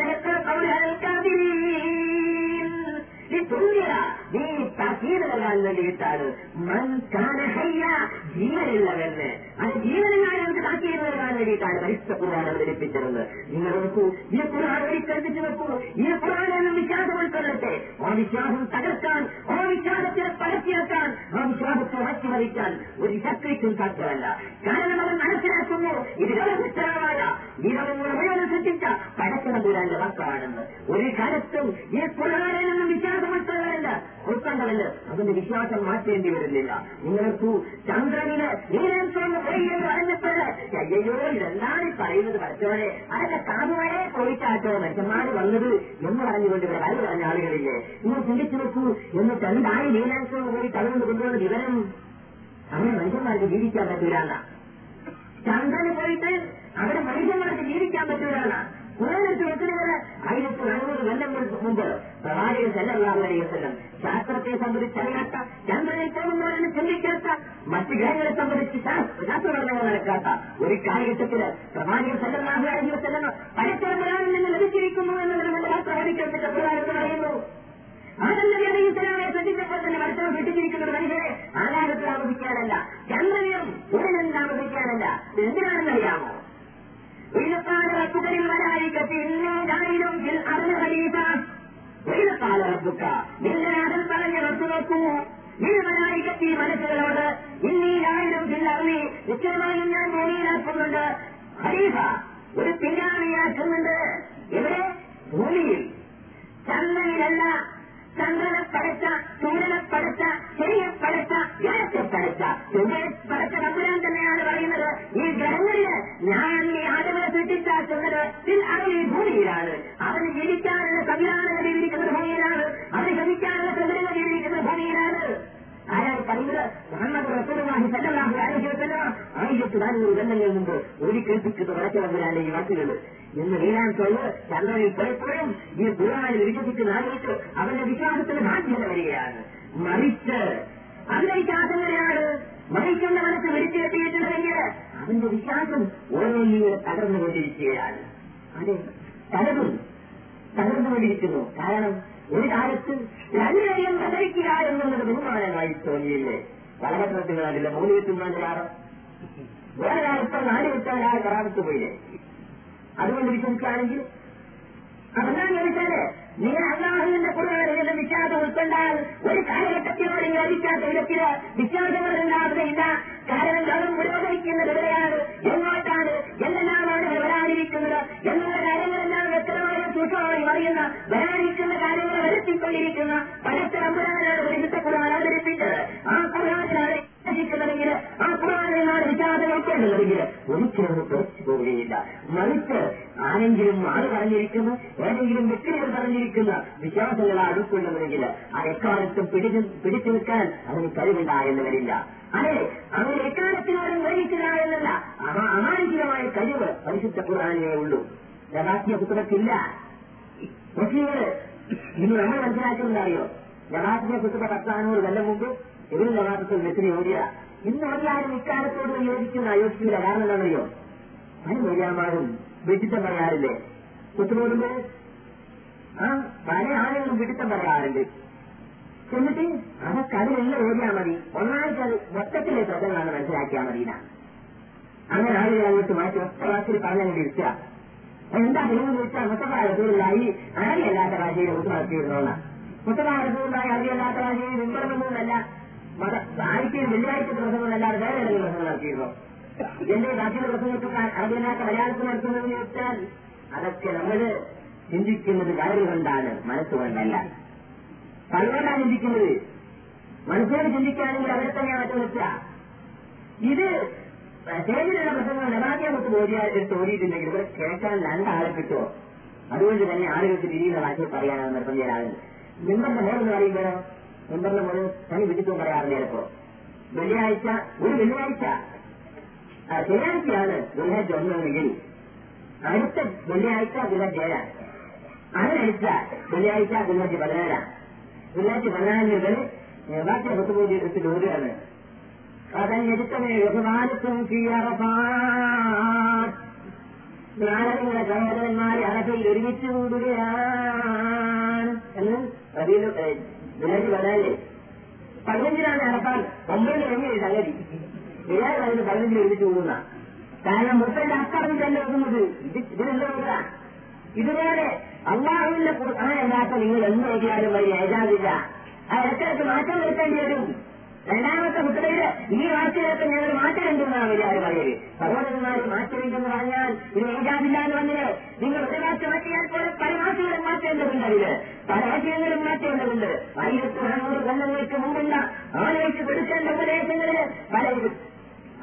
തുല്യത നീ തസീത് നൽകാൻ വേണ്ടിയിട്ടാണ് മൻകാനഹയ്യ ഹയ്യ ആ ജീവനങ്ങളെ നമുക്ക് താക്കീത് നൽകാൻ വേണ്ടിയിട്ടാണ് പരിശുദ്ധ ഖുർആൻ അവതരിപ്പിച്ചിരുന്നത്. നിങ്ങൾ നോക്കൂ ഈ ഖുർആൻ ഒരിക്കൽപ്പിച്ച് നോക്കൂ ഈ ഖുർആൻ എന്ന വിശ്വാസം ഉൾക്കൊള്ളട്ടെ. ആ വിശ്വാസം തകർക്കാൻ ആ വിശ്വാസത്തിനെ പരത്തിയെടുക്കാൻ ആ വിശ്വാസത്തെ മാറ്റിമറിക്കാൻ ഒരു ശക്തിക്കും സാധ്യമല്ല. കാരണം അവർ മനസ്സിലാക്കുന്നു ഇത് ഈ ലോകങ്ങൾ മുഴുവൻ സൃഷ്ടിച്ച പടക്കണപുരാന്റെ വാക്കാണെന്ന് ഒരു കാലത്തും ഈ ഖുർആനിൽ നിന്നും വിശ്വാസം ഉൾക്കൊള്ളവല്ല ഉൾക്കൊണ്ടവല്ല അതിന്റെ വിശ്വാസം മാറ്റേണ്ടി വരുന്നില്ല. നിങ്ങൾക്ക് ചന്ദ്രനിൽ നീലൻസോന്ന് പോയി എന്ന് പറഞ്ഞപ്പോൾ അയ്യോ ഇതെന്താണ് പറയുന്നത് പഠിച്ചവരെ അതൊക്കെ കാതുവരെ പോയിട്ടാട്ടോ മനുഷ്യന്മാര് വന്നത് എന്ന് പറഞ്ഞുകൊണ്ട് ഇവിടെ വരവ് പറഞ്ഞ ആളുകളില്ലേ? നിങ്ങൾ ചിന്തിച്ചു നോക്കൂ എന്നിട്ട് എന്തായി നീലാൻസോന്ന് പോയി തകർന്നു കൊണ്ടുവന്ന വിവരം അങ്ങനെ മനുഷ്യന്മാർക്ക് ജീവിക്കാൻ പറ്റൂലാണ് ചന്ദ്രന് പോയിട്ട് അവിടെ മനുഷ്യന്മാർക്ക് ജീവിക്കാൻ പറ്റൂലാണ് കുറേത്ത് വെക്കുന്നത് ആയിരത്തി നാനൂറ് കൊല്ലം മുമ്പ് പ്രവാചകൻ സല്ലല്ലാഹു അലൈഹി ശാസ്ത്രത്തെ സംബന്ധിച്ചറിയാത്ത ചന്ദ്രനിൽ പോകുന്നവരെന്ന് ചിന്തിക്കാത്ത മറ്റു ഗ്രഹങ്ങളെ സംബന്ധിച്ച് ശാസ്ത്രപഠനങ്ങൾ നടക്കാത്ത ഒരു കാലഘട്ടത്തിൽ പ്രവാചകൻ സല്ലല്ലാഹു അലൈഹി പരസ്പരമൊരാളിൽ നിന്ന് ലഭിച്ചിരിക്കുന്നു എന്നതിന് നമ്മുടെ ശാസ്ത്ര പഠിക്കപ്പെട്ട പ്രകാരത്തിൽ അറിയുന്നു ആദല്ലി അലൈഹിസ്സലാമെ ശ്രദ്ധിച്ചപ്പോൾ തന്നെ മത്സരം വിട്ടിച്ചിരിക്കുന്നത് മനുഷ്യരെ ആകാശത്തിൽ താമസിക്കാനല്ല ചന്ദ്രനെയും ഉടനെ താമസിക്കാനല്ല എന്തിനാണെന്നറിയാമോ? وإذقال ربك للملائكة إني جاعل في الأرض خليفة وإذ قال ربك للآدم പറഞ്ഞ റബ്ബ് നോക്കൂ ഈ മലായിക്കത്തി മനസ്സുകളോട് ഇന്നീ ജായിലും ഫില്ലർമി നിശ്ചയമായും ഞാൻ ഭൂമിയിലാക്കുന്നുണ്ട് ഖലീഫ ഒരു പിന്നാമിയാക്കുന്നുണ്ട് ഇവിടെ ഭൂമിയിൽ ചന്ദ്രനിലല്ല ചന്ദ്രനെ പടച്ച സൂര്യനെ പടച്ച ശരിയെ പടച്ച ഗ്രഹത്തെ പടച്ച സൂര്യനെ പടച്ച നമ്പുരാൻ തന്നെയാണ് പറയുന്നത്. ഈ ഗ്രഹങ്ങളിൽ ഞാൻ ഈ ആളുകളെ സൃഷ്ടിച്ചാക്കുന്നത് ഈ ഭൂമിയിലാണ്. അവന് ജീവിക്കാനുള്ള സംവിധാനങ്ങൾ ജീവിക്കുന്നത് ഭൂമിയിലാണ്. അവന് ശ്രമിക്കാനുള്ള സൗകര്യങ്ങൾ ജീവിക്കുന്നത് ഭൂമിയിലാണ്. അയാൾ പറയുന്നത്? മുഹമ്മദ് സല്ലല്ലാഹു അലൈഹി വസല്ലം. ആയിരത്തി നാനൂറ് കൊല്ലങ്ങൾ മുമ്പ് ഒരു കേൾപ്പിച്ചത് വടക്കിറങ്ങാന്റെ ഈ വാക്കുകൾ എന്ന് തൊഴിൽ ചന്ദ്രനിൽ പലപ്പോഴും ഈ ഗുരുവായി വികസിച്ച് ആളുകൾക്ക് അവന്റെ വിശ്വാസത്തിന് ബാധ്യത വരികയാണ്. മറിച്ച് അവന്റെ വിശ്വാസങ്ങളെയാണ് മറിക്കുന്ന മനസ്സ് വിളിച്ചെത്തിയിട്ടുണ്ടെങ്കിൽ അവന്റെ വിശ്വാസം ഓരോ ജീവിതം തകർന്നുകൊണ്ടിരിക്കുകയാണ്. അതെ തകർന്നു തകർന്നുകൊണ്ടിരിക്കുന്നു. കാരണം ഒരു കാലത്ത് രണ്ടുപേരെയും പ്രസരിക്കുക എന്നുള്ളത് ബഹുമാനമായി തോന്നിയില്ലേ? വളരെ പ്രശ്നങ്ങളാണില്ല മൂന്ന് കാലം വേറെ കാലത്ത് നാല് കിട്ടാൻ ആ കറാമത്ത് പോയില്ലേ? അതുകൊണ്ട് വിശ്വസിക്കുകയാണെങ്കിൽ അതെന്താന്ന് ചോദിച്ചാൽ നിങ്ങൾ അള്ളാഹുവിന്റെ കുറുകളിലെ വിശ്വാസം ഉൾക്കൊണ്ടാൽ ഒരു കാലഘട്ടത്തിനോട് യോജിക്കാത്ത വിധത്തിൽ വിശ്വാസങ്ങൾ ഉണ്ടാവുകയില്ല കാരണം ലോകം പുരോഗമിക്കുന്നത് എവിടെയാണ്? എങ്ങോട്ടാണ്? എന്തെല്ലാമാണ് വരാനിരിക്കുന്നത്? എന്നുള്ള കാര്യങ്ങളെല്ലാം വ്യക്തമായ സൂക്ഷ്മമായി അറിയുന്ന വരാനിരിക്കുന്ന കാര്യങ്ങൾ വരുത്തിക്കൊണ്ടിരിക്കുന്ന പഴത്തരമ്പരങ്ങളാണ് ഒരു വിധത്തെ കുറാൻ അവതരിപ്പിച്ചത് ആ കുറാനാണ് വിശ്വസിക്കുന്നതെങ്കിൽ ആ കുറാനാണ് വിചാരം ഉൾക്കൊള്ളുന്നതെങ്കിൽ ഒരിക്കലും കുറച്ചു പോവുകയില്ല. മറിച്ച് ആരെങ്കിലും ആര് പറഞ്ഞിരിക്കുന്നു ഏതെങ്കിലും വ്യക്തികൾ പറഞ്ഞിരിക്കുന്ന വിശ്വാസങ്ങളാണ് ഉൾക്കൊള്ളുന്നതെങ്കിൽ ആ എക്കാലത്തും പിടിച്ചു പിടിച്ചു നിൽക്കാൻ അതിന് കഴിവില്ല എന്ന് വരില്ല അതെ അവൻ എക്കാലത്തിനോടും കഴിച്ചില്ല എന്നല്ല. അമാ അമാനുഷികമായ കഴിവ് പരിശുദ്ധ ഖുർആാനിനേ ഉള്ളൂ. ജവാത്തിയ പുസ്തകത്തില്ല. മുസ്ലിങ്ങൾ ഇന്ന് നമ്മൾ മനസ്സിലാക്കുന്നതറിയോ ജവാത്തിയ പുസ്തക പത്താനൂറ് കൊല്ലം മുമ്പ് ഇവരും നമാസത്തിൽ മെസ്സിനെ ഓടിയ. ഇന്ന് ഓടിയാരും ഇക്കാലത്തോട് യോജിക്കുന്ന യോജിക്കില്ല കാരണം എന്താണെന്നറിയോ? പല മര്യാമാരും വിഡിത്തം പറയാറില്ലേ? കുത്തുപോടുമ്പോൾ ആ പല ആളുകളും വിഡിത്തം പറയാറുണ്ട്. എന്നിട്ട് അതൊക്കെ അതിലെല്ലാം ഓടിയാൽ മതി. ഒന്നാഴ്ച അത് മൊത്തത്തിലെ പ്രശ്നങ്ങളാണ് മനസ്സിലാക്കിയാൽ മതി അങ്ങനെ ആളുകൾ അങ്ങോട്ട് മാറ്റി ഒറ്റ വാക്കിൽ പറഞ്ഞങ്ങോട്ട് ഇരിക്കുക എന്താ ചെയ്യുന്നത് ചോദിച്ചാൽ മുത്തപ്പാറൂലായി അറിയല്ലാത്ത ഭാഷയിൽ മുത്തമാക്കിയിരുന്നോന്ന മുത്തപ്പാറൂലായി അറിയല്ലാത്ത ഭാഷയിൽ മുമ്പറമൊന്നുമല്ല മത ആഴ്ചയിൽ വെള്ളിയാഴ്ച പ്രസംഗമല്ലാതെ വേറെ ഏതെങ്കിലും പ്രസംഗം നടത്തിയിരുന്നോ എന്റെ ഭാഷയുടെ ദിവസങ്ങൾക്ക് അറിയാത്ത മലയാളത്തിൽ നടത്തുന്നതെന്ന് ചോദിച്ചാൽ അതൊക്കെ നമ്മൾ ചിന്തിക്കുന്നത് വയറ് കൊണ്ടാണ് മനസ്സുകൊണ്ടല്ല അതുകൊണ്ടാണ് ചിന്തിക്കുന്നത്. മനസ്സോട് ചിന്തിക്കുകയാണെങ്കിൽ അവരെ തന്നെയാണ് മറ്റു വെച്ച ഇത് സ്റ്റേജിലുള്ള പ്രസംഗം നവാദ്യമൊക്കെ ഓടിയാൽ എടുത്ത് ഓടിയിട്ടുണ്ടെങ്കിൽ ഇവിടെ കേൾക്കാൻ രണ്ടാളെ കിട്ടുമോ? അതുകൊണ്ട് തന്നെ ആളുകൾക്ക് തിരിയുന്ന ഭാഷയിൽ പറയാനാണ് നിർബന്ധിതരാകുന്നത്. നിങ്ങളുടെ മോൾ എന്ന് പറയുമ്പോഴോ? നിമ്പറിന്റെ ഒരു തനി വിധിക്കും പറയാറില്ല ചിലപ്പോ വെള്ളിയാഴ്ച ഒരു വെള്ളിയാഴ്ച. ശനിയാഴ്ചയാണ് വെള്ളിയാഴ്ച ഒന്നെങ്കിൽ അടുത്ത വെള്ളിയാഴ്ച ദുൽഹജ് ഏഴാണ് അതിനടുത്ത വെള്ളിയാഴ്ച ദുൽഹജ് പതിനാലാണ് വെള്ളിയാഴ്ച പതിനാലിന് മുതൽ ബാക്കി പത്തുപോയി എടുത്ത് അതഞ്ഞെടുത്തമേ ബഹുമാനത്തും ജ്ഞാനങ്ങളെ സഹോദരന്മാരെ അറഫയിൽ ഒരുമിച്ച് കൂടുകയാണ് എന്ന് റബീൽ വരാനേ പതിനഞ്ചിനാണ് അറഫാൻ ഒമ്പതിന് കഴിഞ്ഞ സംഗതി? ഏഴ് അതിന് പതിനഞ്ചിൽ എഴുതി പോകുന്ന. കാരണം മുത്തന്റെ അക്കറിഞ്ഞല്ല ഒതുങ്ങുന്നത് ഇത് ഇതിനെന്താ നോക്കുക ഇതുപോലെ അള്ളാഹുവിന്റെ ഖുർആാനല്ലാത്ത നിങ്ങൾ എന്ത് നോക്കിയാലും വഴി ഏജാതില്ല. ആ ഇടയ്ക്കിടയ്ക്ക് മാറ്റം വരുത്തേണ്ടി വരും. രണ്ടാമത്തെ കുട്ടികളിൽ ഈ വാക്കിലൊക്കെ ഞങ്ങൾ മാറ്റമുണ്ടെന്നാണ് വിചാരം പറയൽ സഹോദരന്മാർ മാറ്റമുണ്ടെന്ന് പറഞ്ഞാൽ ഇത് ഏജാതില്ല എന്ന് പറഞ്ഞത് നിങ്ങൾ ഒരു മാറ്റം മാറ്റിയാൽ പോലെ പല വാക്കുകളും മാറ്റേണ്ടതുണ്ട് അതിൽ. പല ആശയങ്ങളും മാറ്റേണ്ടതുണ്ട്. ആയിരത്തി നാനൂറ് കൊല്ലങ്ങൾക്ക് മുമ്പുള്ള ആളുകൾക്ക് കൊടുക്കേണ്ട ഉപദേശങ്ങളിൽ പല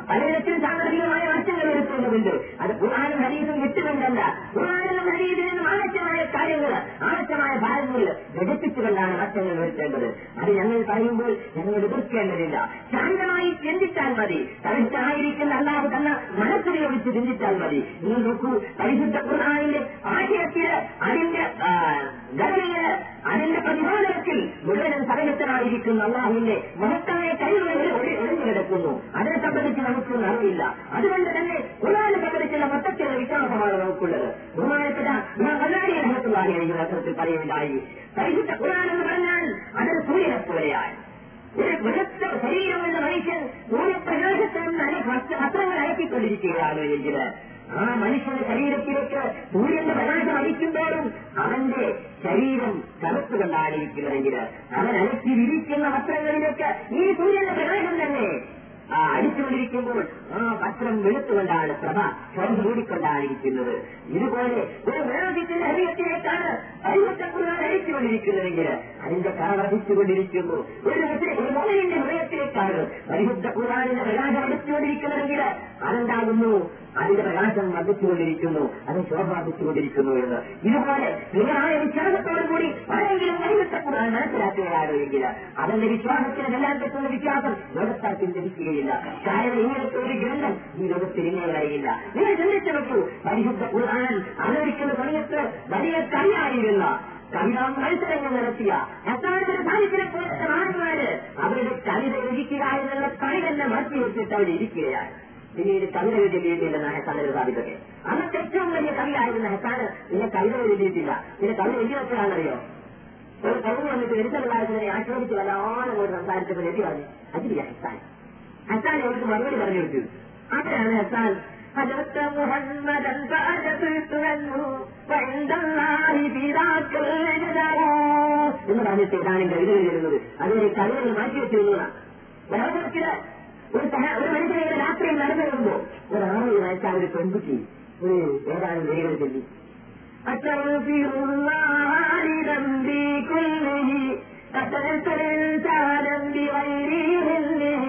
പലയിടത്തും സാമ്പത്തികമായ മാറ്റങ്ങൾ വരുത്തുന്നുണ്ട് അത് ഖുർആാനും ഹരീതും വിട്ടുകൊണ്ടല്ല ഖുർആാനും ഹരീതിൽ നിന്നും ആവശ്യമായ കാര്യങ്ങൾ ആവശ്യമായ ഭാഗങ്ങൾ ഘടിപ്പിച്ചുകൊണ്ടാണ് മാറ്റങ്ങൾ വരുത്തേണ്ടത്. അത് ഞങ്ങൾ പറയുമ്പോൾ ഞങ്ങൾ എതിർക്കേണ്ടതില്ല. ശാന്തമായി ചിന്തിച്ചാൽ മതി. തനിച്ചായിരിക്കുന്ന അല്ലാതെ തന്ന മനസ്സുപയോഗിച്ച് ചിന്തിച്ചാൽ മതി. നീ നോക്കൂ പരിശുദ്ധ ഖുർആാനിന്റെ ആശയത്തിൽ അതിന്റെ ഘടനയിൽ മുഴുവനും സഹജത്തനായിരിക്കുന്ന അള്ളാഹുവിന്റെ മഹത്തായ കഴിവുകളിൽ ഒഴിഞ്ഞു കിടക്കുന്നു അതിനെ സംബന്ധിച്ച് നമുക്കൊന്നും അറിവില്ല. അതുകൊണ്ട് തന്നെ ഒരാളെ സംബന്ധിച്ചുള്ള മൊത്തത്തിലുള്ള വിശ്വാസമാണ് നമുക്കുള്ളത്. ബഹുമാനപ്പെട്ട അർത്ഥത്തിൽ പറയുകയുണ്ടായി. പരിശുദ്ധ ഖുർആൻ എന്ന് പറഞ്ഞാൽ അതൊരു സൂര്യനെ പോലെയാണ്. ഒരു ബൃഹത്ത ശരീരമെന്ന മനുഷ്യൻ സൂര്യപ്രകാശത്തിൽ നിന്ന് അത്രങ്ങൾ അയക്കിക്കൊണ്ടിരിക്കുകയാണ് എങ്കിൽ ആ മനുഷ്യന്റെ ശരീരത്തിലേക്ക് സൂര്യന്റെ പ്രകാശം അടിക്കുമ്പോഴും അവന്റെ ശരീരം കറുത്തുകൊണ്ടാണ് കണ്ടാലിരിക്കുന്നതെങ്കിൽ അവൻ അലക്കി വിരിക്കുന്ന വസ്ത്രങ്ങളിലേക്ക് ഈ സൂര്യന്റെ പ്രകാശം തന്നെ ആ അടിച്ചുകൊണ്ടിരിക്കുമ്പോൾ ആ വസ്ത്രം വെളുത്തുകൊണ്ടാണ് പ്രഭ സ്വയം മൂടിക്കൊണ്ടാണ് ഇരിക്കുന്നത് ഇതുപോലെ ഒരു വേദത്തിന്റെ ഹരിയത്തിലേക്കാണ് അരിവട്ടക്കുറാൻ അടിച്ചുകൊണ്ടിരിക്കുന്നതെങ്കിൽ അതിന്റെ കറ വഹിച്ചുകൊണ്ടിരിക്കുന്നു ഒരു ഒരു മോഹനിന്റെ ഹൃദയത്തിലേക്കാണ് പരിശുദ്ധ കുറാനിന്റെ പ്രകാശം അടിച്ചുകൊണ്ടിരിക്കുന്നതെങ്കിൽ അതെന്താകുന്നു അതിന്റെ പ്രകാശം വർദ്ധിച്ചുകൊണ്ടിരിക്കുന്നു അത് ശോഭാർദ്ധിച്ചുകൊണ്ടിരിക്കുന്നു എന്ന്. ഇതുപോലെ നിങ്ങളായ വിശ്വാസത്തോടു കൂടി ആരെങ്കിലും ഖുർആൻ മനസ്സിലാക്കുകയാണ് എങ്കിൽ അവന്റെ വിശ്വാസത്തിന് എല്ലാം പറ്റുന്ന വിശ്വാസം ലോകത്താർക്കും ലഭിക്കുകയില്ല. കാരണം ഇങ്ങനത്തെ ഒരു ഗ്രന്ഥം ഈ ലോകത്തിൽ ഇങ്ങനെ അറിയില്ല നിങ്ങൾ ചിന്തിച്ചു നോക്കൂ പരിശുദ്ധ ഖുർആൻ അവതരിക്കുന്ന സമയത്ത് വലിയ കവിയായിരുന്ന കവിതാ മത്സരങ്ങൾ നടത്തിയ എത്താത്തൊരു സാഹിത്യനെ പോലത്തെ മഹാന്മാര് അവരുടെ കവിത രചിക്കുക എന്നുള്ള കളി തന്നെ മാറ്റി വെച്ചിട്ട് അവിടെ ഇരിക്കുകയാണ്. പിന്നീട് കവിത എഴുതിയിട്ടില്ലെന്ന് ഹെസാനൊരു സാധിക്കട്ടെ അന്നത്തെ ഏറ്റവും വലിയ കവിയായിരുന്ന ഹെസാന് പിന്നെ കവിത എഴുതിയിട്ടില്ല പിന്നെ കവിത എഴുതി വെച്ചതാണെന്നറിയോ ഒരു കവിത വന്നിട്ട് എഴുത്തലായതിനെ ആശ്രമിച്ച് വല്ലാതെ കൂടെ സംസാരിച്ചപ്പോൾ എഴുതി പറഞ്ഞു അതില്ല ഹെസാൻ ഹസാൻ അവർക്ക് മറുപടി പറഞ്ഞു കൊടുത്തു അപ്പോഴാണ് ഹസാൻ حجبت محمدا فأجبت عنه وعند الله بذاك الجدار എന്ന് പറഞ്ഞിട്ട് ഏതാനും കവിതകൾ എഴുതുന്നത് അതൊരു കവിതകൾ മാറ്റി വെച്ചിരുന്നതാണ് ലോകത്തില് ഒരു സഹ- ഒരു മനുഷ്യനെ രാത്രിയിൽ നടന്നു വരുമ്പോ ഒരു ആറ് വയസ്സായ ഒരു പെൺകുട്ടി ഒരു ഏതാനും വരികൾ ചൊല്ലി أستغفر الله لذنبي كله قتلت إنسانا بغير علمه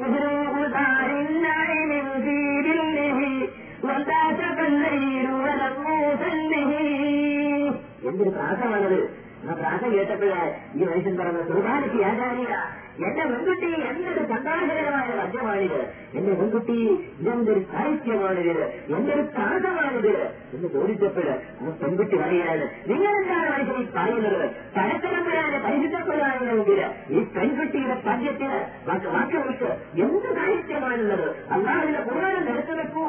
مجروح دار النعيم في ظله وذات الليل ولم أصله എന്തൊരു പ്രാസമാണത് ആ പ്രാസം കേട്ടപ്പോഴേ ഈ മനുഷ്യൻ പറഞ്ഞ സുഖാനിക്ക് യാചാനിക എന്റെ പെൺകുട്ടി എന്തൊരു സന്തോഷകരമായ വജ്രമാണിത് എന്റെ പെൺകുട്ടി ഇതെന്തൊരു സാഹിത്യമാണിത് എന്തൊരു പ്രാസമാണിത് എന്ന് ചോദിച്ചപ്പോൾ ആ പെൺകുട്ടി പറയുകയാണ് നിങ്ങൾ എന്താണ് മനുഷ്യൻ ഈ പറയുന്നത് പരത്തരമ്പരാനെ പരിശുദ്ധപ്പെടാനെങ്കിൽ ഈ പെൺകുട്ടിയുടെ പദ്യത്തിന് വാക്ക് വാക്കുകൾക്ക് എന്ത് സാഹിത്യമാണുള്ളത് അള്ളാഹുവിന്റെ പുരാണം എടുത്തു വെക്കൂ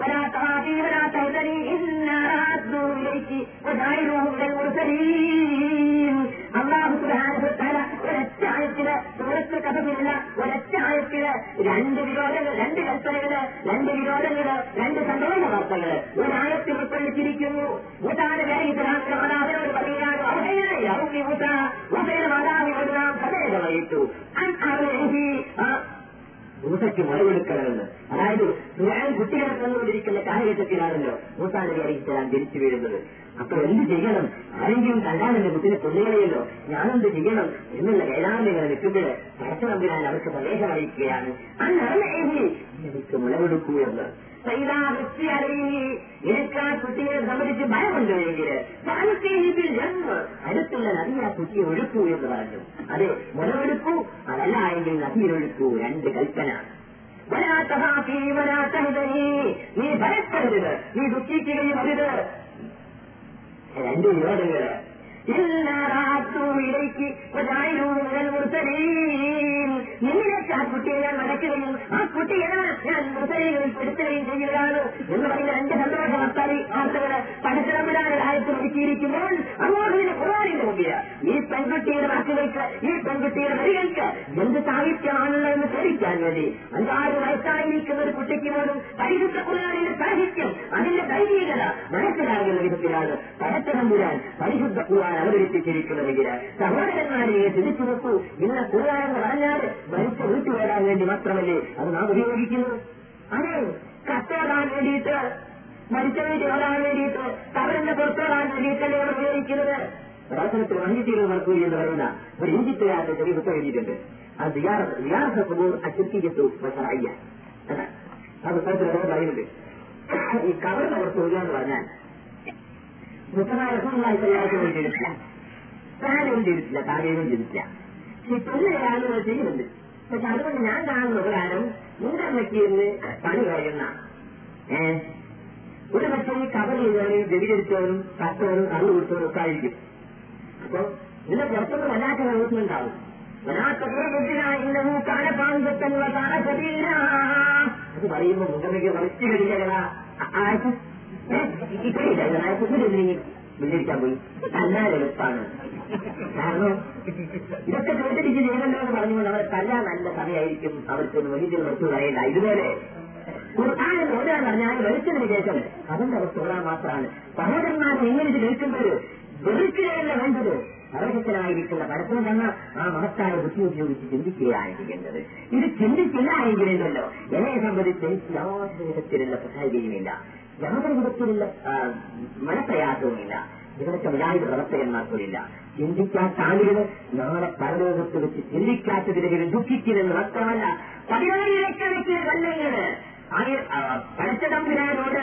ولا تعافي ولا تهزني إنا أدنو إليك وجعلوه من المرسلين الله سبحانه ഒരൊറ്റ ആയത്തിൽ സൂറത്ത് കഥമില്ല ഒരൊറ്റ ആയത്തിൽ രണ്ട് വിരോധങ്ങൾ രണ്ട് കൽപ്പനകൾ രണ്ട് വിരോധങ്ങൾ രണ്ട് സന്തോഷ വാർത്തകൾ. ഒരായത്തിൽ ഉൾക്കൊള്ളിച്ചിരിക്കുന്നു. ഭൂട്ടാന വേഗിതരാഷ്ട്ര മാതാവിനോട് പറയുകയാണ് അവഹേനായി അറുപി ഭൂട്ട വഹേന മാതാവിനോട് നാം കഥേത വഹിച്ചു മൂസയ്ക്ക് മുളവെടുക്കണമെന്ന് അതായത് കുട്ടികളെ തന്നുകൊണ്ടിരിക്കുന്ന കാലഘട്ടത്തിലാണല്ലോ മൂസാ നബി അറിയിച്ചാൽ ജനിച്ചു വീഴുന്നത്. അപ്പൊ എന്ത് ചെയ്യണം? ആരെങ്കിലും കണ്ടാൽ എന്റെ കുട്ടിനെ കൊല്ലുകയല്ലോ. ഞാനെന്ത് ചെയ്യണം? എന്നുള്ള വേദാന്തങ്ങൾ നിൽക്കുമ്പോൾ പരസ്പരം അവർക്ക് സന്ദേശം അറിയിക്കുകയാണ്. എനിക്ക് മുളവെടുക്കൂ എന്ന്. എനിക്ക് കുട്ടിയെ സംബന്ധിച്ച് ഭയമുണ്ട് എങ്കിൽ അടുത്തുള്ള നദി ആ കുട്ടിയെ ഒഴുക്കൂ എന്ന് പറഞ്ഞു. അതെ മുളവെടുക്കൂ അതല്ല എങ്കിൽ നദിയിലൊഴുക്കൂ രണ്ട് കൽപ്പന. വരാത്തഹാ നീ ഭയപ്പെടരുത്. നീ ദുഃഖിക്കുകയും അരുത്. 我们这里面这个 രണ്ട് മുതൽ ഇല്ലാറാത്തുവിലേക്ക് നിന്നിലേക്ക് ആ കുട്ടിയെ ഞാൻ മടക്കുകയും ആ കുട്ടിയെ ഞാൻ മുർത്തലീകളിൽ പെടുത്തുകയും ചെയ്യുകയാണ് എന്ന് പറയുന്ന രണ്ട് സന്തോഷ വാർത്തകൾ വാർത്തകൾ പഠിത്തമിടാനായിട്ട് ഒരുക്കിയിരിക്കുമ്പോൾ അള്ളാഹുവിന്റെ ഖുറാനിന്റെ മുമ്പിൽ ഈ പെൺകുട്ടിയുടെ വാക്കുകൾക്ക് ഈ പെൺകുട്ടിയുടെ വരികൾക്ക് എന്ത് സാഹിത്യമാണല്ലോ എന്ന് ചോദിക്കാൻ വേണ്ടി. അഞ്ചാറ് വയസ്സായിരിക്കുന്ന ഒരു കുട്ടിക്ക് പോലും പരിശുദ്ധ ഖുറാനിന്റെ സാഹിത്യം അതിന്റെ ദൈവികത മനസ്സിലാകുന്ന വിധത്തിലാണ്. പരത്തനമ്പുരാൻ പരിശുദ്ധ ഖുർആൻ അവതരിപ്പിച്ചിരിക്കുന്നതെങ്കിൽ സഹോദരന്മാരെ തിരിച്ചു നിർത്തൂ ഖുർആൻ എന്ന് പറഞ്ഞാൽ മരിച്ച വീട്ടു വരാൻ വേണ്ടി മാത്രമല്ലേ അത് നാം ഉപയോഗിക്കുന്നു അതെ കത്തോടാൻ വേണ്ടിയിട്ട് മരിച്ച വീട്ടിൽ വരാൻ വേണ്ടിയിട്ട് കവറിന്റെ പുറത്തോടാൻ വേണ്ടിയിട്ടല്ലേ അവർ ഉപയോഗിക്കുന്നത്? പ്രവർത്തനത്തിൽ വഞ്ചിച്ചീരോ നടക്കൂ എന്ന് പറയുന്ന ഒരു ഈജിപ്തുകാരുടെ ചെറിയ പുസ്തകം എഴുതിയിട്ടുണ്ട്. അത് അശുദ്ധിക്കത്തു അയ്യ അത് പറയുന്നുണ്ട്. ഈ കവറിന്റെ പുറത്ത് എന്ന് പറഞ്ഞാൽ സ്വല്ലല്ലാഹു അലൈഹി വസല്ലം ചെയ്തിട്ടില്ല താനും ചെയ്തിട്ടില്ല താഴെയും ചെയ്തിട്ടില്ല കാണുന്നത് ചെയ്യുന്നുണ്ട്. പക്ഷെ അതുകൊണ്ട് ഞാൻ കാണുന്ന പ്രകാരം മുൻകമ്മയ്ക്ക് ഇന്ന് പണി കഴിയുന്ന ഏഹ് ഒരു പക്ഷേ ഈ കവർ ചെയ്തവരും വ്യതിചരിച്ചവരും കത്തവരും കണ്ണു കൊടുത്തവരും ഒക്കെ ആയിരിക്കും അപ്പൊ ഇതിന്റെ പുറത്തൊന്നും വല്ലാത്ത പ്രവർത്തനമുണ്ടാവും അത് പറയുമ്പോ മുഖമേക്ക് മറിച്ചു കഴിയുക വിജയിക്കാൻ പോയി തല്ലാൻ എളുപ്പാണ് കാരണം ഇതൊക്കെ കേട്ടിട്ട് ചെയ്യണല്ലോ എന്ന് പറഞ്ഞുകൊണ്ട് അവരെ തല്ലാൻ നല്ല സമയമായിരിക്കും. അവർക്ക് വലിയ വസ്തു പറയണ്ട ഇതുപോലെ ഖുർആാനിൽ ഓടാൻ പറഞ്ഞാൽ വെളിച്ചതിന് ശേഷം അതിന്റെ അവസ്ഥ ഓടാൻ മാത്രമാണ്. സഹോദരന്മാർ എങ്ങനെ ഇത് കേൾക്കുമ്പോൾ വേണ്ടത്. സർവശക്തനായിരിക്കുന്ന പരസ്പരം തന്ന ആ മഹത്തായ ബുദ്ധി ഉപയോഗിച്ച് ചിന്തിക്കുകയാണ് ചെയ്യേണ്ടത് ഇത് ചിന്തിച്ചില്ല എങ്കിലുണ്ടല്ലോ. എന്നെ സംബന്ധിച്ച് എനിക്ക് യാതൊരു വിധത്തിലുള്ള പ്രസാരികയുമില്ല യാതൊരു വിധത്തിലുള്ള മനപ്രയാസവുമില്ല. ഇവിടുത്തെ വിചാരിത പ്രവർത്തകന്മാർക്കുമില്ല. ചിന്തിക്കാത്ത ആളുകൾ നാളെ പരലോകത്ത് വെച്ച് ചിന്തിക്കാത്തതിനെ ദുഃഖിക്കുന്നത് മാത്രമല്ല പതിനായിരക്കണക്കിന് കല്ലങ്ങൾ പഠിച്ച തമ്പുരാനോട്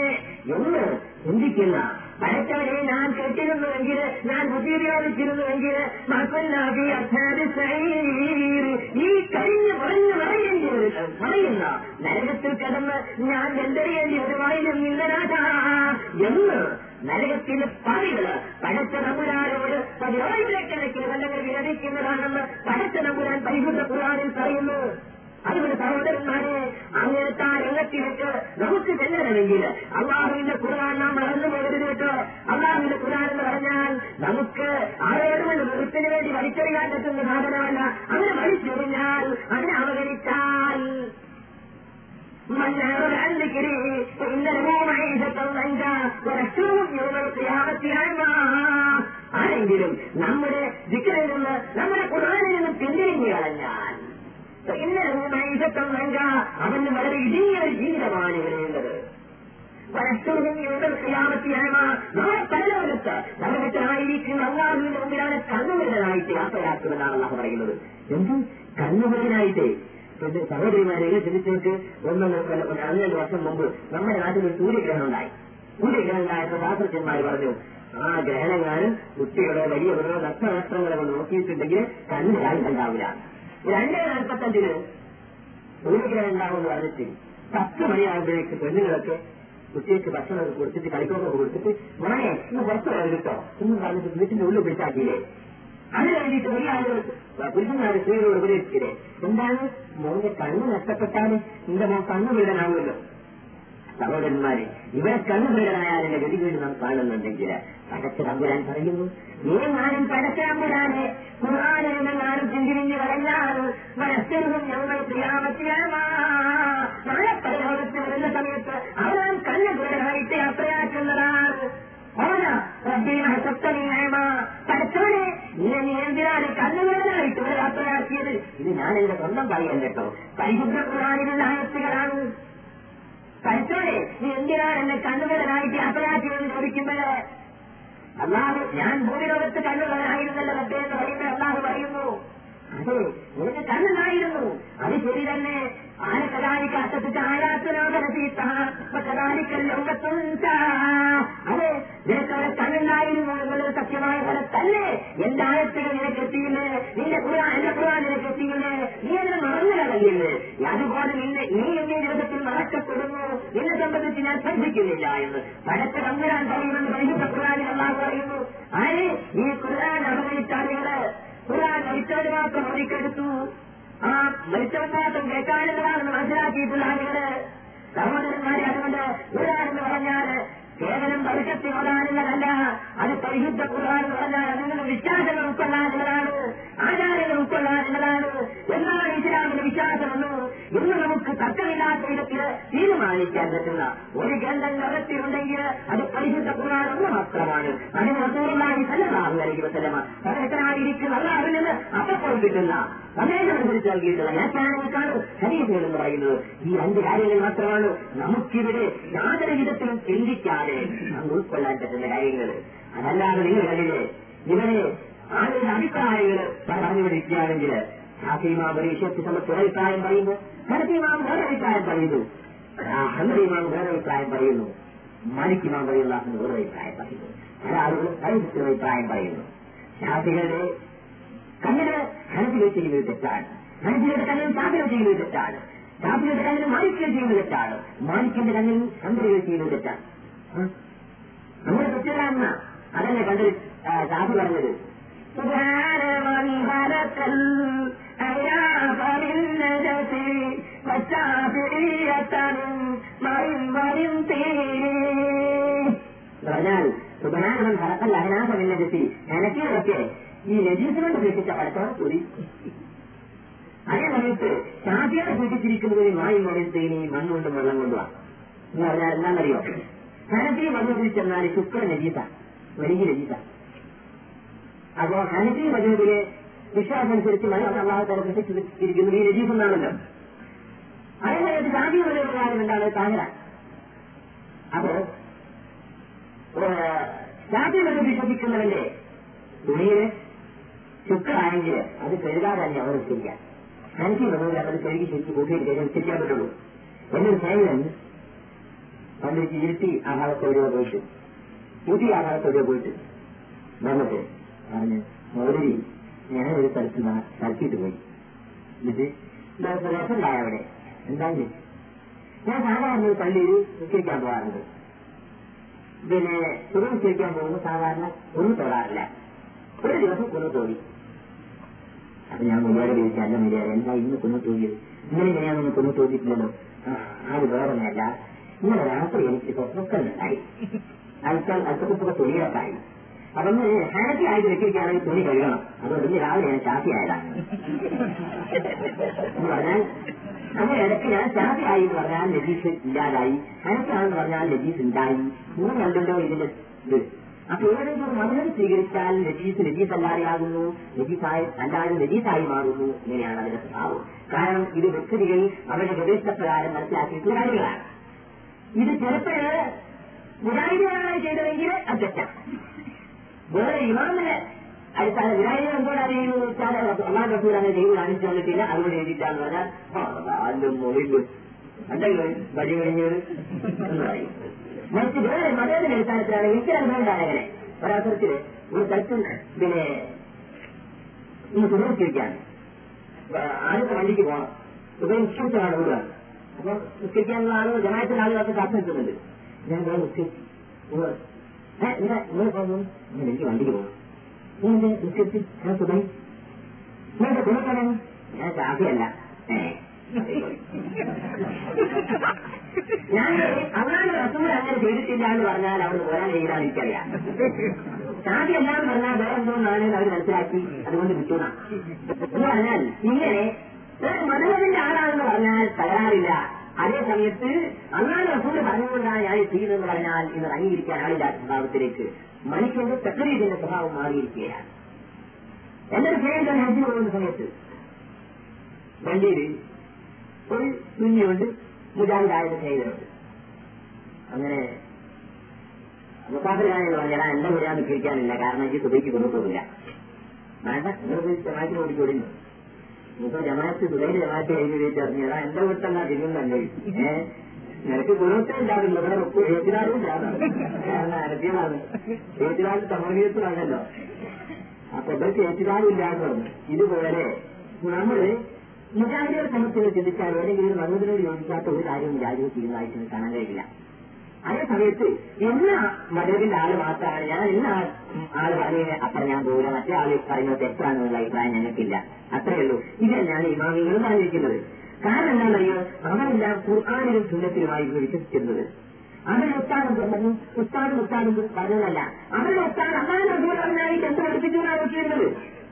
എന്ന് ചിന്തിക്കുന്ന പരച്ചവരെ ഞാൻ കേട്ടിരുന്നുവെങ്കിൽ ഞാൻ ബുദ്ധി ഉപയോഗിച്ചിരുന്നുവെങ്കിൽ മക്കുന്നാബി അധ്യാപി ഈ കഴിഞ്ഞ് പറഞ്ഞു പറയേണ്ടി വരും പറയുന്ന നരകത്തിൽ കിടന്ന് ഞാൻ എന്തെറിയേണ്ടി വരുമായിരുന്നു നിന്നരാജാ എന്ന് നരകത്തിലെ പണികൾ പടച്ച നമ്പുരാനോട് പതിനായിരക്കണക്കിന് കൊല്ലങ്ങൾ വിരമിക്കുന്നതാണെന്ന് പടച്ച നമ്പുരാൻ പരിശുദ്ധ പുരാണിൽ പറയുന്നു. അതുകൊണ്ട് സഹോദരന്മാരെ അങ്ങനത്തെ ആ രംഗത്തിലേക്ക് നമുക്ക് ചെല്ലണമെങ്കിൽ അള്ളാഹുവിന്റെ ഖുർആൻ നാം മറന്നു പോകരുത് കേട്ടോ അള്ളാഹുവിന്റെ ഖുർആൻ എന്ന് പറഞ്ഞാൽ നമുക്ക് ആരോടുകൊണ്ട് വൃത്തിന് വേണ്ടി വലിച്ചെറിയാൻ പറ്റുന്ന സാധനമല്ല അങ്ങനെ വലിച്ചെറിഞ്ഞാൽ അതിനെ അവഗണിച്ചാൽ من أعرض عن ذكري فإن له معيشة ضنكا ونحشره يوم القيامة أعمى ആരെങ്കിലും നമ്മുടെ ദിക്കറിൽ നിന്ന് നമ്മുടെ ഖുർആനിൽ നിന്ന് പിന്തിരിഞ്ഞു കളഞ്ഞാൽ ഇന്നലെ മൈസത്തം നങ്ക അവന് വളരെ ഇടുങ്ങിയ ജീവിതമാണ് ഇവനുള്ളത് നാളെ നരകത്തിനായിരിക്കുന്ന അള്ളാഹുവിന്റെ മുമ്പിലാണ് പറയുന്നത്. സഹോദരിമാരെ വർഷം മുമ്പ് നമ്മുടെ നാട്ടിൽ ഒരു സൂര്യഗ്രഹണം ഉണ്ടായി. സൂര്യഗ്രഹണം ഉണ്ടായപ്പോൾ ശാസ്ത്രജ്ഞന്മാർ പറഞ്ഞു ആ വലിയവരോ നഷ്ടനഷ്ടങ്ങളെ കൊണ്ട് നോക്കിയിട്ടുണ്ടെങ്കിൽ ഉണ്ടാവില്ല. രണ്ട് നാൽപ്പത്തഞ്ചിന് സൂര്യഗ്രഹണം ഉണ്ടാവുമെന്ന് പറഞ്ഞിട്ട് പത്ത് മണിയാകുമ്പോഴേക്ക് പെണ്ണുങ്ങളൊക്കെ കുട്ടികൾക്ക് ഭക്ഷണമൊക്കെ കൊടുത്തിട്ട് കളിക്കൊക്കെ കൊടുത്തിട്ട് മോനെ ഇന്ന് പുറത്ത് പോയത് കിട്ടോ എന്ന് പറഞ്ഞിട്ട് വീട്ടിന്റെ ഉള്ളിൽ പിടിച്ചാക്കിയില്ലേ അത് കഴിഞ്ഞിട്ട് ഒരു ആളുകൾ പുരുഷന്മാരെ സ്ത്രീകളോട് ഉപദേശിച്ചില്ലേ? എന്താണ് മോന്റെ കണ്ണ് നഷ്ടപ്പെട്ടാൽ നിന്റെ മോൻ കണ്ണു വീടനാവുമല്ലോ സഹോദരന്മാരെ ഇവിടെ കണ്ണുപീടനായാലിന്റെ ഗതി വീട് നാം കാണുന്നുണ്ടെങ്കിൽ പടച്ച തമ്പുരാൻ പറയുന്നു നീ ഞാനും പടച്ച തമ്പുരാനെ ഖുർആാനെന്നാലും ചിന്തിരിഞ്ഞു മനസ്സിലും ഞങ്ങൾ നാളെ വരുന്ന സമയത്ത് അവരാൻ കണ്ണുപീടനായിട്ട് യാത്രയാക്കുന്നതാണ് പഠിച്ചവനെ നീ എന്തിനാണ് യാത്രയാക്കിയത് ഇത് ഞാൻ സ്വന്തം പറയാൻ കേട്ടോ. പരിശുദ്ധ ഖുർആാനിലുള്ള ആയത്തുകളാണ്. പഠിച്ചോടെ നീ എന്തിനാണ് എന്നെ കണ്ണുകളനായിട്ട് യാത്രയാക്കിയെന്ന് ചോദിക്കുമ്പോൾ അല്ലാതെ ഞാൻ ഭൂമിലോകത്ത് കണ്ണുകളനായിരുന്നല്ലോ എന്ന് പറയുമ്പോൾ അള്ളാഹ് പറയുന്നു അതെ നിനക്ക് കണ്ണുണ്ടായിരുന്നു അത് ശരി തന്നെ. ആരെ കലാലിക്ക് അസത്തിച്ച് ലോകത്തുണ്ട അതെ നിനക്കവിടെ കണ്ണുണ്ടായിരുന്നു എന്നുള്ളത് സത്യമായ തന്നെ എന്റെ ആയത്തുകൾ നിനക്ക് എത്തിയില്ലേ നിന്റെ ഖുറാൻ എന്റെ ഖുറാൻ നിനക്ക് എത്തിയില്ലേ നീ എന്നെ മറന്നു കളയില്ലേ അതുപോലെ നിന്നെ നീ എന്റെ ജീവിതത്തിൽ മറക്കപ്പെടുന്നു. നിന്നെ സംബന്ധിച്ച് ഞാൻ ശ്രദ്ധിക്കുന്നില്ല എന്ന് പടച്ച തമ്പുരാൻ പറയുമെന്ന് പരിശുദ്ധ അള്ളാഹ് പറയുന്നു. ആരെ ഈ ഖുർആൻ അവഗണിച്ചാലുകൾ ഖുർആൻ മരിച്ചവർ മാത്രം ഒതുക്കെടുത്തു ആ മരിച്ചവർ മാത്രം കേൾക്കാനുള്ളതാണെന്ന് മനസ്സിലാക്കിയിട്ടുള്ള ആളുകൾ. സഹോദരന്മാരെ അതുകൊണ്ട് ഒരാളെന്ന് പറഞ്ഞാൽ കേവലം പരിശക്തി ഓടാനുള്ളതല്ല അത് പരിശുദ്ധ ഖുർആൻ അതിനുള്ള വിശ്വാസങ്ങൾ ഉൾക്കൊള്ളാനുള്ളതാണ്. ആചാരങ്ങൾ ഉൾക്കൊള്ളാനുള്ളതാണ്. എന്താണ് ഇസ്ലാമിന്റെ വിശ്വാസമെന്നും ഇന്ന് നമുക്ക് തർക്കമില്ലാത്ത വിധത്തിൽ തീരുമാനിക്കാൻ പറ്റുന്ന ഒരു ഗ്രന്ഥം ലോകത്തിലുണ്ടെങ്കിൽ അത് പരിശുദ്ധ ഒന്ന് മാത്രമാണ്. അതിന് റസൂലുള്ളാഹി സല്ലല്ലാഹു അലൈഹി വസല്ലമ പരസ്യമായിരിക്കുന്ന അള്ളാഹുവിൽ നിന്ന് അപ്പോൾ കിട്ടുന്ന സന്ദേശമനുസരിച്ച് നൽകിയിട്ടുള്ള വ്യാഖ്യാനങ്ങൾക്കാണ് ഹരീഫുകൾ എന്ന് പറയുന്നത്. ഈ രണ്ട് കാര്യങ്ങൾ മാത്രമാണ് നമുക്കിവിടെ യാതൊരു വിധത്തിലും ചിന്തിക്കാതെ നമുക്ക് ഉൾക്കൊള്ളാൻ പറ്റുന്ന കാര്യങ്ങൾ അതല്ലാതെ നിങ്ങൾ കണ്ടില്ലേ ഇവരെ ആരുടെ അഭിപ്രായങ്ങൾ പറഞ്ഞുകൊണ്ടിരിക്കുകയാണെങ്കിൽ ഷാഫിമാം പരീക്ഷയ്ക്ക് വിഷയത്തിൽ ഒരഭിപ്രായം പറയുന്നു. ഹനഫിമാം വേറെ അഭിപ്രായം പറയുന്നു. ഹമദിമാം വേറെ അഭിപ്രായം പറയുന്നു. മാലിക്കിമാം പറയുന്ന വേറെ അഭിപ്രായം പറയുന്നു. പല ആളുകളും പല അഭിപ്രായം പറയുന്നു. ഷാഫികളുടെ കണ്ണിന് ഹനഫികൾ ചെയ്യുന്നത് തെറ്റാണ്. ഹനഫിയുടെ കണ്ണിൽ ഷാഫികൾ ചെയ്യുന്നത് തെറ്റാണ്. ചെയ്യുന്നത് തെറ്റാണ്. കണ്ണിൽ ചെയ്യുന്നത് തെറ്റാണ്. നമ്മുടെ ചുറ്റിലെ അതന്നെ കണ്ട് സാധു പറഞ്ഞത്. പറഞ്ഞാൽ സുബനാനവൻ ഭരത്തല്ല അനാഥമില്ല ജസി നനക്കിയതൊക്കെ ഈ രജീസിനോട് പീഡിച്ച പടക്കം കൂടി. അതേ സമയത്ത് ഷാഫിയോട് പീഡിച്ചിരിക്കുന്നതിന് മായും മറിയും തേനി മണ്ണുകൊണ്ടും വെള്ളം കൊണ്ടുവാ. എന്ന് പറഞ്ഞാൽ എന്താണെന്നറിയോ? ഹനഫി മധുവിൽ ചെന്നാൽ ശുക്ര നജീസ വലിയ നജീസ അപ്പോ ഹനഫി മധുവിലെ വിശ്വാസമനുസരിച്ച് അള്ളാഹു തല സൃഷ്ടിച്ചിരിക്കുന്നത് ഈ നജീസ് എന്നാണല്ലോ. അതേസമയത്ത് മധുവിന്റെ കാര്യം എന്താണ്? താഹിറ. അപ്പോ ജാതി മധു വിശ്വസിക്കുന്നവന്റെ തുണിയിൽ ശുക്രാണെങ്കിൽ അത് കഴുകാതെ തന്നെ അവർ ഉച്ചരിക്കാം ഹനഫി മധുവിൽ അവർ കഴുകി ശരിക്കും കൂട്ടിയിട്ട് ശേഷം ഉച്ചരിക്കാൻ പറ്റുള്ളൂ. എന്നൊരു സൈലൻ പണ്ട് ഇരുത്തി ആ ഭാഗത്തോടെയോ പോയിട്ട്. പുതിയ ആ ഭാഗത്തോടെയോ പോയിട്ട്. വന്നിട്ട് പറഞ്ഞ് മൗലവി ഞാൻ ഒരു സ്ഥലത്ത് സ്ഥലത്തിട്ട് പോയി. എന്നിട്ട് രസമുണ്ടായ അവിടെ? എന്തായാലും ഞാൻ സാധാരണ ഒരു പള്ളിയിൽ നിശ്ചയിക്കാൻ പോകാറുണ്ട്. പിന്നെ തുറ നിശ്ചയിക്കാൻ പോകുമ്പോൾ സാധാരണ ഒന്ന് തൊടാറില്ല. ഒരു ദിവസം കുന്നു തോന്നി അപ്പൊ ഞാൻ മുടിയാടെ ചോദിച്ചു അല്ല മുടിയാടെ എന്താ ഇന്ന് കുന്നു തോന്നിയത് ഇന്നലെ ഞാൻ ഒന്ന് കുന്നു തോന്നിയിട്ടില്ലല്ലോ അത് വേറൊന്നല്ല ഇന്നലെ രാത്രി എനിക്ക് സ്വപ്നങ്ങളുണ്ടായി അല്പം തുണികളൊക്കെയായി അപ്പൊ ഒന്ന് ഹാപ്പി ആയിട്ട് വെച്ചിരിക്കുകയാണെങ്കിൽ തുണി കഴുകണം. അതുകൊണ്ട് ഇന്ന് രാവിലെ ഞാൻ ചാപ്പി ആയതാണ്. എന്ന് പറഞ്ഞാൽ അങ്ങനെ ഇടയ്ക്ക് ഞാൻ ചാപ്പി ആയി എന്ന് പറഞ്ഞാൽ ലജീസ് ഇല്ലാതായി. ഹാപ്പി ആണെന്ന് പറഞ്ഞാൽ ലജീസ് ഉണ്ടായി. മൂന്ന് കണ്ടല്ലോ ഇതിന്റെ ഇത്. അപ്പൊ ഏതെങ്കിലും ഒരു മധുരം സ്വീകരിച്ചാൽ ലജീസ് ലജീസ് അല്ലാതെയാകുന്നു ലജീസായി അല്ലാതെ ലജീസായി മാറുന്നു. ഇങ്ങനെയാണ് അതിന്റെ സ്വഭാവം. കാരണം ഇത് വ്യക്തികൾ അവരുടെ പ്രദേശപ്രകാരം മനസ്സിലാക്കിയിട്ടുള്ള കാര്യങ്ങളാണ്. ഇത് ചിലപ്പോഴ് മുരാരികളാണ് ചെയ്തതെങ്കിൽ അത് തെറ്റാണ് വേറെ ഇമാമിന് അടിസ്ഥാന വിനായകൻ എന്തോടെ അറിയുന്നു വെച്ചാൽ അള്ളാഹ് റസൂൽ അങ്ങനെ ചെയ്ത് കാണിച്ചു തന്നിട്ടില്ല അതുകൊണ്ട് എഴുതിയിട്ടാന്ന് പറഞ്ഞാൽ അല്ലും മൊഴിലും അല്ലല്ലോ വഴി കഴിഞ്ഞത്? എന്ന് പറയും മറിച്ച് വേറെ മതത്തിന്റെ അടിസ്ഥാനത്തിലാണ് എനിക്ക് അനുഭവം അങ്ങനെ ഒരവസരത്തിൽ ഒരു സ്ഥലത്ത് പിന്നെ ഇന്ന് സുഹൃത്തിരിക്കാൻ ആദ്യത്തെ വണ്ടിക്ക് പോകണം. ഉപയോഗം നിശ്ചയിച്ചാണ് അപ്പൊ നിശ്ചയിക്കാനുള്ള ആളുകൾ ജമായത്തിന്റെ ആളുകളൊക്കെ കാത്തു നിൽക്കുന്നുണ്ട് ഞാൻ ഇവിടെ ഉച്ചയ്ക്ക് നിങ്ങൾ പോകുന്നു? ഞാൻ എനിക്ക് വണ്ടിക്ക് പോകണം. നീ നിശ്ചയിച്ച് ഞാൻ സുഖം. നീ എന്റെ ഞാൻ കാഫിയല്ല ഞാൻ അന്നാണ് റസൂൽ അങ്ങനെ ചെയ്തിട്ടില്ല എന്ന് പറഞ്ഞാൽ അവിടെ പോരാൻ ചെയ്താൽ എനിക്കറിയാം. ചാതി എല്ലാം പറഞ്ഞാൽ വേറെ എന്തോന്നാണ് അവർ മനസ്സിലാക്കി. അതുകൊണ്ട് കിട്ടുന്ന എന്ന് പറഞ്ഞാൽ ഇങ്ങനെ ഒരു മനുഷ്യന്റെ ആളാണെന്ന് പറഞ്ഞാൽ തകരാറില്ല. അതേ സമയത്ത് അന്നാണ് റസൂൽ പറഞ്ഞുകൊണ്ടാണ് ഞാൻ ചെയ്യുന്നതെന്ന് പറഞ്ഞാൽ ഇന്ന് അംഗീകരിക്കാൻ ആളില്ലാത്ത സ്വഭാവത്തിലേക്ക്. മനുഷ്യന്റെ തക്കരീതിന്റെ സ്വഭാവം മാറിയിരിക്കുകയാണ്. എന്നൊരു സ്നേഹിതൻ ഹജ്ജ് പോകുന്ന സമയത്ത് വണ്ടിയിൽ ഒരു തുല്യുണ്ട് മുജാഹിദായത് ചെയ്തിട്ടുണ്ട് അങ്ങനെ മുസാഫിറാണെന്ന് പറഞ്ഞാൽ എന്റെ മുരാ നിൽക്കാനില്ല കാരണം എനിക്ക് തുകയ്ക്ക് കൊണ്ടുപോകില്ല വേണ്ട നിങ്ങൾ ജമാഅത്തിന് ഓടിക്കൊടുന്നു ഇപ്പൊ ജമാഅത്ത് സുബൈന് ജമാഅത്ത് കഴിഞ്ഞ് ചോദിച്ചറിഞ്ഞാ എന്റെ വീട്ടിലെന്നാ തിന്നുന്നല്ലേ ഏഹ് നിനക്ക് ഗുണത്തെ ഉണ്ടാവില്ല ഇവിടെ ഏതിനാളും ഇല്ലാതാണ് കാരണം അരബ്യമാണ് എഴുതിനാൾ സമൂഹത്തിലാണല്ലോ അപ്പൊ ഇവർക്ക് ഏതിനാളും ഇല്ലാന്ന് പറഞ്ഞു. ഇതുപോലെ നമ്മൾ മുജാഹിദികളെ സംബന്ധിച്ച് ചിന്തിച്ചാൽ ഏതെങ്കിലും നമ്മുടെ യോജിക്കാത്ത ഒരു കാര്യവും മുജാഹിദികൾ തീരുമാനിച്ചത് കാണാൻ കഴിയില്ല. അതേ സമയത്ത് ഇന്ന മതത്തിന്റെ ആൾ മാത്രമാണ്. ഞാൻ ഇന്ന ആൾ പറഞ്ഞ അത്ര ഞാൻ പോകില്ല മറ്റേ ആൾ പറയുന്നത് തെറ്റാണെന്നുള്ള അഭിപ്രായം ഞങ്ങൾക്കില്ല. അത്രയേ ഉള്ളൂ. ഇത് തന്നെയാണ് ഇമാമികളും പറഞ്ഞിരിക്കുന്നത്. കാരണം എന്താണെന്നറിയോ? അവരെല്ലാം ഖുർആാനിലും സുന്നത്തിലുമായിരുന്നു വിശ്വസിക്കുന്നത് അവരുടെ ഉസ്താദും പറഞ്ഞു ഉസ്താദും ഉസ്താദും പറഞ്ഞതല്ല. അവരുടെ ഉസ്താദ് അമ്മാൻ പറഞ്ഞാൽ എന്ത് പഠിപ്പിച്ചു നോക്കിയിരുന്നത്?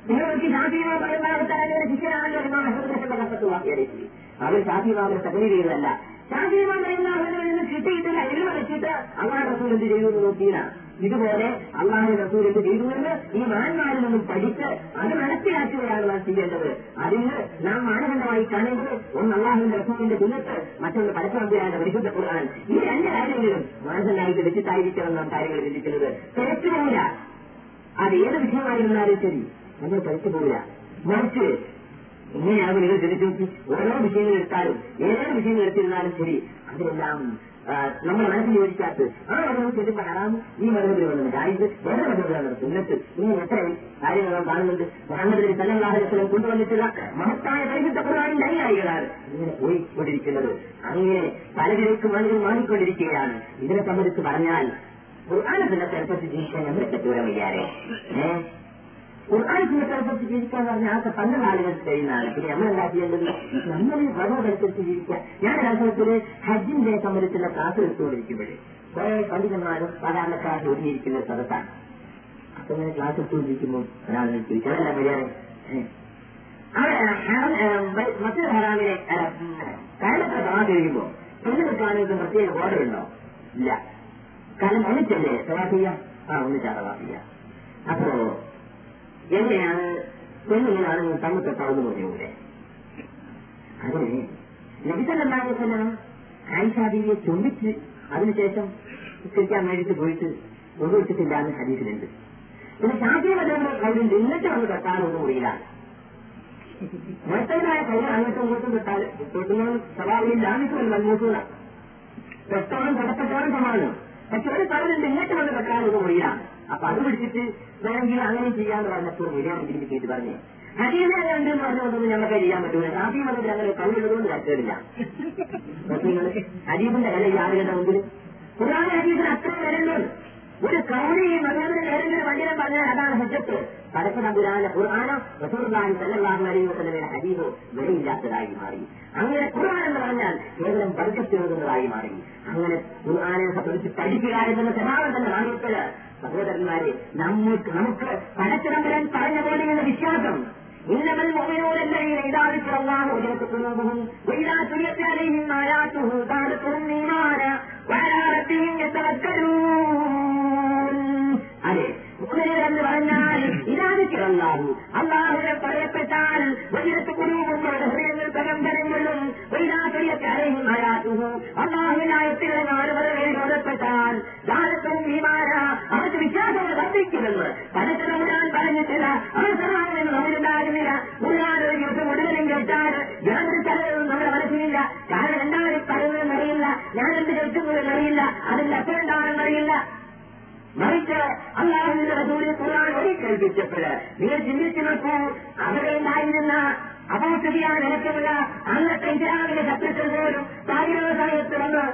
നിങ്ങൾക്ക് ശാന്തിയോ പറയുന്ന ശിഷ്യനാണല്ലോ ഇമാം അഹമ്മദ് വാക്കിയറിയിച്ചു അവർ ഷാഫിമാവിനെ ചെയ്തതല്ല. ഷാഫിമാൻ പറയുന്ന നിന്ന് കിട്ടിയിട്ടില്ല എഴുതി വെച്ചിട്ട് അള്ളാഹ് റസൂൽ എന്ത് ചെയ്തു എന്ന് നോക്കിയില്ല. ഇതുപോലെ അള്ളാഹു റസൂൽ എന്ത് ചെയ്തു എന്ന് ഈ മാന്മാരിൽ നിന്നും പഠിച്ച് അത് മനസ്സിലാക്കുകയാണ് നാം ചെയ്യേണ്ടത്. അതിന് നാം മാനദണ്ഡമായി കാണേണ്ടത് ഒന്ന് അള്ളാഹുവിന്റെ റസൂലിന്റെ തുന്നത്ത് മറ്റൊന്ന് പരസ്പരമ്പുരാന്റെ പരിശുദ്ധ ഖുർആൻ. ഈ രണ്ട് കാര്യങ്ങളിലും മാനദണ്ഡമായിട്ട് വെച്ചിട്ടായിരിക്കണം നാം കാര്യങ്ങൾ ചിന്തിക്കുന്നത്. തിരച്ചു അത് ഏത് വിഷയമായിരുന്നാലും ശരി. നമ്മൾ തിരച്ചു പോകില്ല മറിച്ച് ഇങ്ങനെയാകും നിങ്ങൾ ചിന്തിച്ചു നോക്കി ഓരോ വിഷയങ്ങൾ എടുത്താലും ഏതൊരു വിഷയങ്ങൾ എടുത്തിരുന്നാലും ശരി. അതിലെല്ലാം നമ്മുടെ മനസ്സിൽ യോജിക്കാത്ത ആ മതം ചെല്ലുമ്പോൾ ഹറാം ഈ മതത്തിൽ വന്നത് ആയത് വേറെ മതത്തിലാണ് സുന്നത്ത് ഇങ്ങനെ എത്ര കാര്യങ്ങൾ നാം കാണുന്നുണ്ട്. മുഹമ്മദ് സല്ലാഹുലം കൊണ്ടുവന്നിട്ടുള്ള മഹത്തായ പരിശുദ്ധ പ്രധാനം അനുയായികളാണ് ഇങ്ങനെ പോയിക്കൊണ്ടിരിക്കുന്നത്. അങ്ങനെ പലതിലേക്കും ആളുകൾ മാറിക്കൊണ്ടിരിക്കുകയാണ് ഇതിനെ സംബന്ധിച്ച് പറഞ്ഞാൽ ഖുർആാനെ ചെറുപ്പത്തിൽ ജീവിക്കാൻ നമ്മളെ ദൂരം വയ്യാരെ ഖുർആൻ സുന്നത്തനുസരിച്ച് ജീവിക്കാൻ പറഞ്ഞാൽ ആകെ പന്ത്രണ്ട് കഴിയുന്ന കഴിയുന്നതാണ് പിന്നെ നമ്മൾ എന്താ ചെയ്യേണ്ടത്? നമ്മൾ ഭഗവതനുസരിച്ച് ജീവിക്കുക. ഞാൻ അനുഭവത്തിൽ ഹജ്ജിന്റെ സംബന്ധിച്ചുള്ള ക്ലാസ് എടുത്തുകൊണ്ടിരിക്കുമ്പോഴേ കുറെ പണ്ഡിതന്മാരും സാധാരണക്കാർ ഒരുങ്ങിയിരിക്കുന്ന സ്ഥലത്താണ്. അപ്പൊ ഇങ്ങനെ ക്ലാസ് എടുത്തുകൊണ്ടിരിക്കുമ്പോൾ ഒരാൾ ചോദിച്ചു അതല്ല മര്യാദ? അവിടെ ഹറം, ഏഹ്, ബ- മറ്റൊരു ഹറാമിനെ കരളത്തെ തവാ കഴിയുമ്പോ പെണ്ണുകൾക്കാണെങ്കിൽ പ്രത്യേക ഉണ്ടോ? ഇല്ല. കാരണം ഒന്നിച്ചല്ലേ ചെയ്യാം? ആ ഒന്നിച്ചാ തവാ ചെയ്യാം. അപ്പോ എങ്ങനെയാണ് തമ്മിൽ തൊട്ടാവുന്ന പറഞ്ഞൂടെ അതിന് നബിസല്ലാഹുസല്ലാം ആയിഷാബിയെ ചുംബിച്ച് അതിനുശേഷം നിസ്കരിക്കാൻ വേണ്ടിയിട്ട് പോയിട്ട് ഒന്നുവെച്ചിട്ടില്ല എന്ന് ഹദീസിലുണ്ട് പിന്നെ ഷാഫി മതങ്ങളുടെ കൗലുണ്ട് നിന്നിട്ട് വന്ന് തൊട്ടാലൊന്നും മുറിയിലാണ് മറ്റവരായ കൗൽ അങ്ങോട്ടും ഇങ്ങോട്ടും തട്ടാൽ തൊട്ടുന്നത് സ്വഭാവം ലാമിക്കുമല്ല മൽമൂസൂല തൊട്ടോളം തൊടപ്പെട്ടോളം സമാനം പക്ഷെ ഒരു കടലുണ്ട് നിന്നിട്ട് വന്ന് തൊട്ടാലൊന്നും മുറിയിലാണ് അപ്പൊ അത് പിടിച്ചിട്ട് വേണമെങ്കിൽ അങ്ങനെ ചെയ്യാന്ന് പറഞ്ഞപ്പോൾ വിനയം കേട്ട് പറഞ്ഞു. ഹരീനെ ഉണ്ട് എന്ന് പറഞ്ഞുകൊണ്ടൊന്നും ഞങ്ങൾക്ക് ചെയ്യാൻ പറ്റൂല. ഷാഫി മതത്തിൽ അങ്ങനെ കൗലുള്ളതുകൊണ്ട് തരക്കേടില്ല ഹരീബിന്റെ വില ഈ ആളുകളുടെ മുമ്പിൽ ഖുർആൻ ഹരീബിന് അത്ര വിലയുണ്ട് ഒരു കൗണി ഈ മതത്തിന് നേരങ്ങളിൽ വണ്ടിയെ പറഞ്ഞാൽ അതാണ് ഹജ്ജത്ത്. പരസ്പര തമ്പുരാന്റെ ഖുർആാനോ റസൂർദാൻ സല്ലാഹു അലൈഹി വസല്ലമയുടെ ഹരീബോ വിലയില്ലാത്തതായി മാറി. അങ്ങനെ ഖുർആൻ എന്ന് പറഞ്ഞാൽ കേവലം ബർക്കത്തിനോടുന്നതായി മാറി. അങ്ങനെ ഖുർആാനെ സംബന്ധിച്ച് പഠിക്കുക എന്നുള്ള സ്വഭാവം തന്നെ മാറിയിട്ട് സഹോദരന്മാരെ നമുക്ക് നമുക്ക് പടച്ച തമ്പുരാൻ പറഞ്ഞ പോലെയുള്ള വിശ്വാസം إنما المؤمنون الذين إذا ذكر الله وجلت قلوبهم وإذا تليت عليهم آياته زادتهم إيمانا وعلى ربهم يتوكلون അതെ മുഖനിൽ എന്ന് പറഞ്ഞാൽ ഇതാദിക്കറല്ലാഹു അള്ളാഹുനെ പറയപ്പെട്ടാൽ വജിരത്ത് കുരുവും ഹൃദയങ്ങൾ പ്രകമ്പനങ്ങളും വൈരാചര്യക്കാരെയും ആരാത്തുഹു അള്ളാഹുവിനായത്തിലെ നാലുപറകളിൽ ബോധപ്പെട്ടാൽ ദാനത്വവും വിമാന അവർക്ക് വിശ്വാസം വർദ്ധിക്കുമെന്ന് പലതരമുടാൻ പറഞ്ഞിട്ടില്ല. അവർ സഹായം നമ്മളുണ്ടാകുന്നില്ല മുഴുവൻ ദിവസം മുഴുവനും കേട്ടാൽ യാതൊരു സ്ഥലവും നമ്മുടെ മനസ്സിലില്ല കാരണം എന്താണ് ഈ പറയുന്നതെന്ന് അറിയില്ല. ഞാൻ എന്ത് കേൾക്കുന്നതെന്ന് അതിന്റെ അർത്ഥം മറിച്ച് അള്ളാഹുവിന്റെ റസൂലിനെ ഖുർആൻ വഴി കേൾപ്പിച്ചപ്പോൾ നിങ്ങൾ ചിന്തിച്ചു നോക്കൂ അവിടെ ഉണ്ടായിരുന്ന അപോസ്തുതിയാൻ അടക്കമുള്ള അന്നത്തെ ഇസ്ലാമിന്റെ ശത്രുക്കൾ പോലും താഴ്ന്ന സമയത്ത് വന്ന്